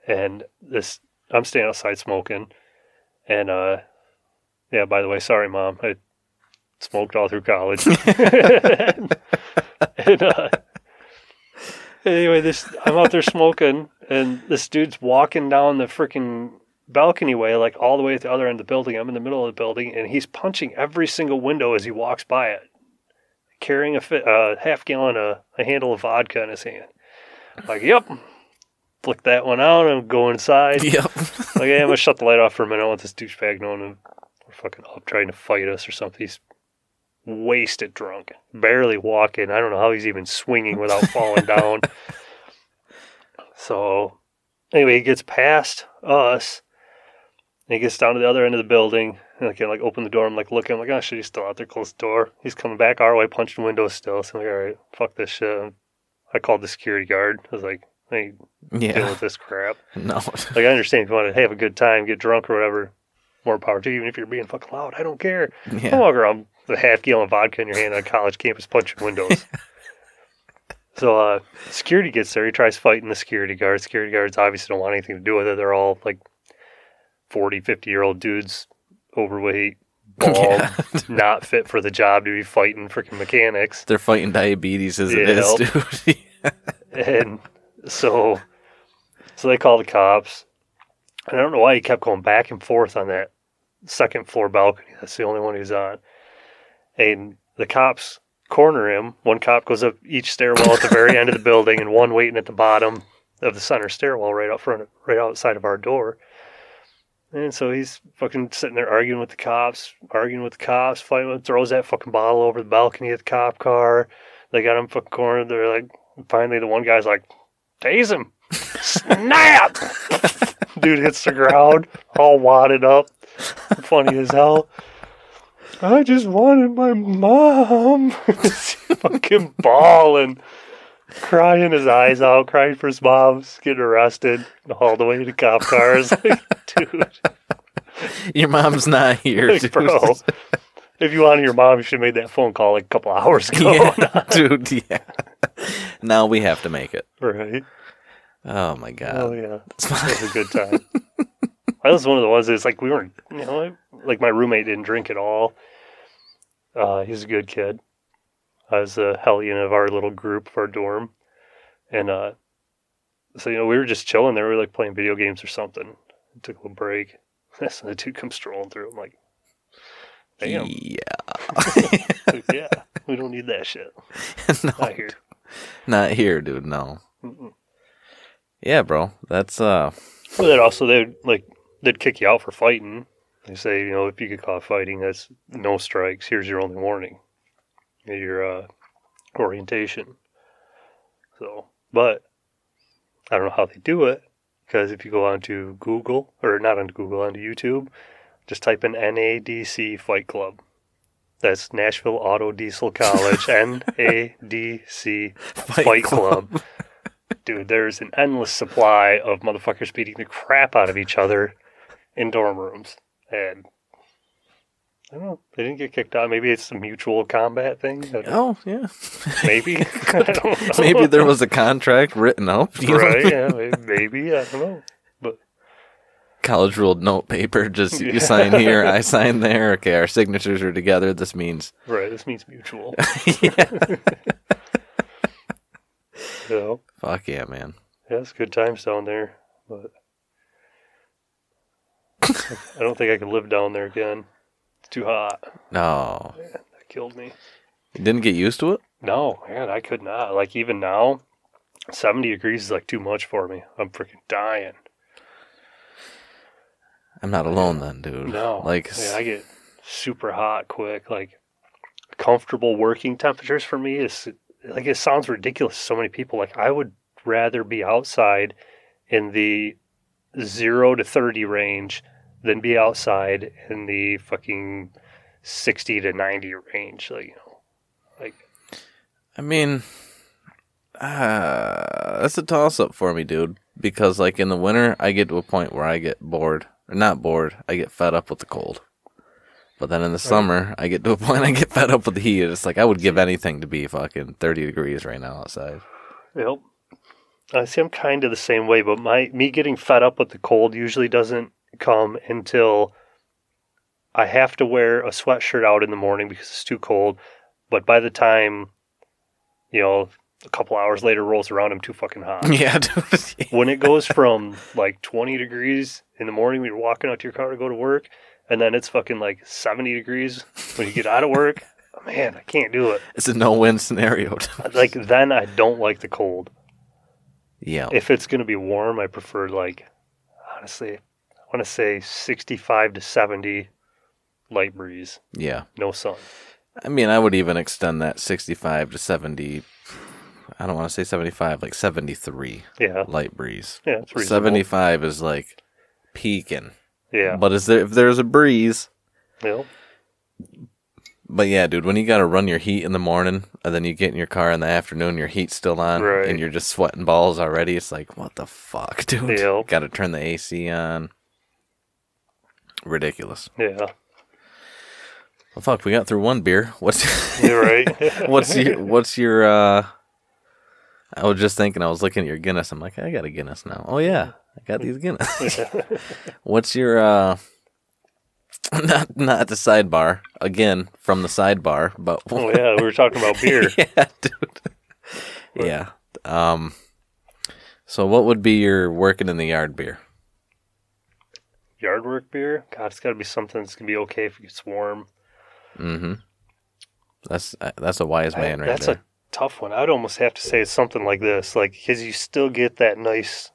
And this I'm staying outside smoking. And uh yeah, by the way, sorry mom. I smoked all through college. and, uh, anyway, this I'm out there smoking, and this dude's walking down the freaking balcony way, like all the way at the other end of the building. I'm in the middle of the building, and he's punching every single window as he walks by it, carrying a fi- uh, half gallon, a, a handle of vodka in his hand. Like, yep. Flick that one out and go inside. Yep. Like, yeah, I'm gonna shut the light off for a minute. I want this douchebag knowing we're fucking up trying to fight us or something. He's wasted drunk, barely walking. I don't know how he's even swinging without falling down. So, anyway, he gets past us. And he gets down to the other end of the building. And I can like open the door. I'm like looking. I'm like, oh shit, he's still out there. Close the door. He's coming back our way, punching windows still. So I'm like, all right, fuck this shit. I called the security guard. I was like, hey, deal Yeah. with this crap. No. Like I understand if you want to have a good time, get drunk or whatever, more power to you. Even if you're being fucking loud, I don't care. Don't Yeah. walk around with a half gallon of vodka in your hand on a college campus punching windows. so uh, security gets there. He tries fighting the security guards. Security guards obviously don't want anything to do with it. They're all like 40, 50 year old dudes, overweight, bald, Yeah. not fit for the job to be fighting freaking mechanics. They're fighting diabetes as it Yeah. is, dude. And so, so they call the cops. And I don't know why he kept going back and forth on that second floor balcony. That's the only one he's on. And the cops corner him. One cop goes up each stairwell at the very end of the building, and one waiting at the bottom of the center stairwell, right out front, right outside of our door. And so he's fucking sitting there arguing with the cops, arguing with the cops, fighting with, throws that fucking bottle over the balcony of the cop car. They got him fucking cornered. They're like, finally, the one guy's like, tase him. Snap! Dude hits the ground, all wadded up. Funny as hell. I just wanted my mom. fucking bawling, crying his eyes out, crying for his mom's getting arrested, all the way to cop cars. Like, dude, Your mom's not here, like, bro. If you wanted your mom, you should have made that phone call like a couple hours ago. yeah, dude. Yeah. Now we have to make it. right. Oh my god. Oh yeah, it was a good time. I was one of the ones that's like we weren't, you know, like my roommate didn't drink at all. Uh, he's a good kid. I was the hellion of our little group for our dorm, and uh, so you know we were just chilling there. We were like playing video games or something. Took a little break. When the dude comes strolling through. I'm like, damn, Yeah. like, yeah, we don't need that shit. no, Not here. not here, dude. No. Mm-mm. Yeah, bro. That's uh. Well, then also they'd like they'd kick you out for fighting. They say, you know, if you get caught fighting, that's no strikes. Here's your only warning. Your uh, orientation. So, but I don't know how they do it because if you go onto Google or not onto Google, onto YouTube, just type in NADC Fight Club. That's Nashville Auto Diesel College, NADC Fight Club. Dude, there's an endless supply of motherfuckers beating the crap out of each other in dorm rooms. And I don't know. They didn't get kicked out. Maybe it's a mutual combat thing. Oh yeah. Maybe. I don't know. Maybe there was a contract written up. right? Yeah, maybe. I don't know. But college ruled note paper. Just you sign here, I sign there. Okay, our signatures are together. This means. Right. This means mutual. yeah. Know? Fuck yeah, man. Yeah, it's good times down there. But I don't think I could live down there again. Too hot. No, That killed me. you didn't get used to it. No, man, I could not. Like even now, seventy degrees is like too much for me. I'm freaking dying. I'm not alone then, dude. No, like yeah, I get super hot quick. Like comfortable working temperatures for me is like it sounds ridiculous. to So many people like I would rather be outside in the zero to thirty range than be outside in the fucking sixty to ninety range. Like you know, like I mean, uh, that's a toss up for me, dude. Because like in the winter, I get to a point where I get bored, or not bored. I get fed up with the cold. But then in the summer, I get to a point I get fed up with the heat. It's like I would give anything to be fucking thirty degrees right now outside. Yep. I see. I'm kind of the same way, but my me getting fed up with the cold usually doesn't come until I have to wear a sweatshirt out in the morning because it's too cold. But by the time, you know, a couple hours later rolls around, I'm too fucking hot. yeah, when it goes from like 20 degrees in the morning when you're walking out to your car to go to work, and then it's fucking like 70 degrees when you get out of work, man, I can't do it. it's a no-win scenario. Like then I don't like the cold. yeah, if it's going to be warm, I prefer like honestly, want to say 65 to 70 light breeze, yeah. no sun. I mean, I would even extend that sixty-five to seventy. I don't want to say seventy-five, like seventy-three Yeah, light breeze. yeah, it's reasonable. 75 is like peaking. Yeah, But is there if there's a breeze? yeah, But yeah, dude, when you got to run your heat in the morning and then you get in your car in the afternoon, your heat's still on Right. and you're just sweating balls already. It's like, what the fuck, dude? Yep. Got to turn the AC on. Ridiculous. yeah. Well, fuck, we got through one beer. What's You're right. what's your what's your uh I was just thinking I was looking at your Guinness. I'm like, I got a Guinness now. Oh yeah. I got these Guinness. what's your uh not not the sidebar again from the sidebar, but Oh yeah, we were talking about beer. yeah, dude. yeah. Um. So, what would be your working in the yard beer? Yard work beer. God, it's got to be something that's gonna be okay if it gets warm. Mm-hmm. That's uh, that's a wise man I- right that's there. a tough one. I'd almost have to say it's something like this, like because you still get that nice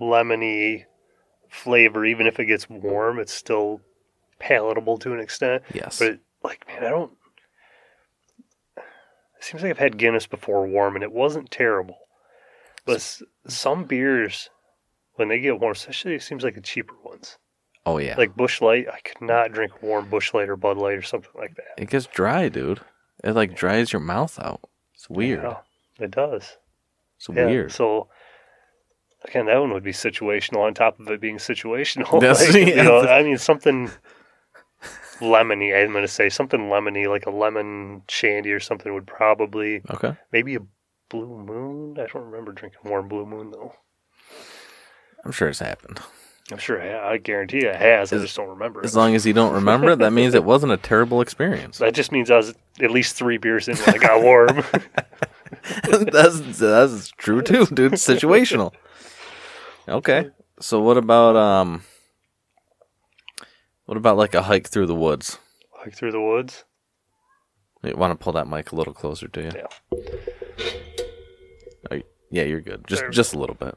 lemony flavor, even if it gets warm. It's still palatable to an extent. yes. But like, man, I don't. It seems like I've had Guinness before warm, and it wasn't terrible. But some beers, when they get warm, especially it seems like the cheaper ones, oh yeah. like Busch Light, I could not drink warm Busch Light or Bud Light or something like that. it gets dry, dude. It like dries your mouth out. It's weird. Yeah, it does. It's Yeah, weird. So again, that one would be situational. On top of it being situational, Like, you know, I mean something lemony. I'm going to say something lemony, like a lemon shandy or something, would probably Okay. maybe a blue moon. I don't remember drinking warm blue moon though. I'm sure it's happened. I'm sure it I guarantee it has. I As- just don't remember it. As long as you don't remember it, that means it wasn't a terrible experience. that just means I was at least three beers in when I got warm. that's that's true too, dude. It's situational. Okay. So what about um what about like a hike through the woods? Hike through the woods. You want to pull that mic a little closer to you? Yeah. You- yeah, you're good. Just There just a little bit.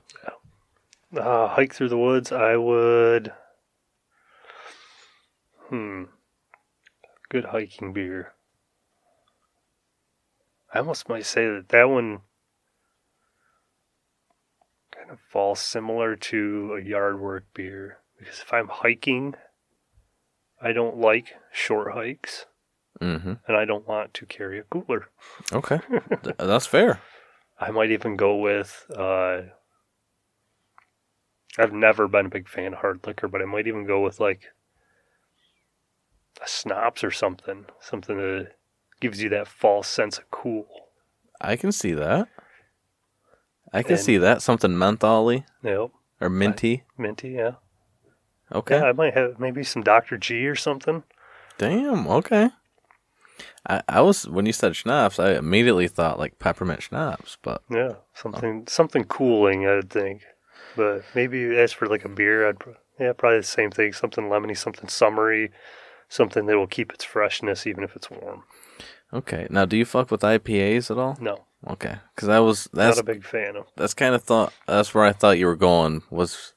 Uh, hike through the woods, I would. Hmm. Good hiking beer. I almost might say that that one kind of falls similar to a yard work beer. Because if I'm hiking, I don't like short hikes Mm-hmm. and I don't want to carry a cooler. Okay. That's fair. I might even go with. Uh, I've never been a big fan of hard liquor, but I might even go with like a schnapps or something, something that gives you that false sense of cool. I can see that. I can And- see that. Something mentholy Yep, or minty. minty, yeah. Okay. Yeah, I might have maybe some Dr. G or something. Damn. Okay. I, I was when you said schnapps, I immediately thought like peppermint schnapps, but Yeah, something something cooling, I'd think. But maybe as for like a beer, I'd yeah probably the same thing. Something lemony, something summery, something that will keep its freshness even if it's warm. okay. Now, do you fuck with IPAs at all? No, Okay, because I was that's not a big fan of. that's kind of thought that's where I thought you were going was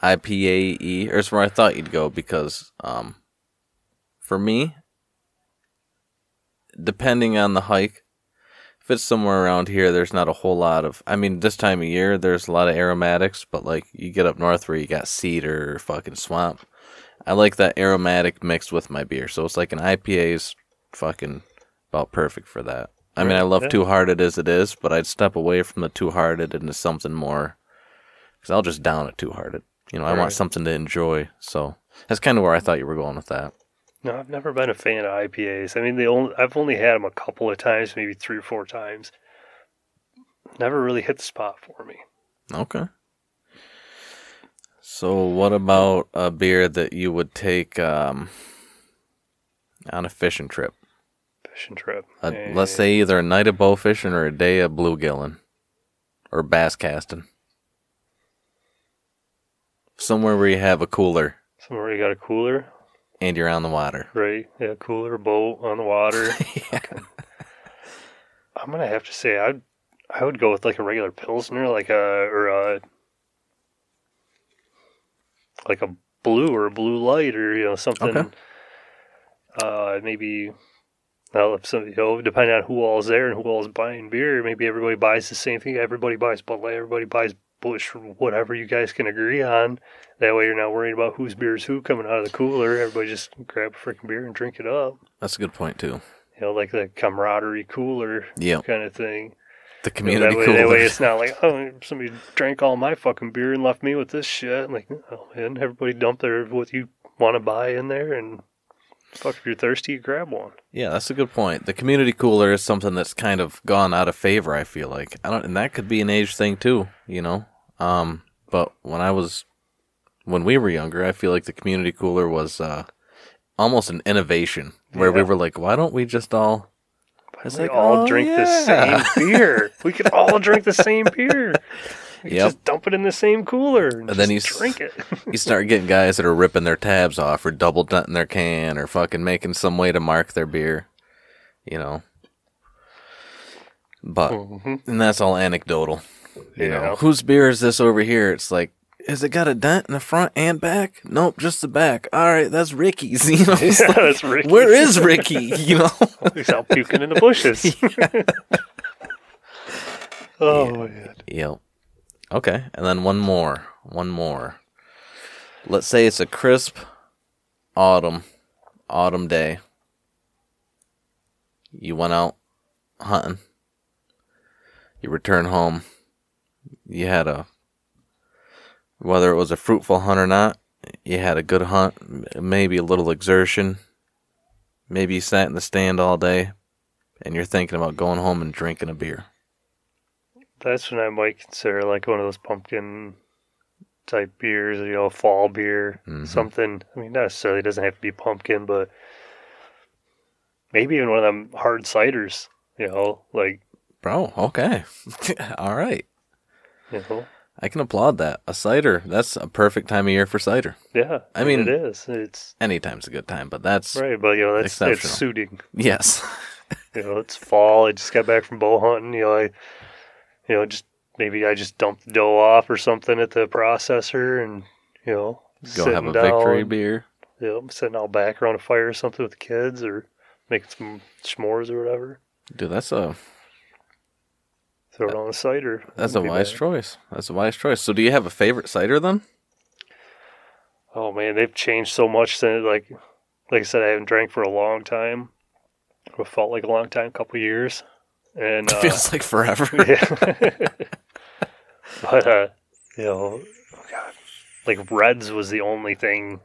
IPAE, or it's where I thought you'd go because um, for me, depending on the hike, if it's somewhere around here, there's not a whole lot of. I mean, this time of year, there's a lot of aromatics, but like you get up north where you got cedar or fucking swamp. I like that aromatic mixed with my beer, so it's like an IPA is fucking about perfect for that. I mean, I love Yeah. Two Hearted as it is, but I'd step away from the Two Hearted into something more. Because I'll just down it Two Hearted. You know, I Right. want something to enjoy. So that's kind of where I thought you were going with that. No, I've never been a fan of IPAs. I mean, they only I've only had them a couple of times, maybe three or four times. Never really hit the spot for me. Okay. So, what about a beer that you would take um, on a fishing trip? Fishing trip. Uh, Eh, let's say either a night of bow fishing or a day of bluegilling or bass casting. Somewhere where you have a cooler somewhere you got a cooler, and you're on the water. right? Yeah, cooler, boat on the water. I'm gonna have to say I I would go with like a regular pilsner, like a or a like a blue or a blue light or you know something. Okay. Uh, maybe. Well, if some, you know, depending on who all's there and who all's buying beer, maybe everybody buys the same thing. Everybody buys Bud Light. Everybody buys Busch. or Whatever you guys can agree on. That way, you're not worried about whose beer is who coming out of the cooler. Everybody just grab a freaking beer and drink it up That's a good point too. you know, like the camaraderie cooler Yeah, kind of thing. the that, community way, cooler. that way, it's not like oh, somebody drank all my fucking beer and left me with this shit. Like, oh, and everybody dump their what you want to buy in there, and fuck, if you're thirsty, you grab one. Yeah, that's a good point. The community cooler is something that's kind of gone out of favor. I feel like I don't, and that could be an age thing too. You know, um, but when I was, when we were younger, I feel like the community cooler was uh, almost an innovation where we were like, why don't we just all? It's we like, all oh, drink the same beer. We could all drink the same beer. We could Yep. just dump it in the same cooler and, then just you s- drink it. You start getting guys that are ripping their tabs off or double denting their can or fucking making some way to mark their beer, you know. But Mhm. and that's all anecdotal. You Yeah. know, whose beer is this over here? It's like, has it got a dent in the front and back? Nope, just the back. All right, that's Ricky's. You know, Yeah, like, that's Ricky. where is Ricky? You know, He's out puking in the bushes. oh man. Yep. Okay, and then one more. One more. Let's say it's a crisp autumn autumn day. You went out hunting. You return home. You had a whether it was a fruitful hunt or not, you had a good hunt, maybe a little exertion. Maybe you sat in the stand all day and you're thinking about going home and drinking a beer. That's when I might consider like one of those pumpkin type beers, you know, fall beer, Mhm. something. I mean, not necessarily doesn't have to be pumpkin, but maybe even one of them hard ciders. You know, like Bro, okay. All right. Know, I can applaud that. A cider, that's a perfect time of year for cider. yeah. I mean- it is. It's Anytime's a good time, but that's right, but you know, that's it's suiting. yes. You know, it's fall. I just got back from bow hunting. You know, I, you know, just maybe I just dumped the doe off or something at the processor, and you know, Go have a down, victory beer. Yeah, You know, sitting out back around a fire or something with the kids, or making some s'mores or whatever. Dude, that's a Throw it on a cider. that's a wise bad. choice. That's a wise choice. So do you have a favorite cider then? Oh man, they've changed so much since like, like I said, I haven't drank for a long time. It felt like a long time, couple years, and It uh, feels like forever. yeah. but uh, you know, oh God, like Reds was the only thing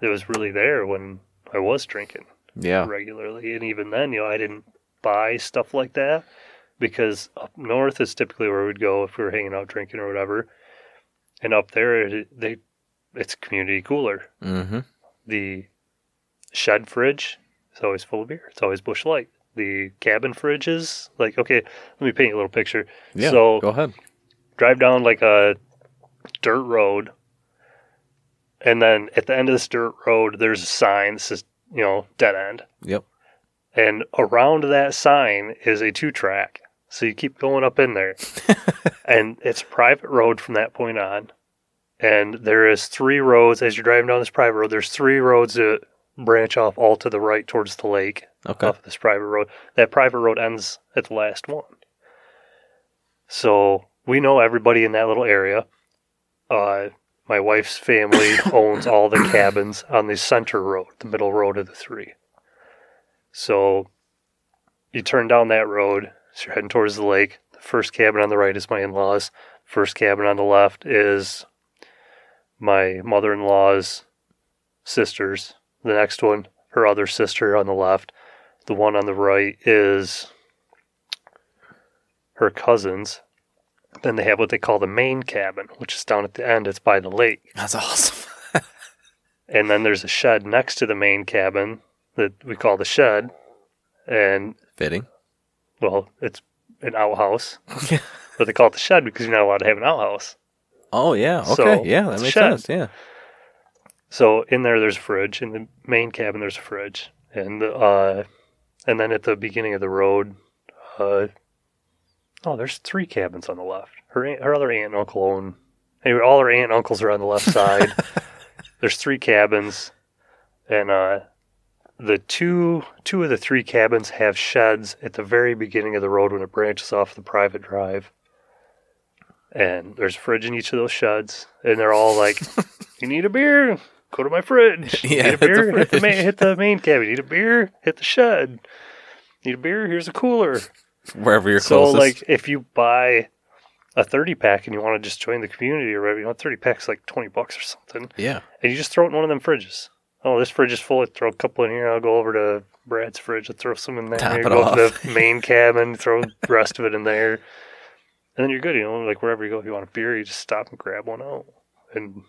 that was really there when I was drinking yeah. regularly, and even then, you know, I didn't buy stuff like that because up north is typically where we'd go if we were hanging out drinking or whatever, and up there it, they it's community cooler. Mm-hmm. The shed fridge is always full of beer. It's always Busch Light. The cabin fridges, like okay, let me paint you a little picture. Yeah. So- go ahead. drive down like a dirt road and then at the end of this dirt road there's a sign that says you know dead end Yep. and around that sign is a two track so you keep going up in there and it's a private road from that point on and there is three roads as you're driving down this private road there's three roads that branch off all to the right towards the lake Okay. off this private road. That private road ends at the last one. So we know everybody in that little area. Uh, my wife's family owns all the cabins on the center road, the middle road of the three. So you turn down that road, so you're heading towards the lake. The first cabin on the right is my in laws. First cabin on the left is my mother in law's sisters. The next one, her other sister on the left. The one on the right is her cousins. Then they have what they call the main cabin, which is down at the end. It's by the lake. That's awesome. And then there's a shed next to the main cabin that we call the shed. And, Fitting. Well, it's an outhouse. but they call it the shed because you're not allowed to have an outhouse. Oh yeah. Okay. So, yeah, that makes sense. Yeah. So in there, there's a fridge. In the main cabin, there's a fridge, and uh, and then at the beginning of the road, uh, oh, there's three cabins on the left. Her aunt, her other aunt and uncle own. Anyway, all her aunt and uncles are on the left side. there's three cabins, and uh, the two two of the three cabins have sheds at the very beginning of the road when it branches off the private drive. And there's a fridge in each of those sheds, and they're all like, "You need a beer? Go to my fridge. Yeah, need a hit the beer? Hit the, main, hit the main cabin. Need a beer? Hit the shed. Need a beer? Here's a cooler." Wherever you're so, closest. like, if you buy a 30 pack and you want to just join the community or whatever, you know, 30 packs like 20 bucks or something, yeah. and you just throw it in one of them fridges. Oh, this fridge is full. I throw a couple in here. I'll go over to Brad's fridge. I'll throw some in there. Top it go to the main cabin. Throw the rest of it in there, and then you're good. You know, like wherever you go, if you want a beer, you just stop and grab one out, and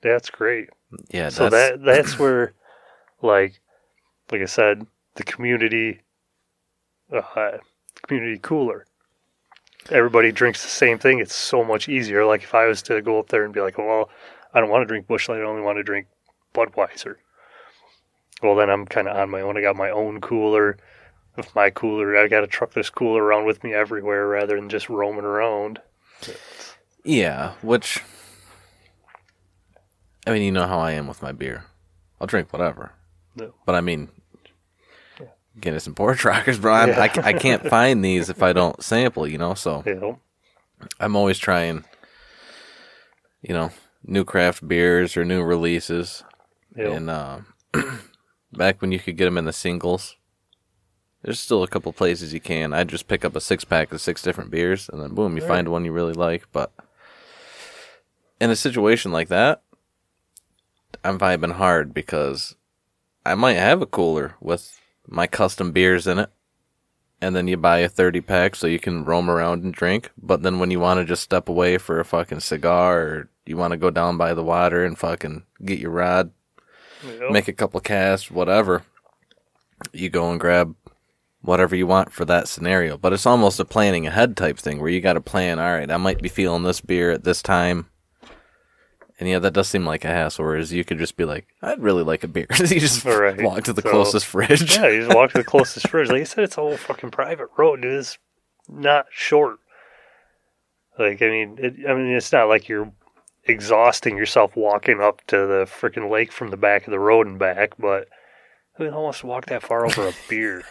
that's great. Yeah. so that's, that that's where like like I said, the community uh, community cooler. Everybody drinks the same thing. It's so much easier. Like if I was to go up there and be like, "Well, I don't want to drink Busch Light. I only want to drink Budweiser." Well, then I'm kind of on my own. I got my own cooler. With my cooler, I got to truck this cooler around with me everywhere rather than just roaming around. Yeah, which I mean, you know how I am with my beer. I'll drink whatever. No. But I mean, Guinness and Porter Rockers, bro. I'm, I, I can't find these if I don't sample, you know. So know, I'm always trying, you know, new craft beers or new releases. Know. And uh, back when you could get them in the singles, there's still a couple places you can. I just pick up a six pack of six different beers, and then boom, you find one you really like. But in a situation like that, I'm vibing hard because I might have a cooler with my custom beers in it. And then you buy a 30 pack so you can roam around and drink. But then when you want to just step away for a fucking cigar or you want to go down by the water and fucking get your rod, Make a couple casts, whatever. You go and grab whatever you want for that scenario. But it's almost a planning ahead type thing where you got to plan, all right, I might be feeling this beer at this time. And yeah, that does seem like a hassle. Whereas you could just be like, I'd really like a beer. you just Right. walk to the So- closest fridge. yeah, you just walk to the closest fridge. Like I said, it's a whole fucking private road, dude. It's not short. Like I mean, it, I mean, it's not like you're exhausting yourself walking up to the freaking lake from the back of the road and back. But mean, almost walk that far over a beer.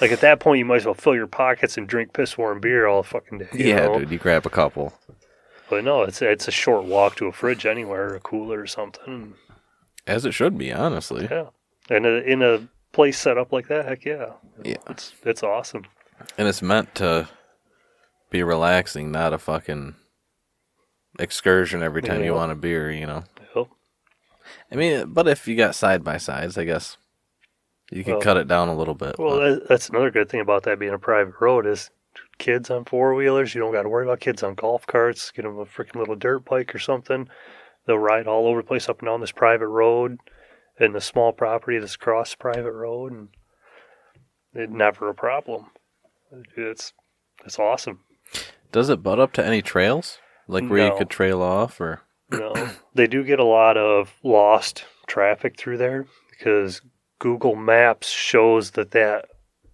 Like at that point, you might as well fill your pockets and drink piss warm beer all fucking day. yeah, know? dude, you grab a couple. But no, it's it's a short walk to a fridge anywhere, a cooler or something. As it should be, honestly. Yeah, and a, in a place set up like that, heck yeah, Yeah. it's it's awesome. And it's meant to be relaxing, not a fucking excursion every time you want a beer, you know. Yep. I mean, but if you got side by sides, I guess you could Well- cut it down a little bit. Well, but- that's another good thing about that being a private road is kids on four wheelers. You don't got to worry about kids on golf carts. Get them a freaking little dirt bike or something. They'll ride all over the place up and down this private road and the small property that's across the private road, and it never a problem. It's it's awesome. Does it butt up to any trails? Like where No. you could trail off or No, they do get a lot of lost traffic through there because Google Maps shows that that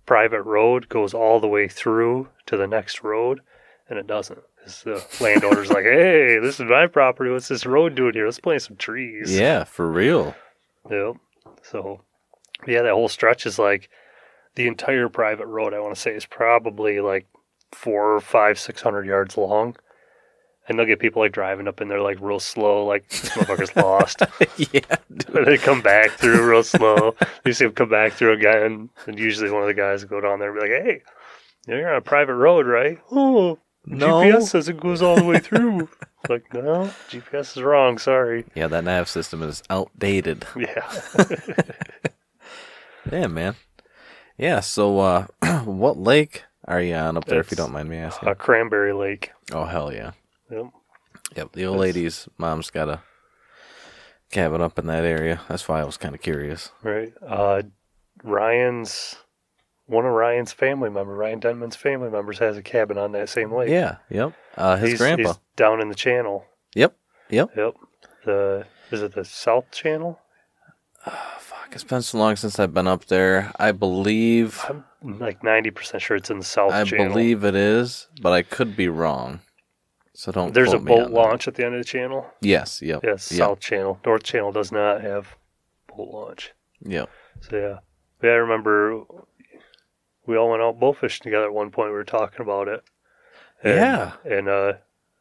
private road goes all the way through to the next road, and it doesn't. 'Cause the landowner's like, "Hey, this is my property. What's this road doing here? Let's plant some trees." Yeah, for real. Yep. So, yeah, that whole stretch is like the entire private road. I want to say is probably like four, five, six hundred yards long, and they'll get people like driving up and they're like real slow, like this motherfucker's lost. yeah. And they come back through real slow. You see them come back through again, and usually one of the guys will go down there and be like, "Hey, you're on a private road, right? Oh, No. GPS says it goes all the way through." Like, no, GPS is wrong. Sorry. Yeah, that nav system is outdated. Yeah. Yeah, man. Yeah, so uh what lake are you on up there if you don't mind me asking? Uh, Cranberry Lake. oh hell yeah. Yep. Yep, the old That's- lady's mom's got a cabin up in that area. That's why I was kind of curious. Right. Uh, Ryan's one of Ryan's family members, Ryan Denman's family members, has a cabin on that same lake. Yeah, yep. Uh, his he's, grandpa. he's down in the channel. Yep, yep. Yep. The is it the South Channel? Fuck, it's been so long since I've been up there. I believe, I'm like ninety percent sure it's in the South Channel. I Channel. believe it is, but I could be wrong. So don't. There's a boat on that. launch at the end of the channel. Yes, yep, Yes, yep, South Channel. North Channel does not have boat launch. Yeah. So yeah, yeah. I remember we all went out bow fishing together at one point. We were talking about it. And, Yeah. And uh,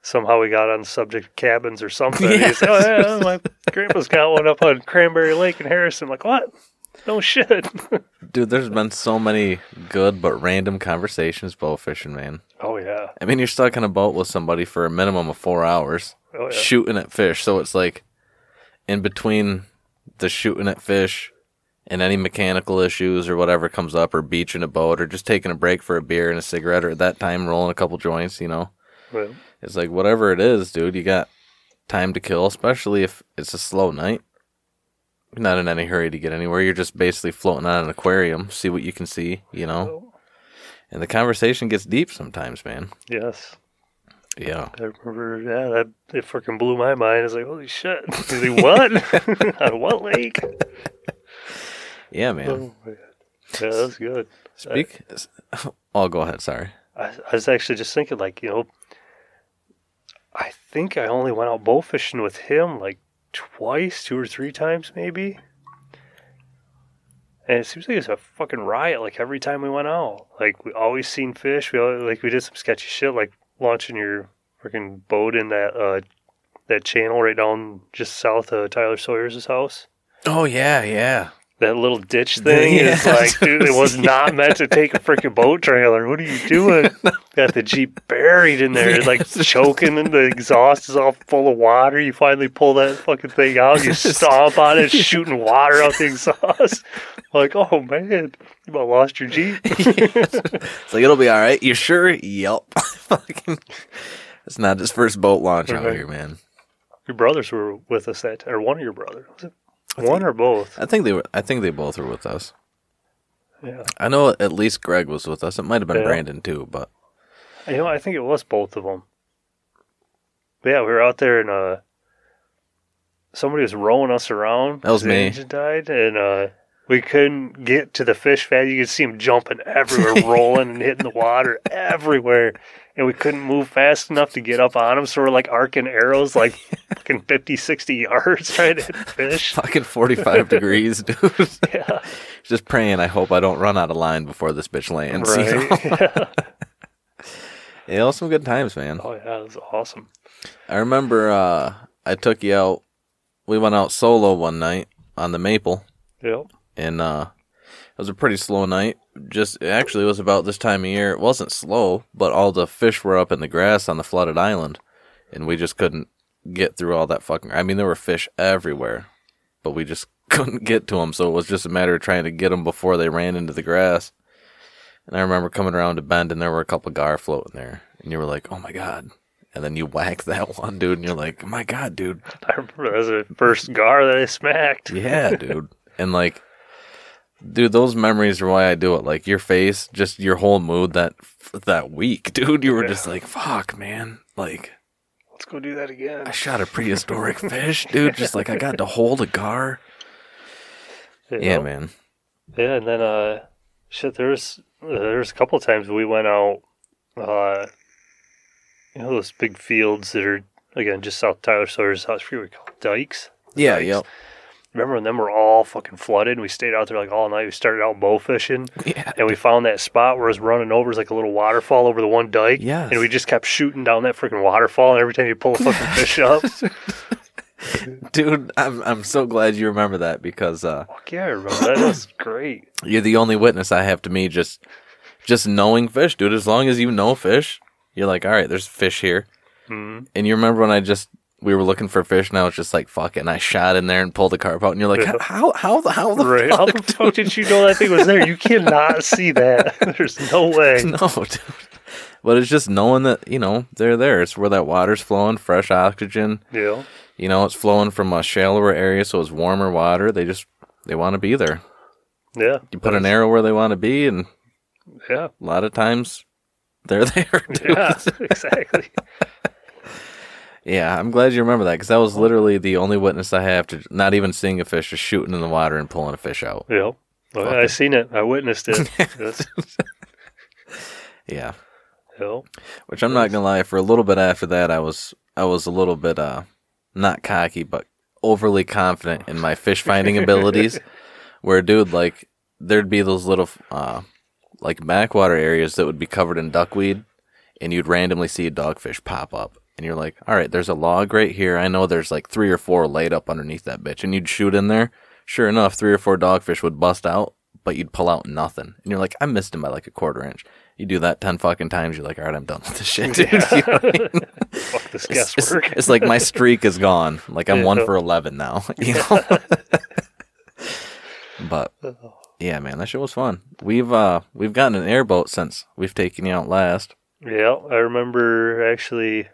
somehow we got on the subject of cabins or something. Yes. said, "Oh yeah, my grandpa's got one up on Cranberry Lake in Harrison." I'm like, what? No shit. Dude, there's been so many good but random conversations bow fishing, man. oh yeah. I mean, you're stuck in a boat with somebody for a minimum of four hours. Oh yeah. shooting at fish. So it's like in between the shooting at fish and any mechanical issues or whatever comes up, or beaching a boat, or just taking a break for a beer and a cigarette, or at that time rolling a couple joints, you know. Well, It's like whatever it is, dude, you got time to kill, especially if it's a slow night. Not in any hurry to get anywhere. You're just basically floating on an aquarium, see what you can see, you know. And the conversation gets deep sometimes, man. Yes. Yeah. I remember, yeah, that it freaking blew my mind. It's like, holy shit. He's like, what? On what lake? Yeah, man. Oh. Yeah, that's good. Speak. I, oh, go ahead. Sorry. I, I was actually just thinking, like, you know, I think I only went out bow fishing with him like twice, two or three times, maybe. And it seems like it's a fucking riot. Like every time we went out, like we always seen fish. We always, like we did some sketchy shit, like launching your freaking boat in that uh that channel right down just south of Tyler Sawyer's house. Oh yeah, yeah. That little ditch thing is Yeah. like, dude, it was not meant to take a freaking boat trailer. What are you doing? Got the Jeep buried in there, like choking, and the exhaust is all full of water. You finally pull that fucking thing out, you stomp on it, shooting water out the exhaust. Like, oh man, you about lost your Jeep. It's like it'll be all right. You sure? Yep. Fucking. It's not his first boat launch out Right. here, man. Your brothers were with us that, or one of your brothers, it? One or both? I think they were. I think they both were with us. Yeah, I know at least Greg was with us. It might have been Yeah. Brandon too, but you know, I think it was both of them. But yeah, we were out there and uh, somebody was rowing us around. That was me. engine died, and uh, we couldn't get to the fish fast. You could see them jumping everywhere, rolling and hitting the water everywhere, and we couldn't move fast enough to get up on them. So we're like arcing arrows, like fucking 50, 60 yards to hit fish. fucking forty-five degrees, dude. Yeah, Just praying. I hope I don't run out of line before this bitch lands. you know? right. Yeah, it was some good times, man. oh yeah, it was awesome. I remember uh, I took you out. We went out solo one night on the Maple, Yep. And uh, it was a pretty slow night. Just actually, it was about this time of year. It wasn't slow, but all the fish were up in the grass on the flooded island, and we just couldn't get through all that fucking. I mean, there were fish everywhere, but we just couldn't get to them. So it was just a matter of trying to get them before they ran into the grass. And I remember coming around a bend, and there were a couple gar floating there, and you were like, "Oh my god." And then you whack that one, dude, and you're like, "My God, dude, I remember that was the first gar that I smacked. yeah, dude. And like, dude, those memories are why I do it. Like your face, just your whole mood that that week, dude. You were just like, fuck, man. Like Let's go do that again. I shot a prehistoric fish, dude. Just like I got to hold a gar. Yeah, man. Yeah, and then uh, shit. There's there's a couple times we went out. Uh, you know those big fields that are again just south Tyler Sawyer's house. I forget what we call it, dikes. Yeah, Dikes. yep. Remember when them were all fucking flooded? and We stayed out there like all night. We started out bow fishing, Yeah. and we found that spot where it was running over. It's like a little waterfall over the one dike. And we just kept shooting down that freaking waterfall, and every time you pull a fucking fish up, Dude, I'm I'm so glad you remember that because uh fuck yeah, I remember that. That was great. you're the only witness I have to me just just knowing fish, dude. As long as you know fish, you're like, all right, there's fish here. Mhm. And you remember when I just we were looking for fish, and I was just like, fuck it, and I shot in there and pulled the carp out, and you're like, Yeah. how how the how the Right? fuck? How the fuck did you know that thing was there? You cannot see that. There's no way. no, dude. But it's just knowing that you know they're there. It's where that water's flowing, fresh oxygen. Yeah. You know, it's flowing from a shallower area, so it's warmer water. They just they want to be there. Yeah. You put an arrow where they want to be, and Yeah. a lot of times they're there. Dude. Yeah. Exactly. Yeah, I'm glad you remember that because that was literally the only witness I have to not even seeing a fish, just shooting in the water and pulling a fish out. Yeah. Well, I seen it. I witnessed it. Yeah, Hell. which I'm not gonna lie. For a little bit after that, I was I was a little bit uh not cocky, but overly confident in my fish finding abilities. Where, dude, like there'd be those little uh like backwater areas that would be covered in duckweed, and you'd randomly see a dogfish pop up. And you're like, all right, there's a log right here. I know there's like three or four laid up underneath that bitch. And you'd shoot in there. Sure enough, three or four dogfish would bust out, but you'd pull out nothing. And you're like, I missed him by like a quarter inch. You do that 10 fucking times, you're like, all right, I'm done with this shit, dude. You know I mean? Fuck this It's, it's- guesswork. it's like my streak is gone. Like I'm one Yeah. for 11 now. You know? but yeah, man, that shit was fun. We've uh we've gotten an airboat since we've taken you out last. Yeah, I remember actually.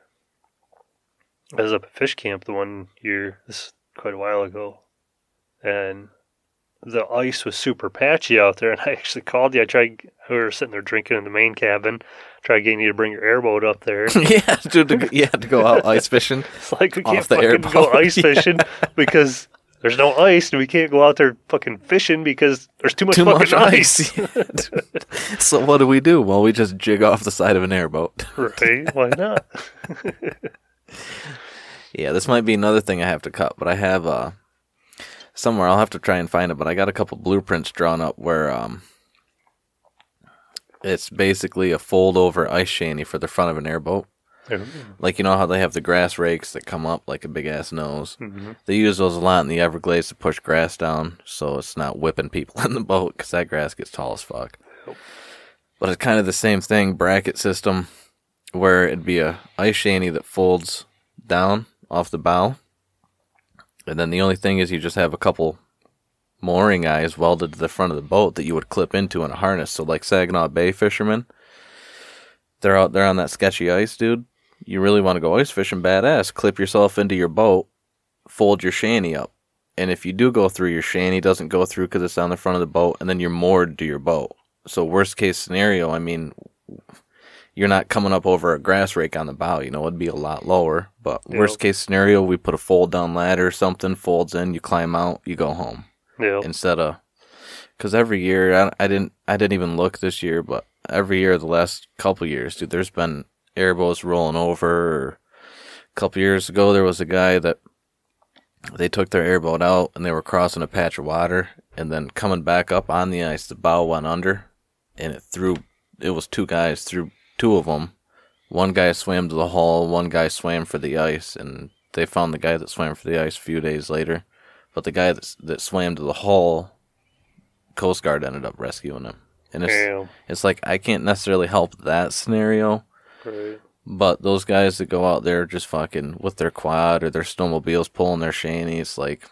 I was up at fish camp the one year. This quite a while ago. and the ice was super patchy out there. And I actually called you. I tried. We were sitting there drinking in the main cabin. Tried getting you to bring your airboat up there. yeah, dude, to, yeah, to go out ice fishing. It's like we can't the fucking airboat. go ice Yeah. fishing because there's no ice, and we can't go out there fucking fishing because there's too much Too fucking much ice. ice. So what do we do? Well, we just jig off the side of an airboat. right? Why not? Yeah, this might be another thing I have to cut, but I have uh somewhere I'll have to try and find it, but I got a couple blueprints drawn up where um it's basically a fold over ice shanty for the front of an airboat. Like you know how they have the grass rakes that come up like a big ass nose. Mhm. They use those a lot in the Everglades to push grass down, so it's not whipping people in the boat because that grass gets tall as fuck. But it's kind of the same thing, bracket system, where it'd be a ice shanty that folds down off the bow, and then the only thing is you just have a couple mooring eyes welded to the front of the boat that you would clip into in a harness. So like Saginaw Bay fishermen, they're out there on that sketchy ice, dude. You really want to go ice fishing, badass. Clip yourself into your boat, fold your shanty up, and if you do go through, your shanty doesn't go through because it's on the front of the boat, and then you're moored to your boat. So worst case scenario, I mean, you're not coming up over a grass rake on the bow. You know, it'd be a lot lower. But Yep. worst case scenario, we put a fold down ladder or something, folds in, you climb out, you go home Yeah. instead of because every year I, I didn't I didn't even look this year, but every year the last couple years, dude, there's been airboats rolling over. A couple years ago, there was a guy that they took their airboat out and they were crossing a patch of water, and then coming back up on the ice, the bow went under, and it threw. It was two guys threw two of them. One guy swam to the hull, one guy swam for the ice, and they found the guy that swam for the ice a few days later. But the guy that that swam to the hull, Coast Guard ended up rescuing him. And it's Yeah. it's like I can't necessarily help that scenario, Right. but those guys that go out there just fucking with their quad or their snowmobiles pulling their shanties, like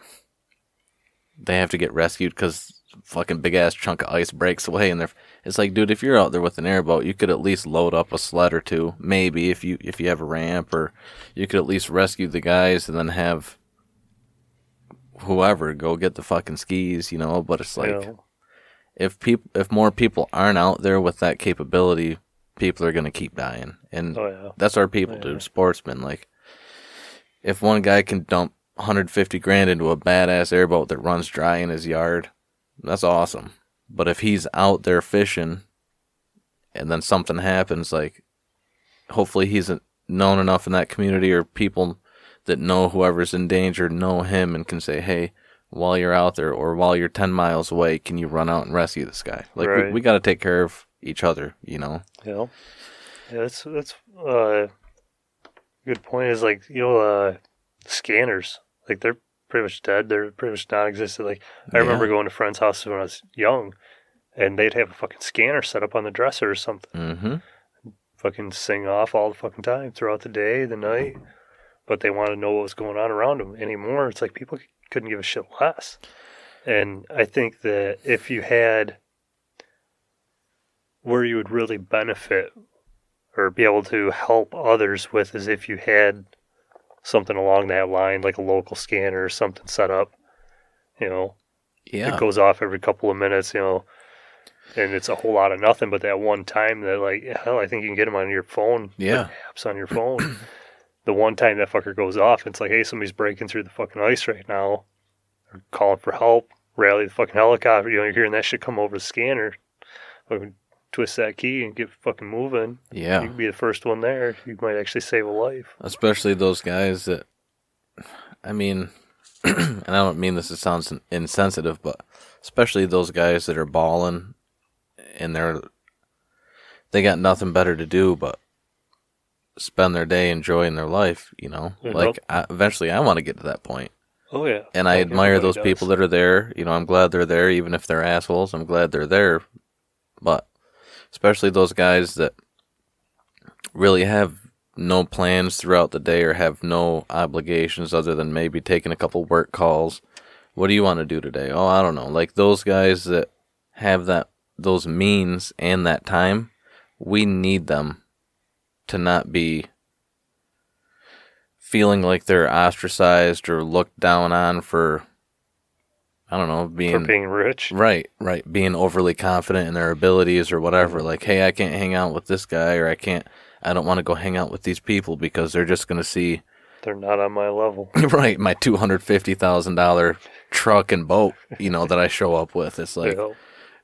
they have to get rescued because fucking big ass chunk of ice breaks away, and they're. It's like, dude, if you're out there with an airboat, you could at least load up a sled or two, maybe if you if you have a ramp, or you could at least rescue the guys and then have whoever go get the fucking skis, you know. But it's like Yeah. if people if more people aren't out there with that capability, people are gonna keep dying, and Oh yeah. that's our people, Yeah. dude. Sportsmen, like if one guy can dump 150 grand into a badass airboat that runs dry in his yard, that's awesome. But if he's out there fishing, and then something happens, like hopefully he's known enough in that community or people that know whoever's in danger know him and can say, hey. While you're out there, or while you're ten miles away, can you run out and rescue this guy? Like we, Right. we got to take care of each other, you know. Yeah. Yeah, that's that's uh good point is like, you know, uh scanners. Like they're pretty much dead. They're pretty much non existent. Like I remember going to friends' houses when I was young and they'd have a fucking scanner set up on the dresser or something. Mm-hmm. Fucking sing off all the fucking time throughout the day, the night. But they wanted to know what was going on around them anymore. It's like people couldn't give a shit less. And I think that if you had where you would really benefit or be able to help others with is if you had something along that line, like a local scanner or something set up. You know, Yeah. it goes off every couple of minutes, you know, and it's a whole lot of nothing. But that one time that, like, hell, I think you can get them on your phone. Yeah. like apps on your phone. the one time that fucker goes off, it's like, hey, somebody's breaking through the fucking ice right now, They're calling for help. Rally the fucking helicopter. You know, you're hearing that shit come over the scanner. Fucking twist that key and get fucking moving. Yeah. You could be the first one there. You might actually save a life. especially those guys that i mean and i don't mean this to sound insensitive but especially those guys that are balling and they're they got nothing better to do but spend their day enjoying their life you know Mhm. like I, eventually i want to get to that point Oh yeah. and i Like admire those does. people that are there you know i'm glad they're there even if they're assholes i'm glad they're there but especially those guys that really have no plans throughout the day or have no obligations other than maybe taking a couple work calls. What do you want to do today? Oh, I don't know. Like those guys that have that those means and that time, we need them to not be feeling like they're ostracized or looked down on for I don't know, for being being rich. right, right, being overly confident in their abilities or whatever. Mm-hmm. Like, hey, I can't hang out with this guy, or I can't, I don't want to go hang out with these people because they're just going to see, They're not on my level. right, my two hundred fifty thousand dollar truck and boat, you know, that I show up with. It's like,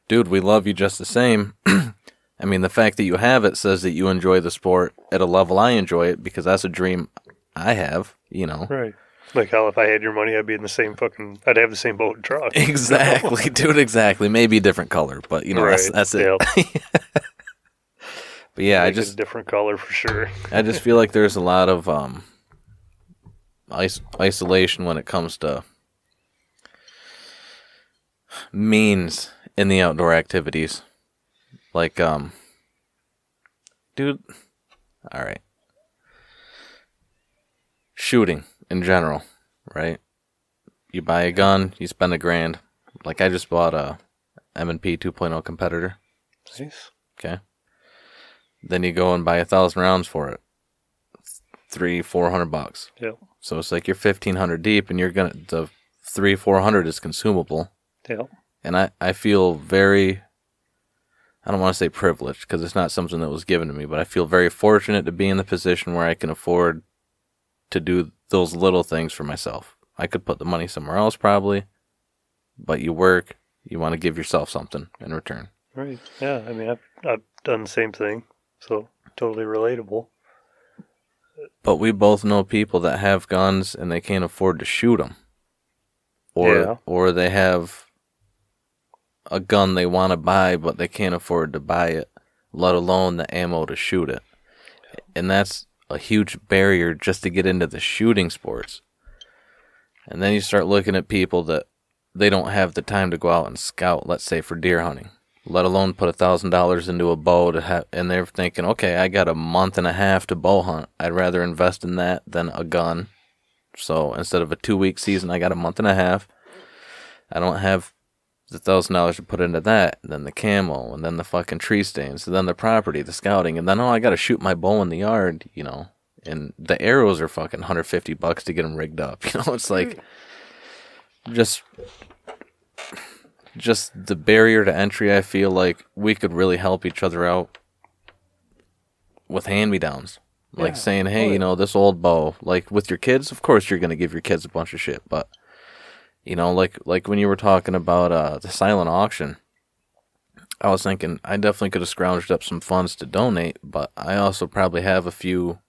dude, we love you just the same. I mean, the fact that you have it says that you enjoy the sport at a level I enjoy it because that's a dream I have, you know. Right. Like hell, if I had your money, I'd be in the same fucking. I'd have the same boat and truck. Exactly, dude. Exactly. Maybe a different color, but you know that's Right, that's it. yep. But yeah, I Make it just a different color for sure. I just feel like there's a lot of um is- isolation when it comes to means in the outdoor activities. Like um dude all right. Shooting in general, right? You buy a gun, you spend a grand. Like I just bought a M&P 2.0 competitor. Nice. Okay. Then you go and buy a thousand rounds for it. Three, four hundred bucks. Yep. So it's like you're fifteen hundred deep, and you're gonna the three, four hundred is consumable. Yep. And I I feel very. I don't want to say privileged because it's not something that was given to me, but I feel very fortunate to be in the position where I can afford to do those little things for myself. I could put the money somewhere else probably, but you work, you want to give yourself something in return. Right. Yeah. I mean, I've I've done the same thing, so totally relatable. But we both know people that have guns and they can't afford to shoot them, or Yeah. or they have a gun they want to buy but they can't afford to buy it, let alone the ammo to shoot it, and that's a huge barrier just to get into the shooting sports. And then you start looking at people that they don't have the time to go out and scout, let's say for deer hunting, let alone put a thousand dollars into a bow to have, and they're thinking, okay, I got a month and a half to bow hunt. I'd rather invest in that than a gun. So instead of a two week season, I got a month and a half. I don't have the thousand dollars to put into that, then the camel, and then the fucking tree stains, and then the property, the scouting, and then oh, I got to shoot my bow in the yard, you know. And the arrows are fucking 150 bucks to get them rigged up. You know, it's mm. like just just the barrier to entry. I feel like we could really help each other out with hand me downs. Like Yeah. saying, hey, yeah. you know, this old bow, like with your kids, of course you're gonna give your kids a bunch of shit, but you know, like like when you were talking about uh the silent auction, I was thinking I definitely could have scrounged up some funds to donate, but I also probably have a few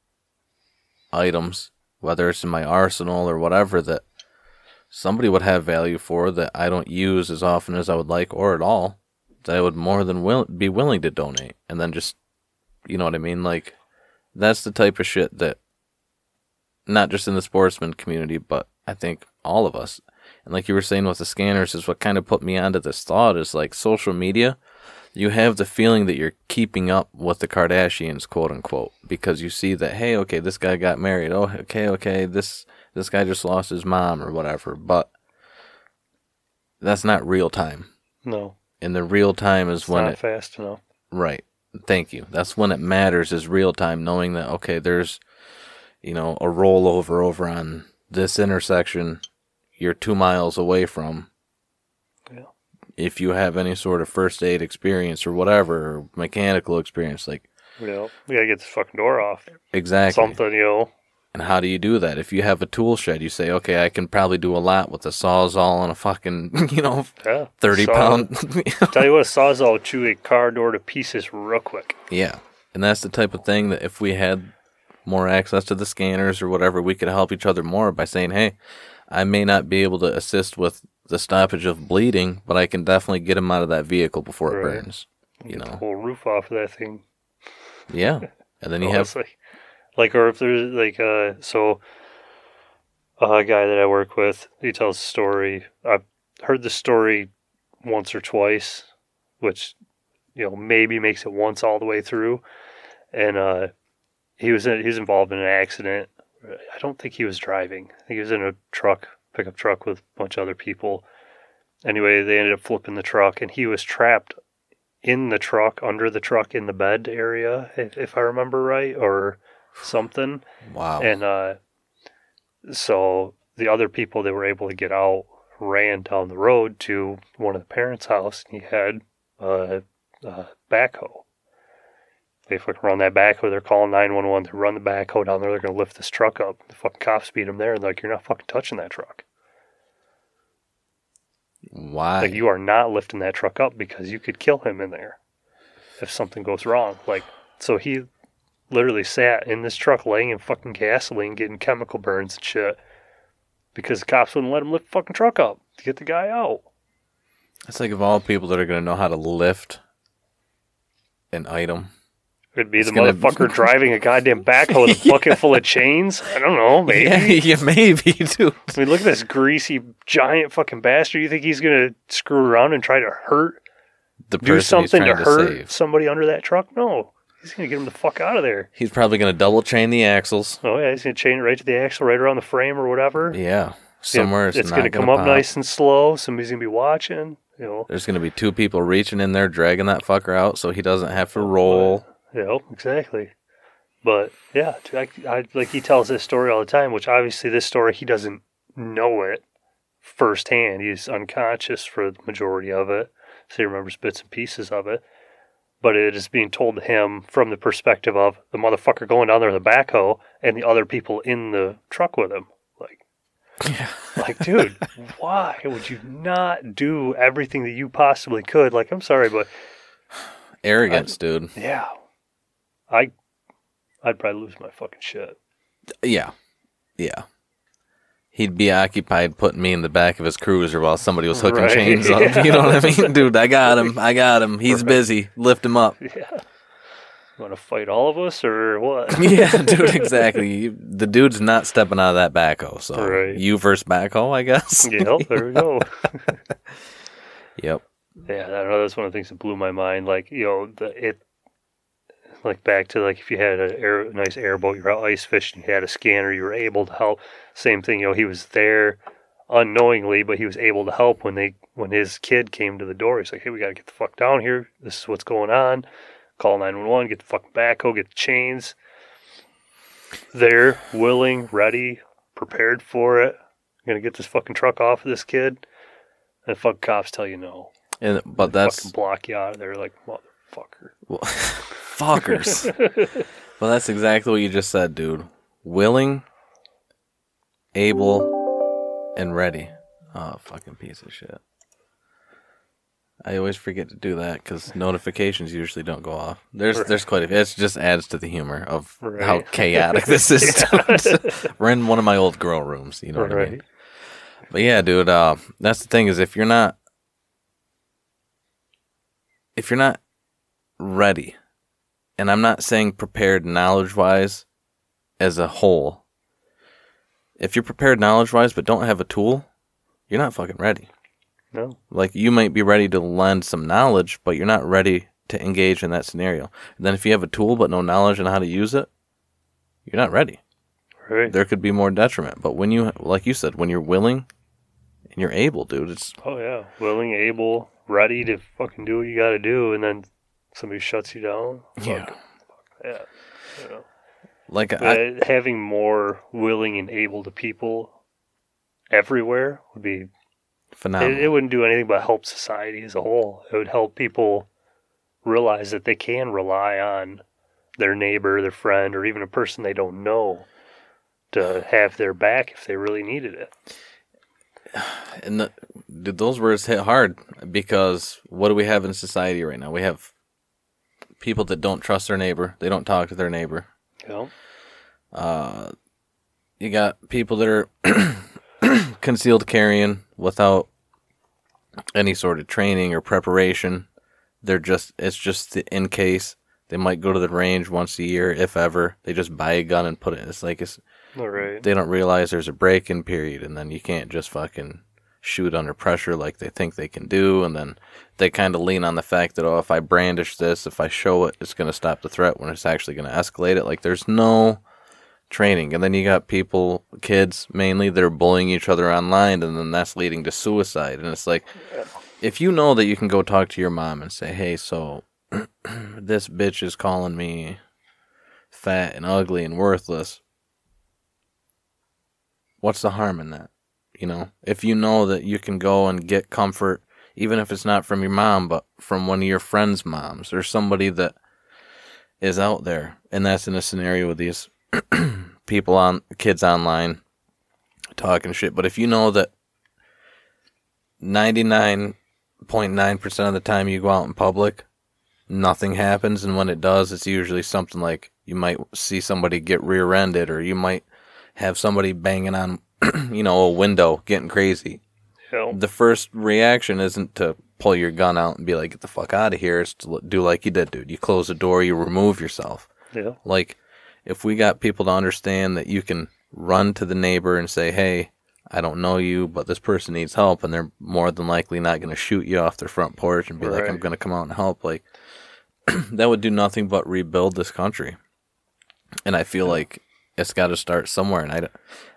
items, whether it's in my arsenal or whatever, that somebody would have value for that I don't use as often as I would like or at all, that I would more than will be willing to donate, and then just, you know what I mean, like that's the type of shit that not just in the sportsman community, but I think all of us. And like you were saying with the scanners is what kind of put me onto this thought is like social media. You have the feeling that you're keeping up with the Kardashians, quote unquote, because you see that hey, okay, this guy got married. Oh, okay, okay, this this guy just lost his mom or whatever. But that's not real time. No, And the real time is it's when not it fast enough. Right. Thank you. That's when it matters is real time, knowing that okay, there's you know, a rollover over on this intersection you're two miles away from. Yeah. If you have any sort of first aid experience or whatever, or mechanical experience, like You know, we gotta get this fucking door off. exactly. Something, you know. And how do you do that? If you have a tool shed, you say, okay, I can probably do a lot with a sawzall and a fucking, you know, Yeah. 30 Saw- pound. Tell you what, a sawzall will chew a car door to pieces real quick. Yeah. And that's the type of thing that if we had more access to the scanners or whatever, we could help each other more by saying, hey, I may not be able to assist with the stoppage of bleeding, but I can definitely get him out of that vehicle before it Right. burns. You Get the know? whole roof off of that thing. Yeah. And then you have, honestly. like, or if there's like, uh, so a guy that I work with, he tells a story. I've heard the story once or twice, which you know maybe makes it once all the way through. And uh, he was in, he was involved in an accident. I don't think he was driving. I think he was in a truck, pickup truck with a bunch of other people. Anyway, they ended up flipping the truck, and he was trapped in the truck, under the truck, in the bed area, if, if I remember right, or something. wow. And uh, so the other people that were able to get out ran down the road to one of the parents' house and he had a, a backhoe. They fucking run that backhoe. They're calling 911 to run the backhoe down there. They're going to lift this truck up. The fucking cops beat him there. And they're like, you're not fucking touching that truck. Why? Like, you are not lifting that truck up because you could kill him in there if something goes wrong. Like, so he literally sat in this truck laying in fucking gasoline, getting chemical burns and shit because the cops wouldn't let him lift the fucking truck up to get the guy out. It's like of all people that are going to know how to lift an item. It'd be It's the gonna- motherfucker driving a goddamn backhoe with a bucket full of chains. I don't know, maybe. Yeah, yeah, maybe, dude. I mean, look at this greasy giant fucking bastard. You think he's gonna screw around and try to hurt, The do something to trying hurt save. somebody under that truck? No, he's gonna get him the fuck out of there. He's probably going to double chain the axles. Oh yeah, he's gonna chain it right to the axle, right around the frame or whatever. Yeah, somewhere it's, it's gonna gonna come up nice and slow. Somebody's gonna be watching. You know. There's going to be two people reaching in there, dragging that fucker out, so he doesn't have to oh, roll. Yeah, exactly. But yeah, I, I- like he tells this story all the time, which obviously this story he doesn't know it firsthand. He's unconscious for the majority of it, so he remembers bits and pieces of it. But it is being told to him from the perspective of the motherfucker going down there with a backhoe and the other people in the truck with him. Like, Yeah. like, dude, why would you not do everything that you possibly could? Like, I'm sorry, but Arrogance, dude. yeah, I, I'd probably lose my fucking shit. Yeah, yeah. He'd be occupied putting me in the back of his cruiser while somebody was hooking Right, chains up. yeah. You know what I mean, dude? I got him. I got him. He's Right. busy. Lift him up. Yeah. You want to fight all of us or what? yeah, dude. Exactly. You- The dude's not stepping out of that backhoe. So Right. you versus backhoe, I guess. yep, there we go. Yep. Yeah, I know that's one of the things that blew my mind. Like, you know, the it like back to like if you had a, air, nice airboat, you're out ice fishing, you had a scanner, you were able to help. Same thing, you know, he was there unknowingly, but he was able to help when they when his kid came to the door. He's like, Hey, we gotta get the fuck down here. This is what's going on. Call nine one one, get the fucking backhoe, get the chains." They're willing, ready, prepared for it. I'm gonna get this fucking truck off of this kid. And fuck cops tell you no. And but that's fucking block you out of there like motherfucker. Well, fuckers. well, that's exactly what you just said, dude. Willing, able, and ready. Oh, fucking piece of shit. I always forget to do that because notifications usually don't go off. There's Right. there's quite a few. It just adds to the humor of how chaotic this is. We're in one of my old girl rooms. You know what I mean? But yeah, dude, uh, that's the thing is if you're not if you're not ready, and I'm not saying prepared knowledge wise as a whole. If you're prepared knowledge wise but don't have a tool, you're not fucking ready. No. Like you might be ready to lend some knowledge, but you're not ready to engage in that scenario. And then if you have a tool but no knowledge on how to use it, you're not ready Right. there could be more detriment. But when you, like you said, when you're willing and you're able, dude, it's Oh yeah. Willing, able, ready to fucking do what you gotta do and then somebody shuts you down. yeah, Fuck, yeah. You know. like I, having more willing and able to people everywhere would be phenomenal. it, it wouldn't do anything but help society as a whole. It would help people realize that they can rely on their neighbor, their friend, or even a person they don't know to have their back if they really needed it. and the, those words hit hard because what do we have in society right now? We have people that don't trust their neighbor. They don't talk to their neighbor. You? Uh, you got people that are concealed carrying without any sort of training or preparation. They're just it's just the- in case they might go to the range once a year, if ever. They just buy a gun and put it. It's like it's All right. they don't realize there's a break-in period, and then you can't just fucking shoot under pressure like they think they can do, and then they kind of lean on the fact that oh, if I brandish this, if I show it, it's gonna stop the threat when it's actually gonna escalate it. Like there's no training, and then you got people, kids mainly, that are bullying each other online, and then that's leading to suicide, and it's like. If you know that you can go talk to your mom and say, "Hey, so this bitch is calling me fat and ugly and worthless," what's the harm in that? You know, if you know that you can go and get comfort, even if it's not from your mom, but from one of your friends' moms or somebody that is out there, and that's in a scenario with these people on kids online talking shit. But if you know that ninety nine point nine percent of the time you go out in public, nothing happens, and when it does, it's usually something like you might see somebody get rear ended, or you might have somebody banging on, you know, a window, getting crazy. Know, The first reaction isn't to pull your gun out and be like, "Get the fuck out of here." It's to do like you did, dude. You close the door, you remove yourself. yeah. Like, if we got people to understand that you can run to the neighbor and say, "Hey, I don't know you, but this person needs help," and they're more than likely not going to shoot you off their front porch and be like, "I'm going to come out and help." Like, that would do nothing but rebuild this country. And I feel like it's got to start somewhere. And I,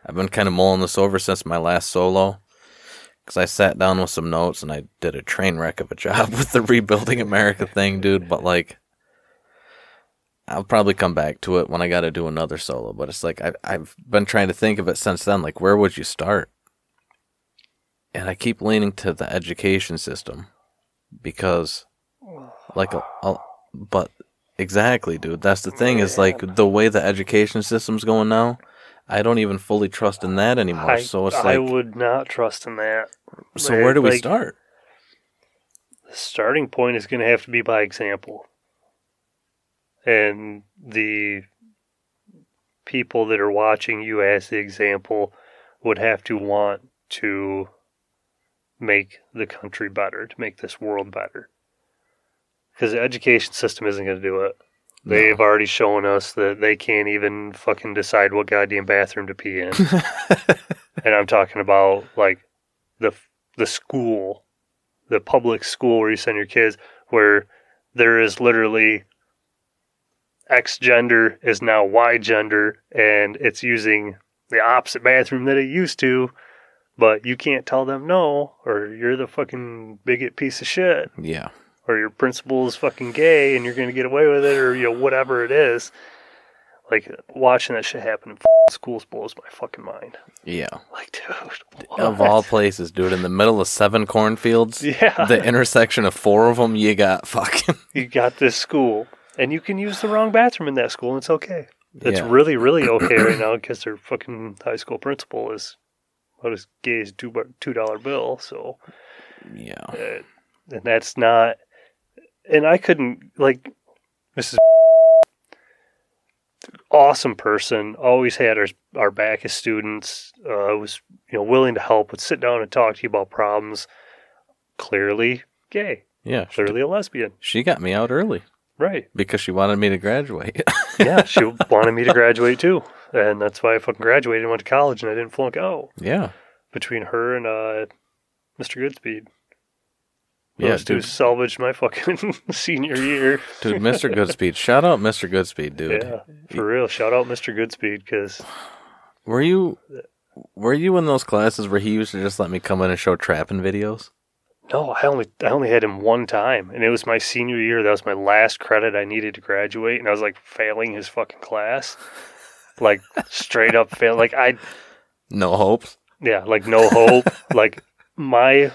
I've been kind of mulling this over since my last solo. Because I sat down with some notes and I did a train wreck of a job with the rebuilding America thing, dude. But like, I'll probably come back to it when I got to do another solo. But it's like I've I've been trying to think of it since then. Like, where would you start? And I keep leaning to the education system because, like, a, a, but exactly, dude. That's the thing is like the way the education system's going now. I don't even fully trust in that anymore. I, so it's like I would not trust in that. so where do we like, start? The starting point is going to have to be by example. And the people that are watching you as the example would have to want to make the country better, to make this world better. Because the education system isn't going to do it. They've already shown us that they can't even fucking decide what goddamn bathroom to pee in. and I'm talking about like the the school, the public school where you send your kids, where there is literally X gender is now Y gender, and it's using the opposite bathroom that it used to, but you can't tell them no, or you're the fucking bigot piece of shit, yeah, or your principal is fucking gay and you're gonna get away with it, or you know whatever it is. Like watching that shit happen in schools blows my fucking mind. yeah. Like, dude, Of all places, dude, in the middle of seven cornfields, yeah, the intersection of four of them, you got fucking. you got this school, and you can use the wrong bathroom in that school, and it's okay. It's Yeah. really, really okay right now because their fucking high school principal is about as gay as two two dollar bill. So, Yeah. uh, and that's not. And I couldn't like Mrs. Awesome person, always had our our back as students. Uh, was you know willing to help, would sit down and talk to you about problems. Clearly gay, Yeah. She, clearly a lesbian, she got me out early right? because she wanted me to graduate. yeah, she wanted me to graduate too, and that's why I fucking graduated and went to college, and I didn't flunk out. yeah. Between her and uh, Mr. Goodspeed, Yeah, those two dude. salvaged my fucking senior year. Dude, Mr. Goodspeed. Shout out Mr. Goodspeed, dude. Yeah, for real. Shout out Mr. Goodspeed because Were you were you in those classes where he used to just let me come in and show trapping videos? no, I only I only had him one time, and it was my senior year. That was my last credit I needed to graduate, and I was like failing his fucking class, like straight up fail. Like I No hopes. Yeah, like no hope. like my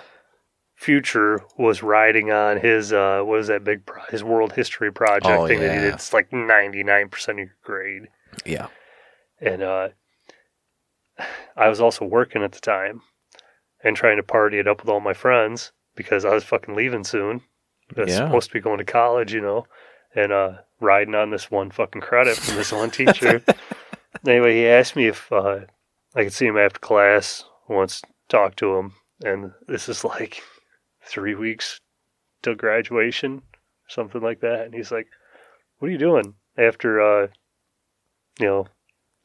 future was riding on his uh what is that big pro- his world history project Oh, thing that he did. It's like ninety nine percent of your grade. Yeah. And uh I was also working at the time and trying to party it up with all my friends because I was fucking leaving soon. I was Yeah. supposed to be going to college, you know, and uh riding on this one fucking credit from this one teacher. anyway, he asked me if uh I could see him after class once talk to him and this is like three weeks till graduation, something like that. And he's like, What are you doing after uh you know,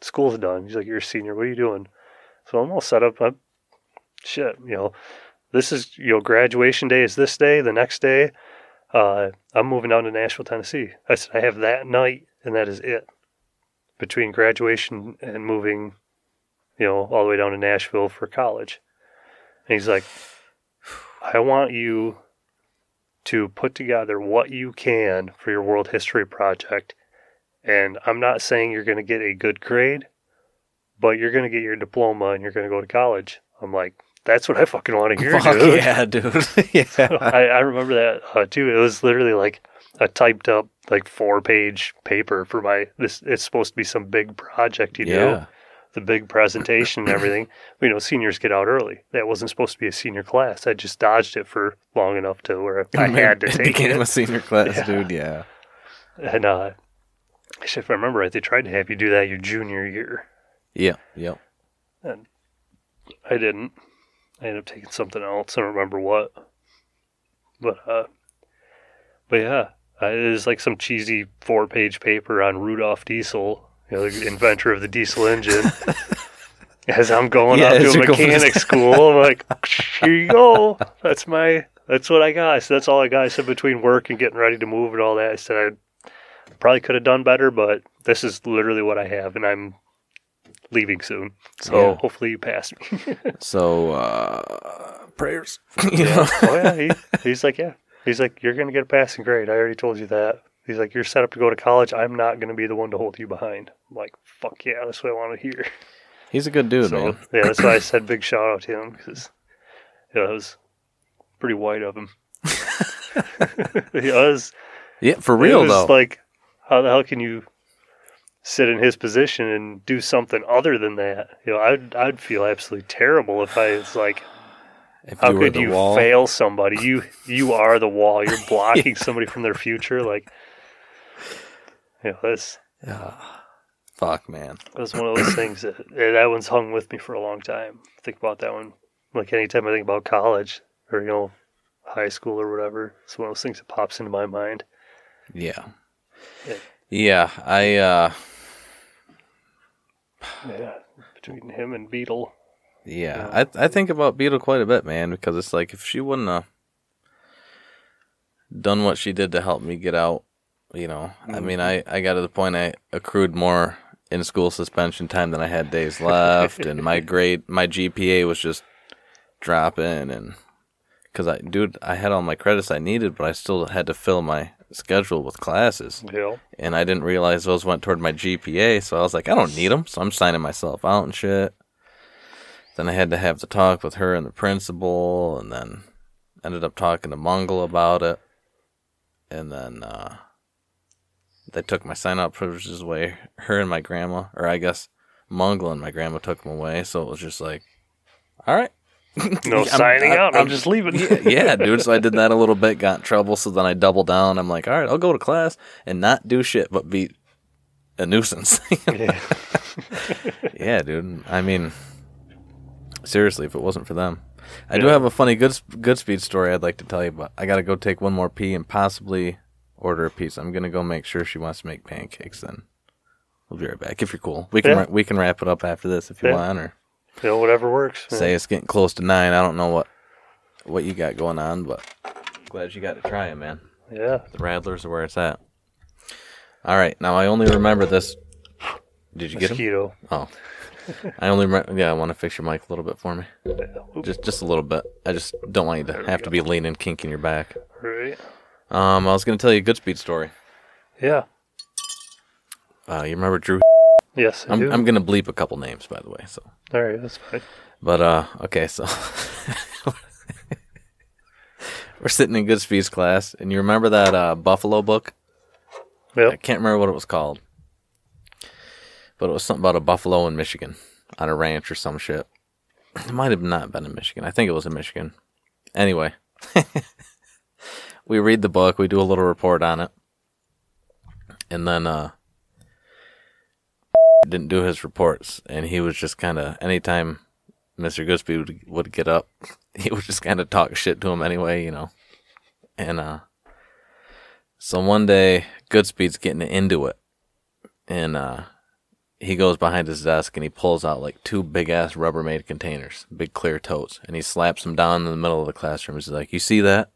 school's done? He's like, You're a senior, what are you doing? So I'm all set up. I'm shit, you know, this is you know, graduation day is this day, the next day. Uh, I'm moving down to Nashville, Tennessee. I said I have that night and that is it. Between graduation and moving, you know, all the way down to Nashville for college. And he's like, I want you to put together what you can for your world history project. And I'm not saying you're going to get a good grade, but you're going to get your diploma and you're going to go to college. I'm like, that's what I fucking want to hear, Fuck dude. yeah, dude. yeah. I, I remember that uh, too. It was literally like a typed up like four page paper for my this. It's supposed to be some big project, you know, Yeah. The big presentation and everything. you know, seniors get out early. That wasn't supposed to be a senior class. I just dodged it for long enough to where I had to it take became it. a senior class, Yeah. dude. Yeah. And uh, actually, if I remember right, they tried to have you do that your junior year. Yeah. Yeah. And I didn't. I ended up taking something else. I don't remember what. But uh, but yeah, uh, it was like some cheesy four-page paper on Rudolf Diesel, you know, the inventor of the diesel engine. As I'm going Yeah, as to a mechanic school, I'm like, here you go. That's my. That's what I got. So that's all I got. I said between work and getting ready to move and all that. I said I probably could have done better, but this is literally what I have, and I'm leaving soon. So Yeah. hopefully you pass me. So uh prayers. you know? Oh yeah. He, he's like, yeah. He's like, you're gonna get a passing grade. I already told you that. He's like, you're set up to go to college. I'm not gonna be the one to hold you behind. I'm like, fuck yeah, that's what I want to hear. He's a good dude, so man. yeah, that's why I said big shout out to him because yeah, it was pretty white of him. he was. Yeah, for real was though. Like, how the hell can you sit in his position and do something other than that? You know, I'd I'd feel absolutely terrible if I was like, if how you could you wall, fail somebody? You you are the wall. You're blocking somebody from their future. Like, you know, that's Ah, fuck, man. that's one of those things that that one's hung with me for a long time. Think about that one. Like anytime I think about college or you know, high school or whatever, it's one of those things that pops into my mind. Yeah. Yeah. Yeah, I uh Yeah, between him and Beetle. yeah, I I think about Beetle quite a bit, man, because it's like if she wouldn't have done what she did to help me get out, you know. I mean, I I got to the point I accrued more in school suspension time than I had days left and my grade my GPA was just dropping and cuz I dude, I had all my credits I needed, but I still had to fill my schedule with classes. Know, and I didn't realize those went toward my GPA. So I was like, I don't need them, so I'm signing myself out and shit. Then I had to have the talk with her and the principal, and then ended up talking to Mungle about it, and then uh, they took my sign out privileges away. Her and my grandma, or I guess Mungle and my grandma took them away. So it was just like, all right. no I'm- signing I'm- out. I'm, I'm- just leaving. yeah, yeah, dude. So I did that a little bit, got in trouble. So then I doubled down. I'm like, all right, I'll go to class and not do shit, but be a nuisance. yeah. yeah, dude. I mean, seriously, if it wasn't for them, I do have a funny good Goodspeed story I'd like to tell you, but I got to go take one more pee and possibly order a pizza. I'm gonna go make sure she wants to make pancakes. Then we'll be right back if you're cool. We can Yeah. we can wrap it up after this if you Yeah. want, or You know, whatever works. say it's getting close to nine. I don't know what what you got going on, but glad you got to try it, man. Yeah. The Radlers are where it's at. All right, now I only remember this. Did you get him? Mosquito. Oh, I only remember. Yeah, I want to fix your mic a little bit for me, just just a little bit. I just don't want you to have to be leaning, kinking your back. Right. Um, I was gonna tell you a Goodspeed story. Yeah. Uh, you remember Drew? Yes, I I'm do. I'm gonna bleep a couple names, by the way. So, All right, that's fine. but uh, okay, so we're sitting in Goodspeed's class, and you remember that uh Buffalo book? I can't remember what it was called, but it was something about a buffalo in Michigan on a ranch or some shit. It might have not been in Michigan. I think it was in Michigan. Anyway, we read the book, we do a little report on it, and then uh, didn't do his reports, and he was just kind of anytime Mister Goodspeed would, would get up, he would just kind of talk shit to him anyway, you know, and uh. So one day, Goodspeed's getting into it, and uh, he goes behind his desk and he pulls out like two big ass Rubbermaid containers, big clear totes, and he slaps them down in the middle of the classroom. He's like, "You see that?"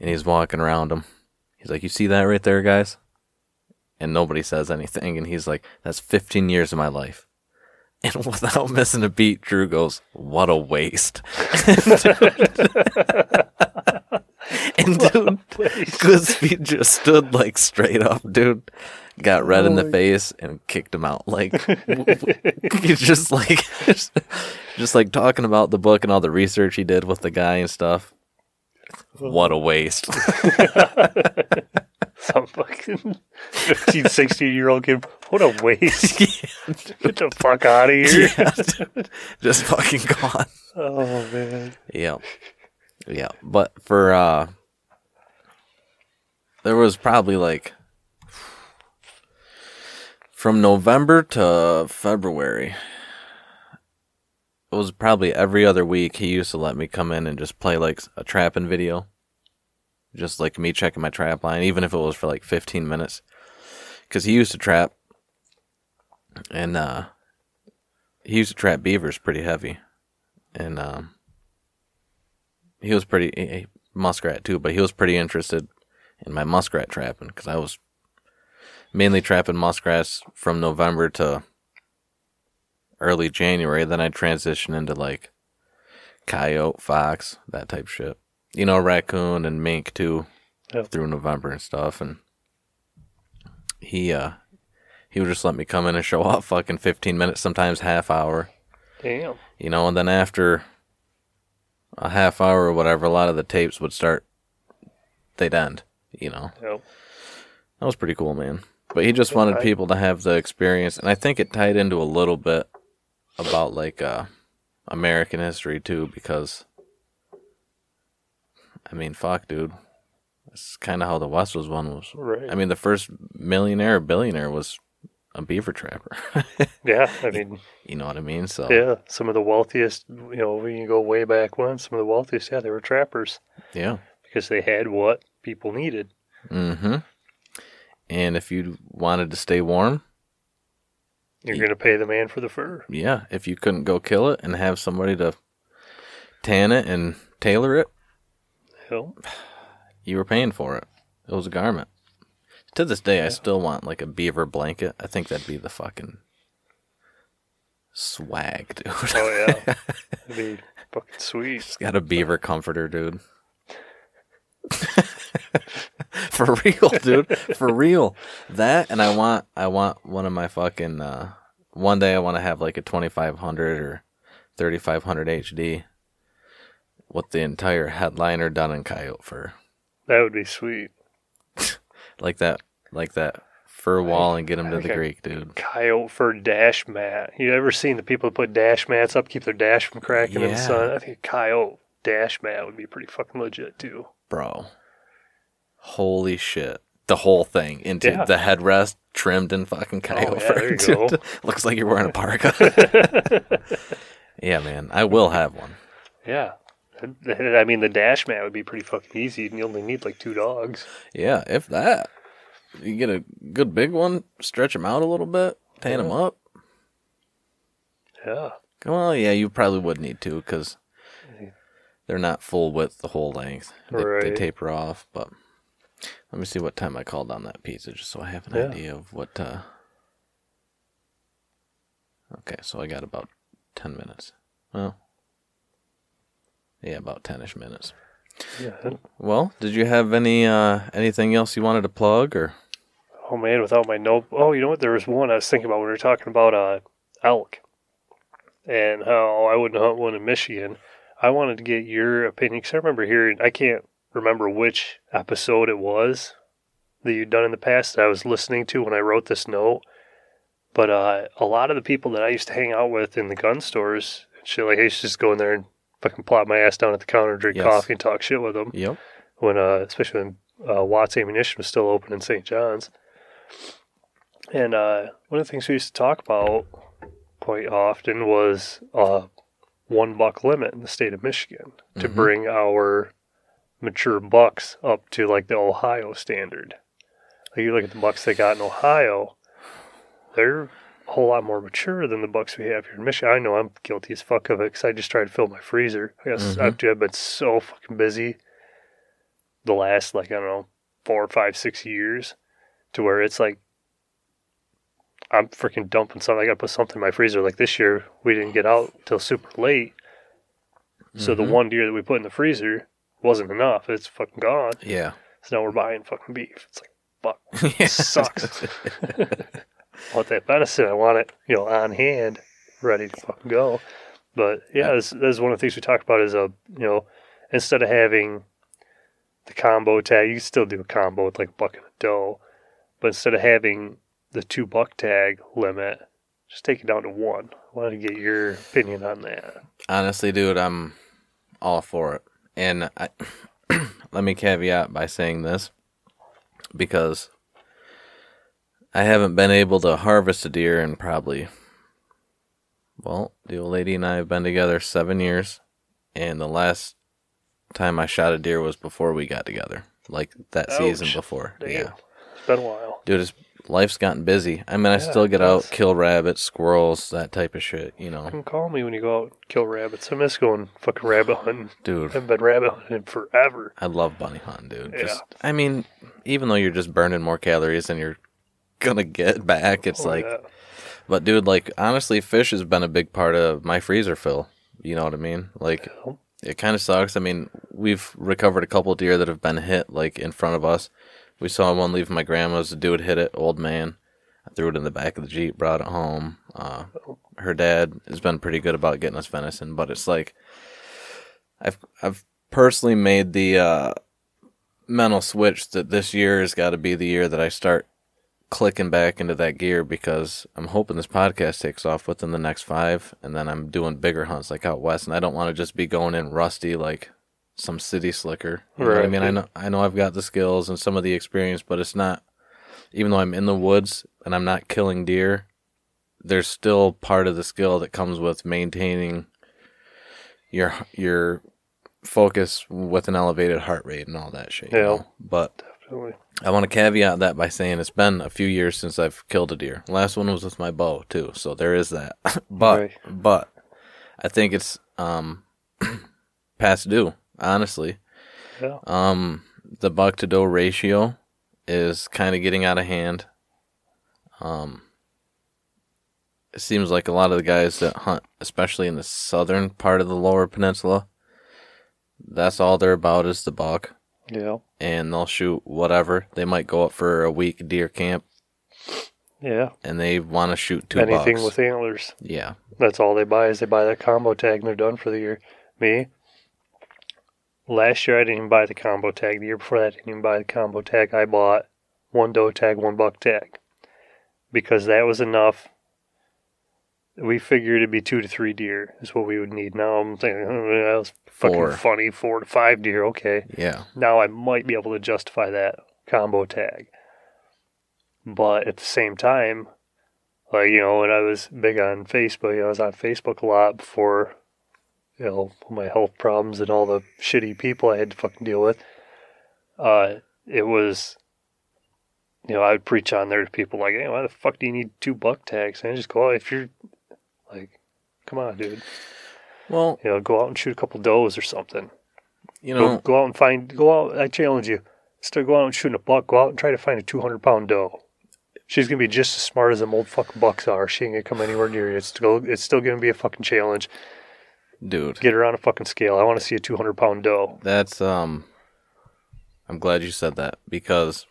And he's walking around them. He's like, "You see that right there, guys?" And nobody says anything. And he's like, "That's 15 years of my life." And without missing a beat, Drew goes, "What a waste!" and dude, Goodspeed just stood like straight up, dude. got red in the Oh. face and kicked him out. Like he's just like just like talking about the book and all the research he did with the guy and stuff. What a waste. Some fucking 15, 16 year old kid. What a waste. Get the fuck out of here. Yeah. just fucking gone. Oh, man. Yeah. Yeah. But for uh there was probably like from November to February. Was probably every other week he used to let me come in and just play like a trapping video. Just like me checking my trap line, even if it was for like 15 minutes. Cause he used to trap and uh he used to trap beavers pretty heavy. And um he was pretty eh, muskrat too, but he was pretty interested in my muskrat trapping because I was mainly trapping muskrats from November to early January. Then I transitioned into like coyote, fox, that type shit. You know, raccoon and mink too, Yep. through November and stuff. And he uh he would just let me come in and show up fucking fifteen minutes, sometimes half hour Damn. you know, and then after a half hour or whatever, a lot of the tapes would start, they'd end, you know. Yep. That was pretty cool, man. But he just wanted people to have the experience, and I think it tied into a little bit about like uh, American history too, because I mean, fuck, dude, that's kind of how the West was won. Was Right. I mean, the first millionaire or billionaire was a beaver trapper. yeah. I mean, you know what I mean? So yeah. Some of the wealthiest, you know, when you go way back when, some of the wealthiest, yeah, they were trappers yeah. because they had what people needed. Mm-hmm. And if you wanted to stay warm, You're going to pay the man for the fur. yeah, if you couldn't go kill it and have somebody to tan it and tailor it, Hell, you were paying for it. It was a garment. To this day, I still want like a beaver blanket. I think that'd be the fucking swag, dude. oh yeah, it'd be fucking sweet. Just got a beaver comforter, dude. For real, dude. For real. That and I want I want one of my fucking uh one day I want to have like a 2500 or 3500 HD with the entire headliner done in coyote fur. That would be sweet. Like that like that fur wall and get them to the. Greek, dude. Coyote fur dash mat. You ever seen the people that put dash mats up, keep their dash from cracking in the sun? I think a coyote dash mat would be pretty fucking legit too. Bro. Holy shit. The whole thing into Yeah. the headrest trimmed in fucking coyote Oh, yeah, fur. there you dude. go. Looks like you're wearing a parka. yeah, man. I will have one. Yeah. I mean, the dash mat would be pretty fucking easy, and you only need like two dogs. Yeah, if that. You get a good big one, stretch them out a little bit, tan them up. Yeah. Well, yeah, you probably would need to because they're not full width the whole length. They, they taper off. But let me see what time I called on that pizza, just so I have an Yeah. idea of what. Uh... Okay, so I got about ten minutes. Well, yeah, about ten-ish minutes. Yeah. Well, did you have any uh anything else you wanted to plug or? Oh man, without my note. Oh, you know what? There was one I was thinking about when we were talking about uh, elk and how I wouldn't hunt one in Michigan. I wanted to get your opinion because I remember hearing. I can't remember which episode it was that you'd done in the past that I was listening to when I wrote this note. But uh, a lot of the people that I used to hang out with in the gun stores, shit, like I used to just go in there and fucking plop my ass down at the counter, drink Yes. coffee, and talk shit with them Yep. when uh, especially when uh, Watts Ammunition was still open in St. Johns. And uh, one of the things we used to talk about quite often was uh, one buck limit in the state of Michigan to Mhm. bring our mature bucks up to like the Ohio standard. Like you look at the bucks they got in Ohio, they're a whole lot more mature than the bucks we have here in Michigan. I know I'm guilty as fuck of it because I just tried to fill my freezer. I guess Mhm. I've, I've been so fucking busy the last like I don't know four, five, six years to where it's like I'm freaking dumping something. I got to put something in my freezer. Like this year, we didn't get out till super late, so the Mhm. one deer that we put in the freezer wasn't enough. It's fucking gone. Yeah. So now we're buying fucking beef. It's like fuck, this sucks. I want that venison. I want it, you know, on hand, ready to fucking go. But yeah, this, this is one of the things we talked about is a you know instead of having the combo tag, you can still do a combo with like a bucket of doe, but instead of having the two buck tag limit, just take it down to one. I wanted to get your opinion on that. Honestly, dude, I'm all for it. And I, let me caveat by saying this because I haven't been able to harvest a deer in probably, well, the old lady and I have been together seven years, and the last time I shot a deer was before we got together, like that season before. Damn. Yeah, It's been a while. dude, it's, life's gotten busy. I mean, I Yeah, still it get out, kill rabbits, squirrels, that type of shit. You know, Come call me when you go out and kill rabbits. I miss going fucking rabbit hunting. dude. I dude. haven't been rabbit hunting forever. I love bunny hunting, dude. Yeah. Just, I mean, even though you're just burning more calories than you're gonna get back, it's Oh, like, yeah. but dude, like honestly, fish has been a big part of my freezer fill. You know what I mean? Like, it kind of sucks. I mean, we've recovered a couple deer that have been hit like in front of us. We saw one leave my grandma's. The dude hit it, old man. I threw it in the back of the jeep, brought it home. Uh, her dad has been pretty good about getting us venison, but it's like I've I've personally made the uh, mental switch that this year has got to be the year that I start clicking back into that gear because I'm hoping this podcast takes off within the next five, and then I'm doing bigger hunts like out west, and I don't want to just be going in rusty like some city slicker. You know I mean? I know I know I've got the skills and some of the experience, but it's not. Even though I'm in the woods and I'm not killing deer, there's still part of the skill that comes with maintaining your your focus with an elevated heart rate and all that shit. you Yeah. know? But Definitely. I want to caveat that by saying it's been a few years since I've killed a deer. Last one was with my bow too, so there is that. but Right. but I think it's um past due, honestly. Yeah. Um the buck to doe ratio is kind of getting out of hand. Um it seems like a lot of the guys that hunt, especially in the southern part of the lower peninsula, that's all they're about is the buck Yeah. and they'll shoot whatever. They might go up for a week deer camp Yeah. and they want to shoot two Anything bucks. with antlers. yeah, That's all they buy is they buy that combo tag and they're done for the year. Me, last year I didn't even buy the combo tag. The year before that I didn't even buy the combo tag. I bought one doe tag, one buck tag. Because that was enough. We figured it'd be two to three deer is what we would need. Now I'm thinking, oh, that was fucking Four. funny. Four to five deer, okay. yeah, Now I might be able to justify that combo tag. But at the same time, like, you know, when I was big on Facebook, you know, I was on Facebook a lot before, you know, my health problems and all the shitty people I had to fucking deal with. Uh, it was, you know, I would preach on there to people like, hey, why the fuck do you need two buck tags? And I just go, oh, if you're, like, come on, dude. Well, You know, go out and shoot a couple does or something. you Go, know, go out and find. Go out. I challenge you. Instead of going out and shooting a buck, go out and try to find a 200 pound doe. She's gonna be just as smart as them old fucking bucks are. She ain't gonna come anywhere near you. It's still, it's still gonna be a fucking challenge. Dude, Get her on a fucking scale. I want to see a 200 pound doe. that's um. I'm glad you said that because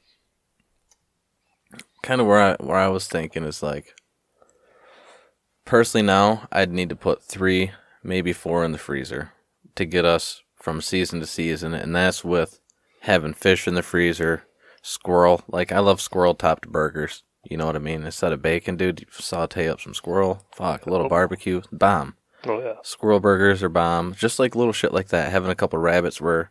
kind of where I where I was thinking is like personally now I'd need to put three, maybe four in the freezer to get us from season to season, and that's with having fish in the freezer, squirrel. Like I love squirrel topped burgers. You know what I mean? Instead of bacon, dude, you saute up some squirrel. Fuck, a little barbecue, bomb. Oh yeah. Squirrel burgers are bomb. Just like little shit like that. Having a couple rabbits where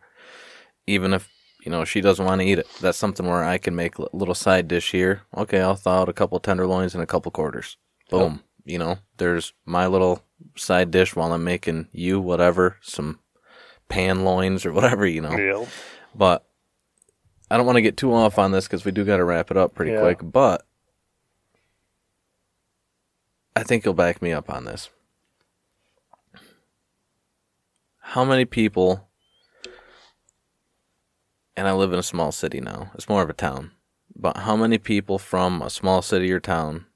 even if you know she doesn't want to eat it, that's something where I can make a little side dish here. Okay, I'll thaw out a couple tenderloins and a couple quarters. Boom. You know, there's my little side dish while I'm making you whatever some pan loins or whatever. You know, Yeah. but I don't want to get too off on this because we do got to wrap it up pretty Yeah. quick. But I think you'll back me up on this. How many people, and I live in a small city now, it's more of a town, but how many people from a small city or town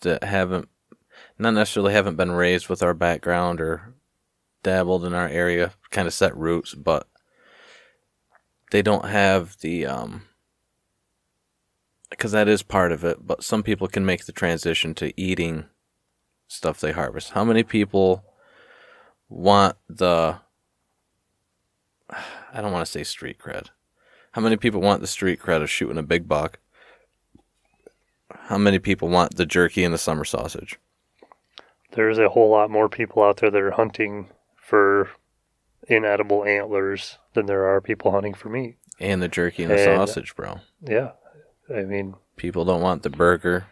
that haven't, not necessarily haven't been raised with our background or dabbled in our area, kind of set roots, but they don't have the um because that is part of it. But some people can make the transition to eating stuff they harvest. How many people want the? I don't want to say street cred. How many people want the street cred of shooting a big buck? How many people want the jerky and the summer sausage? There's a whole lot more people out there that are hunting for inedible antlers than there are people hunting for meat. And the jerky and the And- sausage, bro. Yeah. I mean, People don't want the burger.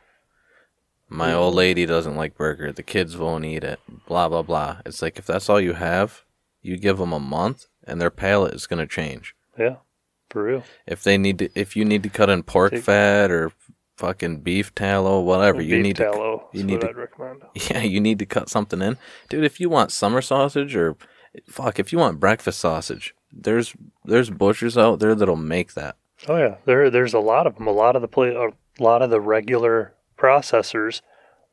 My old lady doesn't like burger. The kids won't eat it. Blah blah blah. It's like if that's all you have, you give them a month, and their palate is gonna change. yeah, for real. If they need to, if you need to cut in pork Take- fat or fucking beef tallow, whatever, you need tallow you is need what to- I'd recommend. Yeah, you need to cut something in, dude. If you want summer sausage or fuck, if you want breakfast sausage, there's there's butchers out there that'll make that. Oh yeah, there there's a lot of them. A lot of the play, a lot of the regular processors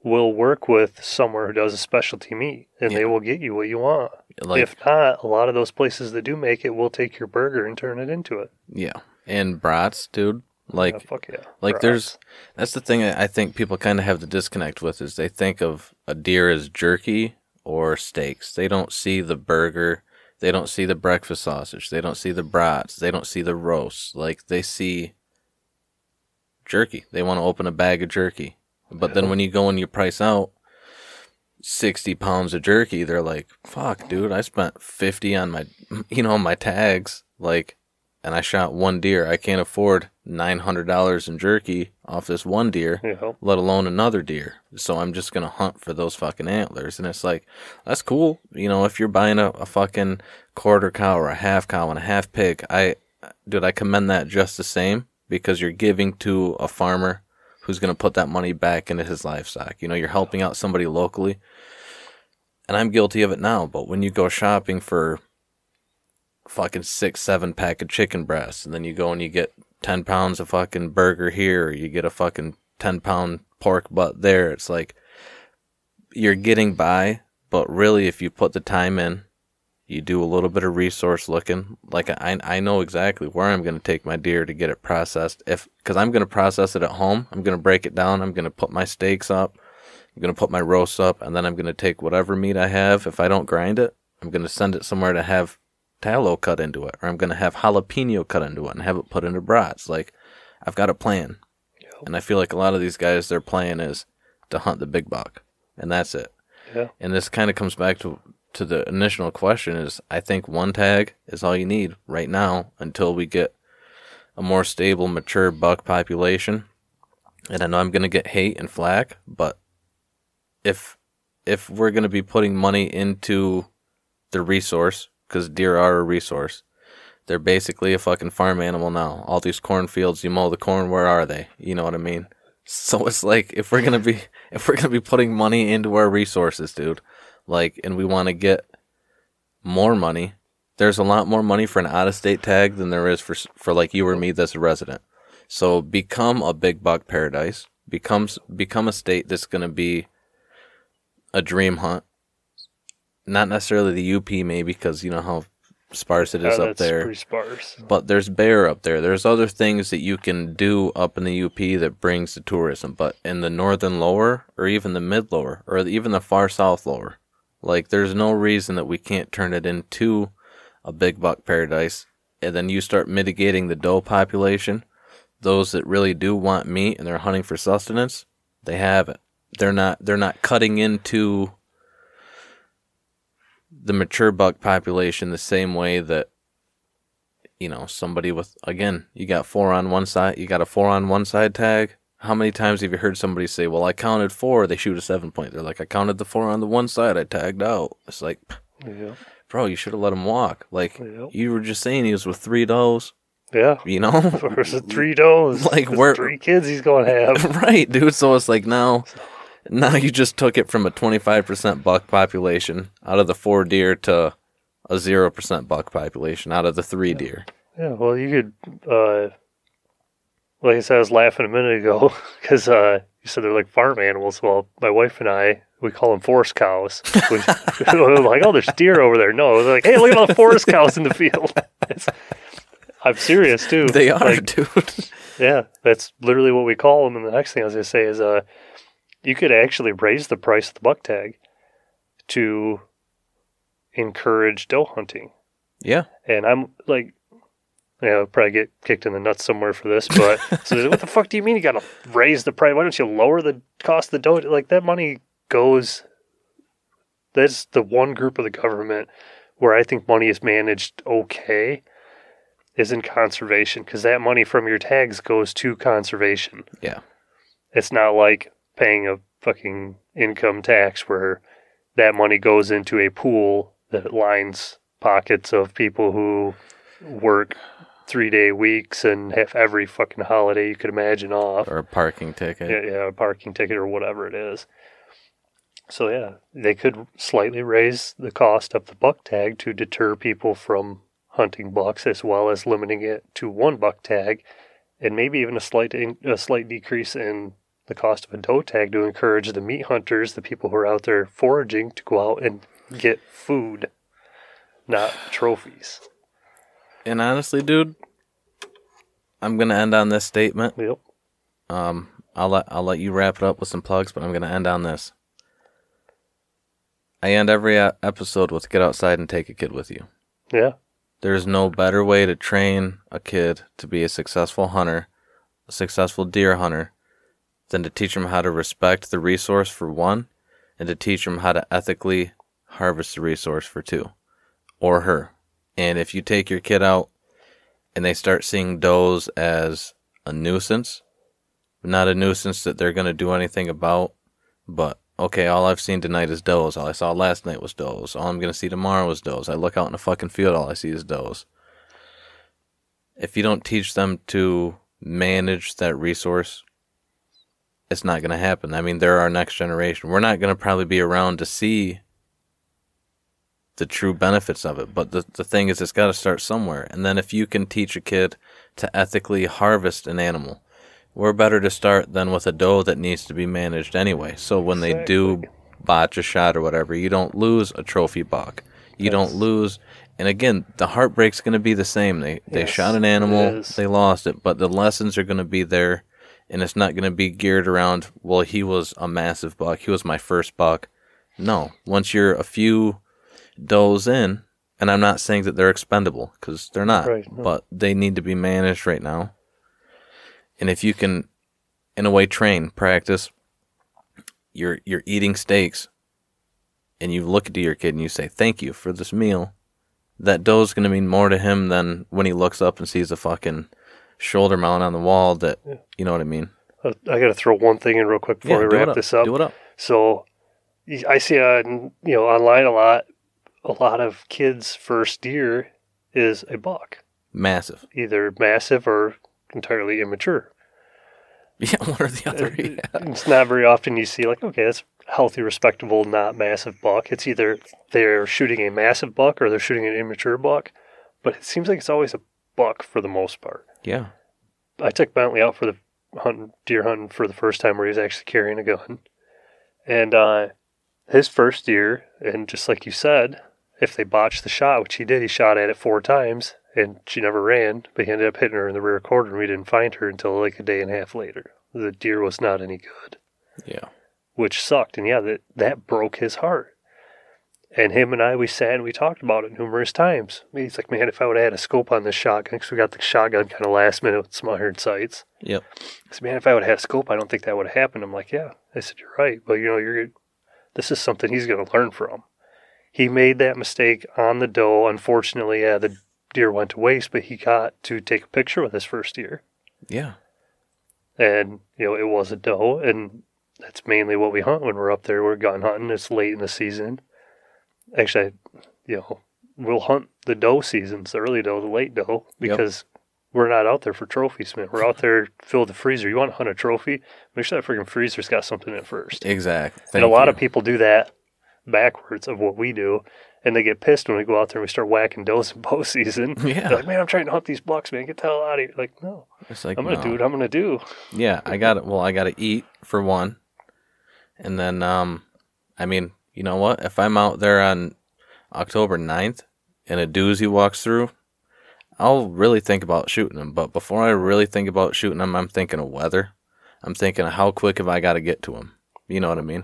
will work with somewhere who does a specialty meat, and they will get you what you want. Like if not, a lot of those places that do make it will take your burger and turn it into it. yeah, and brats, dude. Like Yeah, fuck yeah. Like Brats. there's that's the thing I I think people kind of have the disconnect with is they think of a deer as jerky or steaks. They don't see the burger, they don't see the breakfast sausage, they don't see the brats, they don't see the roast. Like they see jerky. They want to open a bag of jerky. But then when you go and you price out 60 pounds of jerky, they're like, "Fuck, dude, I spent 50 on my you know, my tags like and I shot one deer. I can't afford nine hundred dollars in jerky off this one deer, know, let alone another deer. So I'm just gonna hunt for those fucking antlers. And it's like, that's cool. You know, if you're buying a, a fucking quarter cow or a half cow and a half pig, I dude, I commend that just the same because you're giving to a farmer who's gonna put that money back into his livestock. You know, you're helping out somebody locally. And I'm guilty of it now, but when you go shopping for fucking six, seven pack of chicken breasts, and then you go and you get ten pounds of fucking burger here, or you get a fucking ten pound pork butt there. It's like you're getting by, but really, if you put the time in, you do a little bit of resource looking. Like I, I know exactly where I'm going to take my deer to get it processed. If because I'm going to process it at home, I'm going to break it down. I'm going to put my steaks up. I'm going to put my roasts up, and then I'm going to take whatever meat I have. If I don't grind it, I'm going to send it somewhere to have tallow cut into it, or I'm going to have jalapeno cut into it and have it put into brats. Like, I've got a plan. Yep. And I feel like a lot of these guys, their plan is to hunt the big buck, and that's it. Yeah. And this kind of comes back to to the initial question: is I think one tag is all you need right now until we get a more stable, mature buck population. And I know I'm to get hate and flack, but if if we're to be putting money into the resource because deer are a resource. They're basically a fucking farm animal now. All these cornfields, you mow the corn, where are they? You know what I mean? So it's like if we're gonna be if we're gonna be putting money into our resources, dude, like, and we want to get more money, there's a lot more money for an out of state tag than there is for for like you or me that's a resident. So become a big buck paradise. Becomes become a state that's gonna be a dream hunt. Not necessarily the UP, maybe because you know how sparse it is Yeah, is up that's there. pretty sparse. But there's bear up there. There's other things that you can do up in the UP that brings the tourism. But in the northern lower, or even the mid lower, or even the far south lower, like there's no reason that we can't turn it into a big buck paradise. And then you start mitigating the doe population. Those that really do want meat and they're hunting for sustenance, they have it. They're not. They're not cutting into the mature buck population the same way that you know somebody with again you got four on one side you got a four on one side tag how many times have you heard somebody say well i counted four they shoot a seven point they're like i counted the four on the one side i tagged out it's like Yeah. bro you should have let him walk like Yep. you were just saying he was with three does Yeah. you know Versus three does. Like, we're- three kids he's going to have. right dude so it's like now now you just took it from a 25% buck population out of the four deer to a 0% buck population out of the three deer Yeah, well, you could, uh, like I said, I was laughing a minute ago because uh, you said they're like farm animals. Well, my wife and I, we call them forest cows. We, we're like, oh, there's deer over there. No, they're like, hey, look at all the forest cows in the field. It's, I'm serious too. They are, Like, dude. Yeah, that's literally what we call them. And the next thing I was going to say is, uh, you could actually raise the price of the buck tag to encourage doe hunting. Yeah. And I'm like, yeah, I'll probably get kicked in the nuts somewhere for this, but so what the fuck do you mean you got to raise the price? Why don't you lower the cost of the doe? Like that money goes. That's the one group of the government where I think money is managed okay. Is in conservation because that money from your tags goes to conservation. Yeah. It's not like paying a fucking income tax where that money goes into a pool that lines pockets of people who work three day weeks and have every fucking holiday you could imagine off. Or a parking ticket. Yeah, yeah, a parking ticket or whatever it is. So yeah, they could slightly raise the cost of the buck tag to deter people from hunting bucks, as well as limiting it to one buck tag, and maybe even a slight in, a slight decrease in the cost of a doe tag to encourage the meat hunters, the people who are out there foraging, to go out and get food, not trophies. And honestly, dude, I'm gonna end on this statement. Yep. Um, I'll let I'll let you wrap it up with some plugs, but I'm gonna end on this. I end every episode with get outside and take a kid with you. Yeah. There's no better way to train a kid to be a successful hunter, a successful deer hunter, than to teach them how to respect the resource for one, and to teach them how to ethically harvest the resource for two, or her. And if you take your kid out and they start seeing does as a nuisance, not a nuisance that they're going to do anything about, but okay, all I've seen tonight is does. All I saw last night was does. All I'm going to see tomorrow is does. I look out in the fucking field, all I see is does. If you don't teach them to manage that resource, it's not going to happen. I mean, they're our next generation. We're not going to probably be around to see the true benefits of it. But the, the thing is, it's got to start somewhere. And then if you can teach a kid to ethically harvest an animal, we're better to start than with a doe that needs to be managed anyway. So when they do botch a shot or whatever, you don't lose a trophy buck. You don't lose. And again, the heartbreak's going to be the same. They they Yes, shot an animal, they lost it, but the lessons are going to be there, and it's not going to be geared around. Well, he was a massive buck. He was my first buck. No, once you're a few does in, and I'm not saying that they're expendable because they're not, Right, no. but they need to be managed right now. And if you can, in a way, train, practice, you're you're eating steaks, and you look at your kid and you say, "Thank you for this meal." That doe's going to mean more to him than when he looks up and sees a fucking shoulder mount on the wall. That you know what I mean. Uh, I got to throw one thing in real quick before Yeah, we wrap up. this up. Do it up. So I see on you know online a lot a lot of kids' first deer is a buck, Massive. either massive or entirely immature. Yeah, one or the other. Uh, Yeah. It's not very often you see like okay, that's healthy, respectable, not massive buck. It's either they're shooting a massive buck or they're shooting an immature buck, but it seems like it's always a buck for the most part. yeah. I took Bentley out for the hunting, deer hunting for the first time where he was actually carrying a gun. And uh, his first deer, and just like you said, if they botched the shot, which he did, he shot at it four times and she never ran, but he ended up hitting her in the rear quarter and we didn't find her until like a day and a half later. The deer was not any good, Yeah. which sucked. And yeah, that, that broke his heart. And him and I, we sat and we talked about it numerous times. He's like, man, if I would have had a scope on this shotgun, because we got the shotgun kind of last minute with some iron sights. Yep. I said, man, if I would have had a scope, I don't think that would have happened. I'm like, yeah. I said, you're right. But, you know, you're this is something he's going to learn from. He made that mistake on the doe. Unfortunately, yeah, the deer went to waste, but he got to take a picture with his first deer. Yeah. And, you know, it was a doe. And that's mainly what we hunt when we're up there. We're gun hunting. It's late in the season. Actually, I, you know, we'll hunt the doe seasons, the early doe, the late doe, because we're not out there for trophies, man. We're out there fill the freezer. You want to hunt a trophy? Make sure that freaking freezer's got something in it first. Exactly. and a lot of people do that backwards of what we do. And they get pissed when we go out there and we start whacking does in bow season. Yeah. They're like, man, I'm trying to hunt these bucks, man. Get the hell out of here. Like, no, It's like I'm going to no. do what I'm going to do. Yeah, I got it. Well, I got to eat for one, and then um, I mean, you know what? If I'm out there on October 9th and a doozy walks through, I'll really think about shooting them. But before I really think about shooting them, I'm thinking of weather. I'm thinking of how quick have I got to get to them. You know what I mean?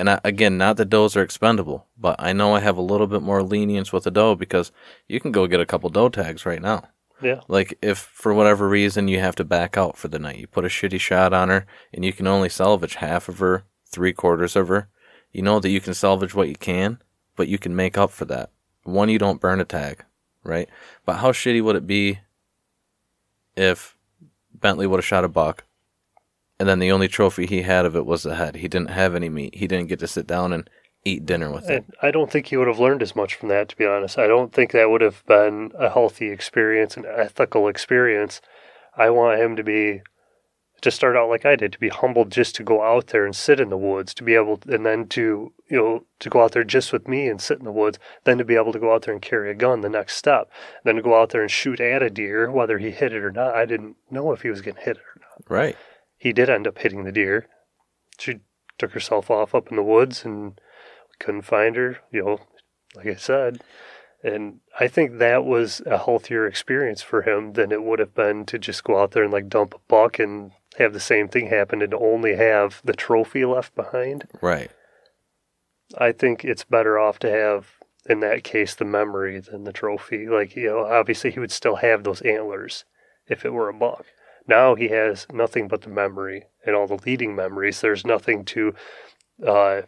And I, again, not that does are expendable, but I know I have a little bit more lenience with a doe because you can go get a couple doe tags right now. Yeah. Like if for whatever reason you have to back out for the night, you put a shitty shot on her and you can only salvage half of her, three quarters of her. You know that you can salvage what you can, but you can make up for that. One, you don't burn a tag, right? But how shitty would it be if Bentley would have shot a buck and then the only trophy he had of it was the head? He didn't have any meat. He didn't get to sit down and eat dinner with it. I don't think he would have learned as much from that, to be honest. I don't think that would have been a healthy experience, an ethical experience. I want him to be, to start out like I did, to be humbled just to go out there and sit in the woods, to be able, and then to, you know, to go out there just with me and sit in the woods, then to be able to go out there and carry a gun the next step, then to go out there and shoot at a deer, whether he hit it or not. I didn't know if he was going to hit it or not. Right. He did end up hitting the deer. She took herself off up in the woods and couldn't find her, you know, like I said. And I think that was a healthier experience for him than it would have been to just go out there and like dump a buck and have the same thing happen and only have the trophy left behind. Right. I think it's better off to have, in that case, the memory than the trophy. Like, you know, obviously he would still have those antlers if it were a buck. Now he has nothing but the memory and all the leading memories. There's nothing to uh,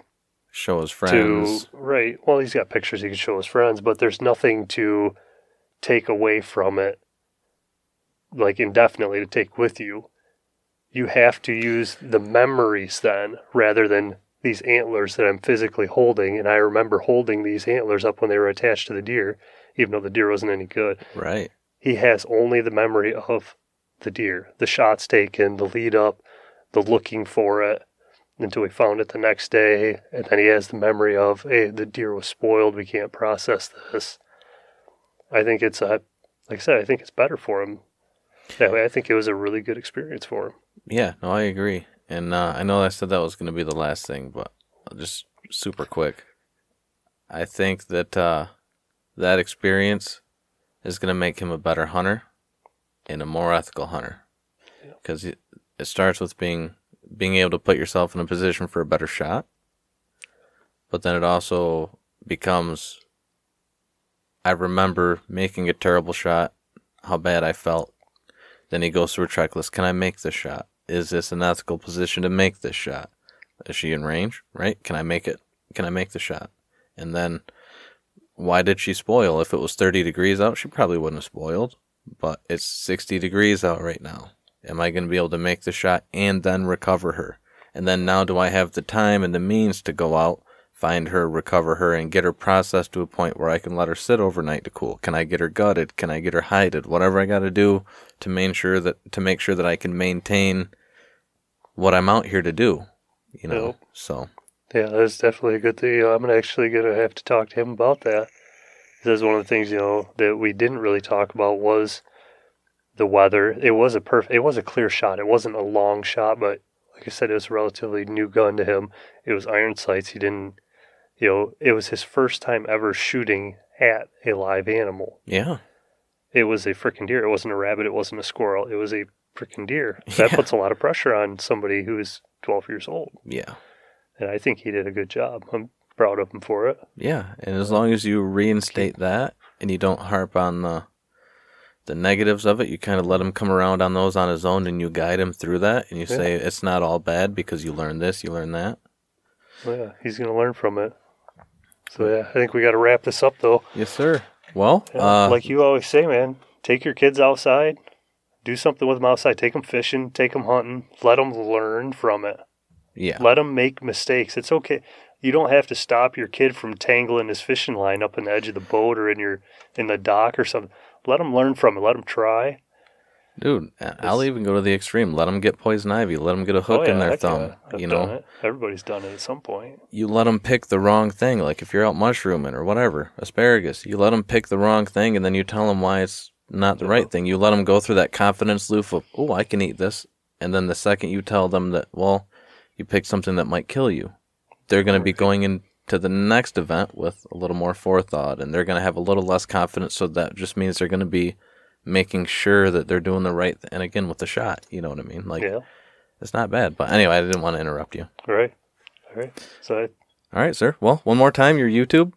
Show his friends. to right. Well, he's got pictures he can show his friends, but there's nothing to take away from it, like indefinitely to take with you. You have to use the memories then, rather than these antlers that I'm physically holding. And I remember holding these antlers up when they were attached to the deer, even though the deer wasn't any good. Right. He has only the memory of the deer, the shots taken, the lead up, the looking for it until we found it the next day. And then he has the memory of, hey, the deer was spoiled. We can't process this. I think it's a, like I said, I think it's better for him. That way, I think it was a really good experience for him. Yeah, no, I agree. And uh, I know I said that was going to be the last thing, but just super quick. I think that uh, that experience is going to make him a better hunter and a more ethical hunter. Because it, it starts with being being able to put yourself in a position for a better shot, but then it also becomes. I remember making a terrible shot, how bad I felt. Then he goes through a checklist. Can I make this shot? Is this an ethical position to make this shot? Is she in range? Right? Can I make it? Can I make the shot? And then, why did she spoil? If it was 30 degrees out, she probably wouldn't have spoiled. But it's 60 degrees out right now. Am I going to be able to make the shot and then recover her? And then now, do I have the time and the means to go out, find her, recover her, and get her processed to a point where I can let her sit overnight to cool? Can I get her gutted? Can I get her hided? Whatever I got to do to make sure that to make sure that I can maintain what I'm out here to do. You know, Yep. so Yeah, that's definitely a good thing. I'm actually going to have to talk to him about that. That's one of the things, you know, that we didn't really talk about was the weather. It was a perfect, it was a clear shot. It wasn't a long shot, but like I said, it was a relatively new gun to him. It was iron sights. He didn't, you know, it was his first time ever shooting at a live animal. yeah, It was a freaking deer. It wasn't a rabbit. It wasn't a squirrel. It was a freaking deer. That Yeah. puts a lot of pressure on somebody who is 12 years old. yeah, And I think he did a good job. I'm proud of him for it. yeah. And as long as you reinstate that and you don't harp on the the negatives of it, you kind of let him come around on those on his own, and you guide him through that, and you Yeah. say it's not all bad because you learn this, you learn that. Well, yeah, he's going to learn from it. So yeah, I think we got to wrap this up though. Yes, sir. Well, Yeah, uh, like you always say, man, take your kids outside, do something with them outside. Take them fishing, take them hunting. Let them learn from it. yeah, Let them make mistakes. It's okay. You don't have to stop your kid from tangling his fishing line up in the edge of the boat or in your in the dock or something. Let them learn from it. Let them try. dude. I'll even go to the extreme. Let them get poison ivy. Let them get a oh, hook Oh, yeah, in their thumb. I've you know, it. everybody's done it at some point. you let them pick the wrong thing. Like if you're out mushrooming or whatever, asparagus, you let them pick the wrong thing, and then you tell them why it's not the right thing. You let them go through that confidence loop of, oh, I can eat this, and then the second you tell them that, well, you picked something that might kill you, they're going to be going into the next event with a little more forethought, and they're going to have a little less confidence. So that just means they're going to be making sure that they're doing the right. and again, with the shot, you know what I mean? Like yeah. it's not bad. But anyway, I didn't want to interrupt you. All right. All right. So I All right, sir. Well, one more time, your YouTube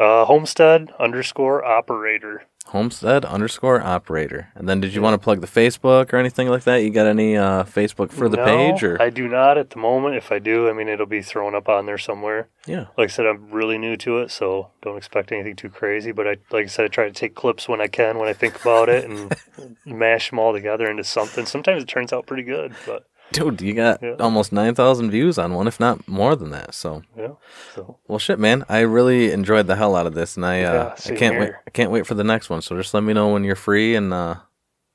Uh, homestead underscore operator. Homestead underscore operator. And then, did you want to plug the Facebook or anything like that? You got any uh, Facebook for the No, page or? I do not at the moment. If I do, I mean it'll be thrown up on there somewhere. yeah. Like I said, I'm really new to it, so don't expect anything too crazy. But I, like I said, I try to take clips when I can, when I think about it, and mash them all together into something. Sometimes it turns out pretty good, but Dude, you got Yeah. almost 9,000 views on one, if not more than that. So, yeah. So well, shit, man. I really enjoyed the hell out of this, and I, uh, Yeah, I can't wait. I can't wait for the next one. So just let me know when you're free, and uh,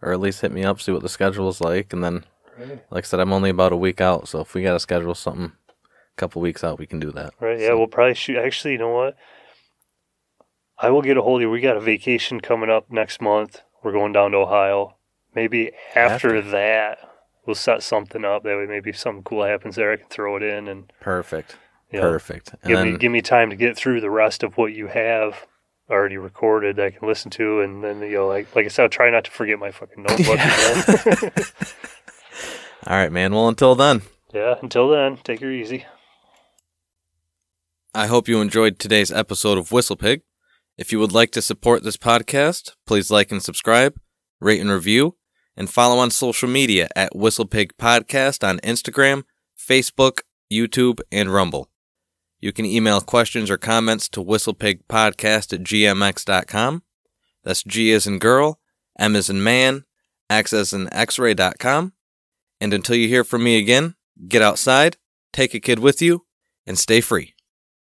or at least hit me up, see what the schedule is like, and then, right, like I said, I'm only about a week out. So if we got to schedule something a couple weeks out, we can do that. right, yeah, we'll probably shoot. Actually, you know what? I will get a hold of you. We got a vacation coming up next month. We're going down to Ohio. Maybe after, After. that, we'll set something up. That way, maybe if something cool happens there, I can throw it in and Perfect. you know, Perfect. And give then, me give me time to get through the rest of what you have already recorded that I can listen to, and then you know, like like I said, I'll try not to forget my fucking notebook again. all right, man. Well, until then. yeah. Until then, take her easy. I hope you enjoyed today's episode of Whistlepig. If you would like to support this podcast, please like and subscribe, rate and review, and follow on social media at Whistlepig Podcast on Instagram, Facebook, YouTube, and Rumble. You can email questions or comments to whistlepigpodcast at gmx.com. That's G as in girl, M as in man, X as in x-ray.com. And until you hear from me again, get outside, take a kid with you, and stay free.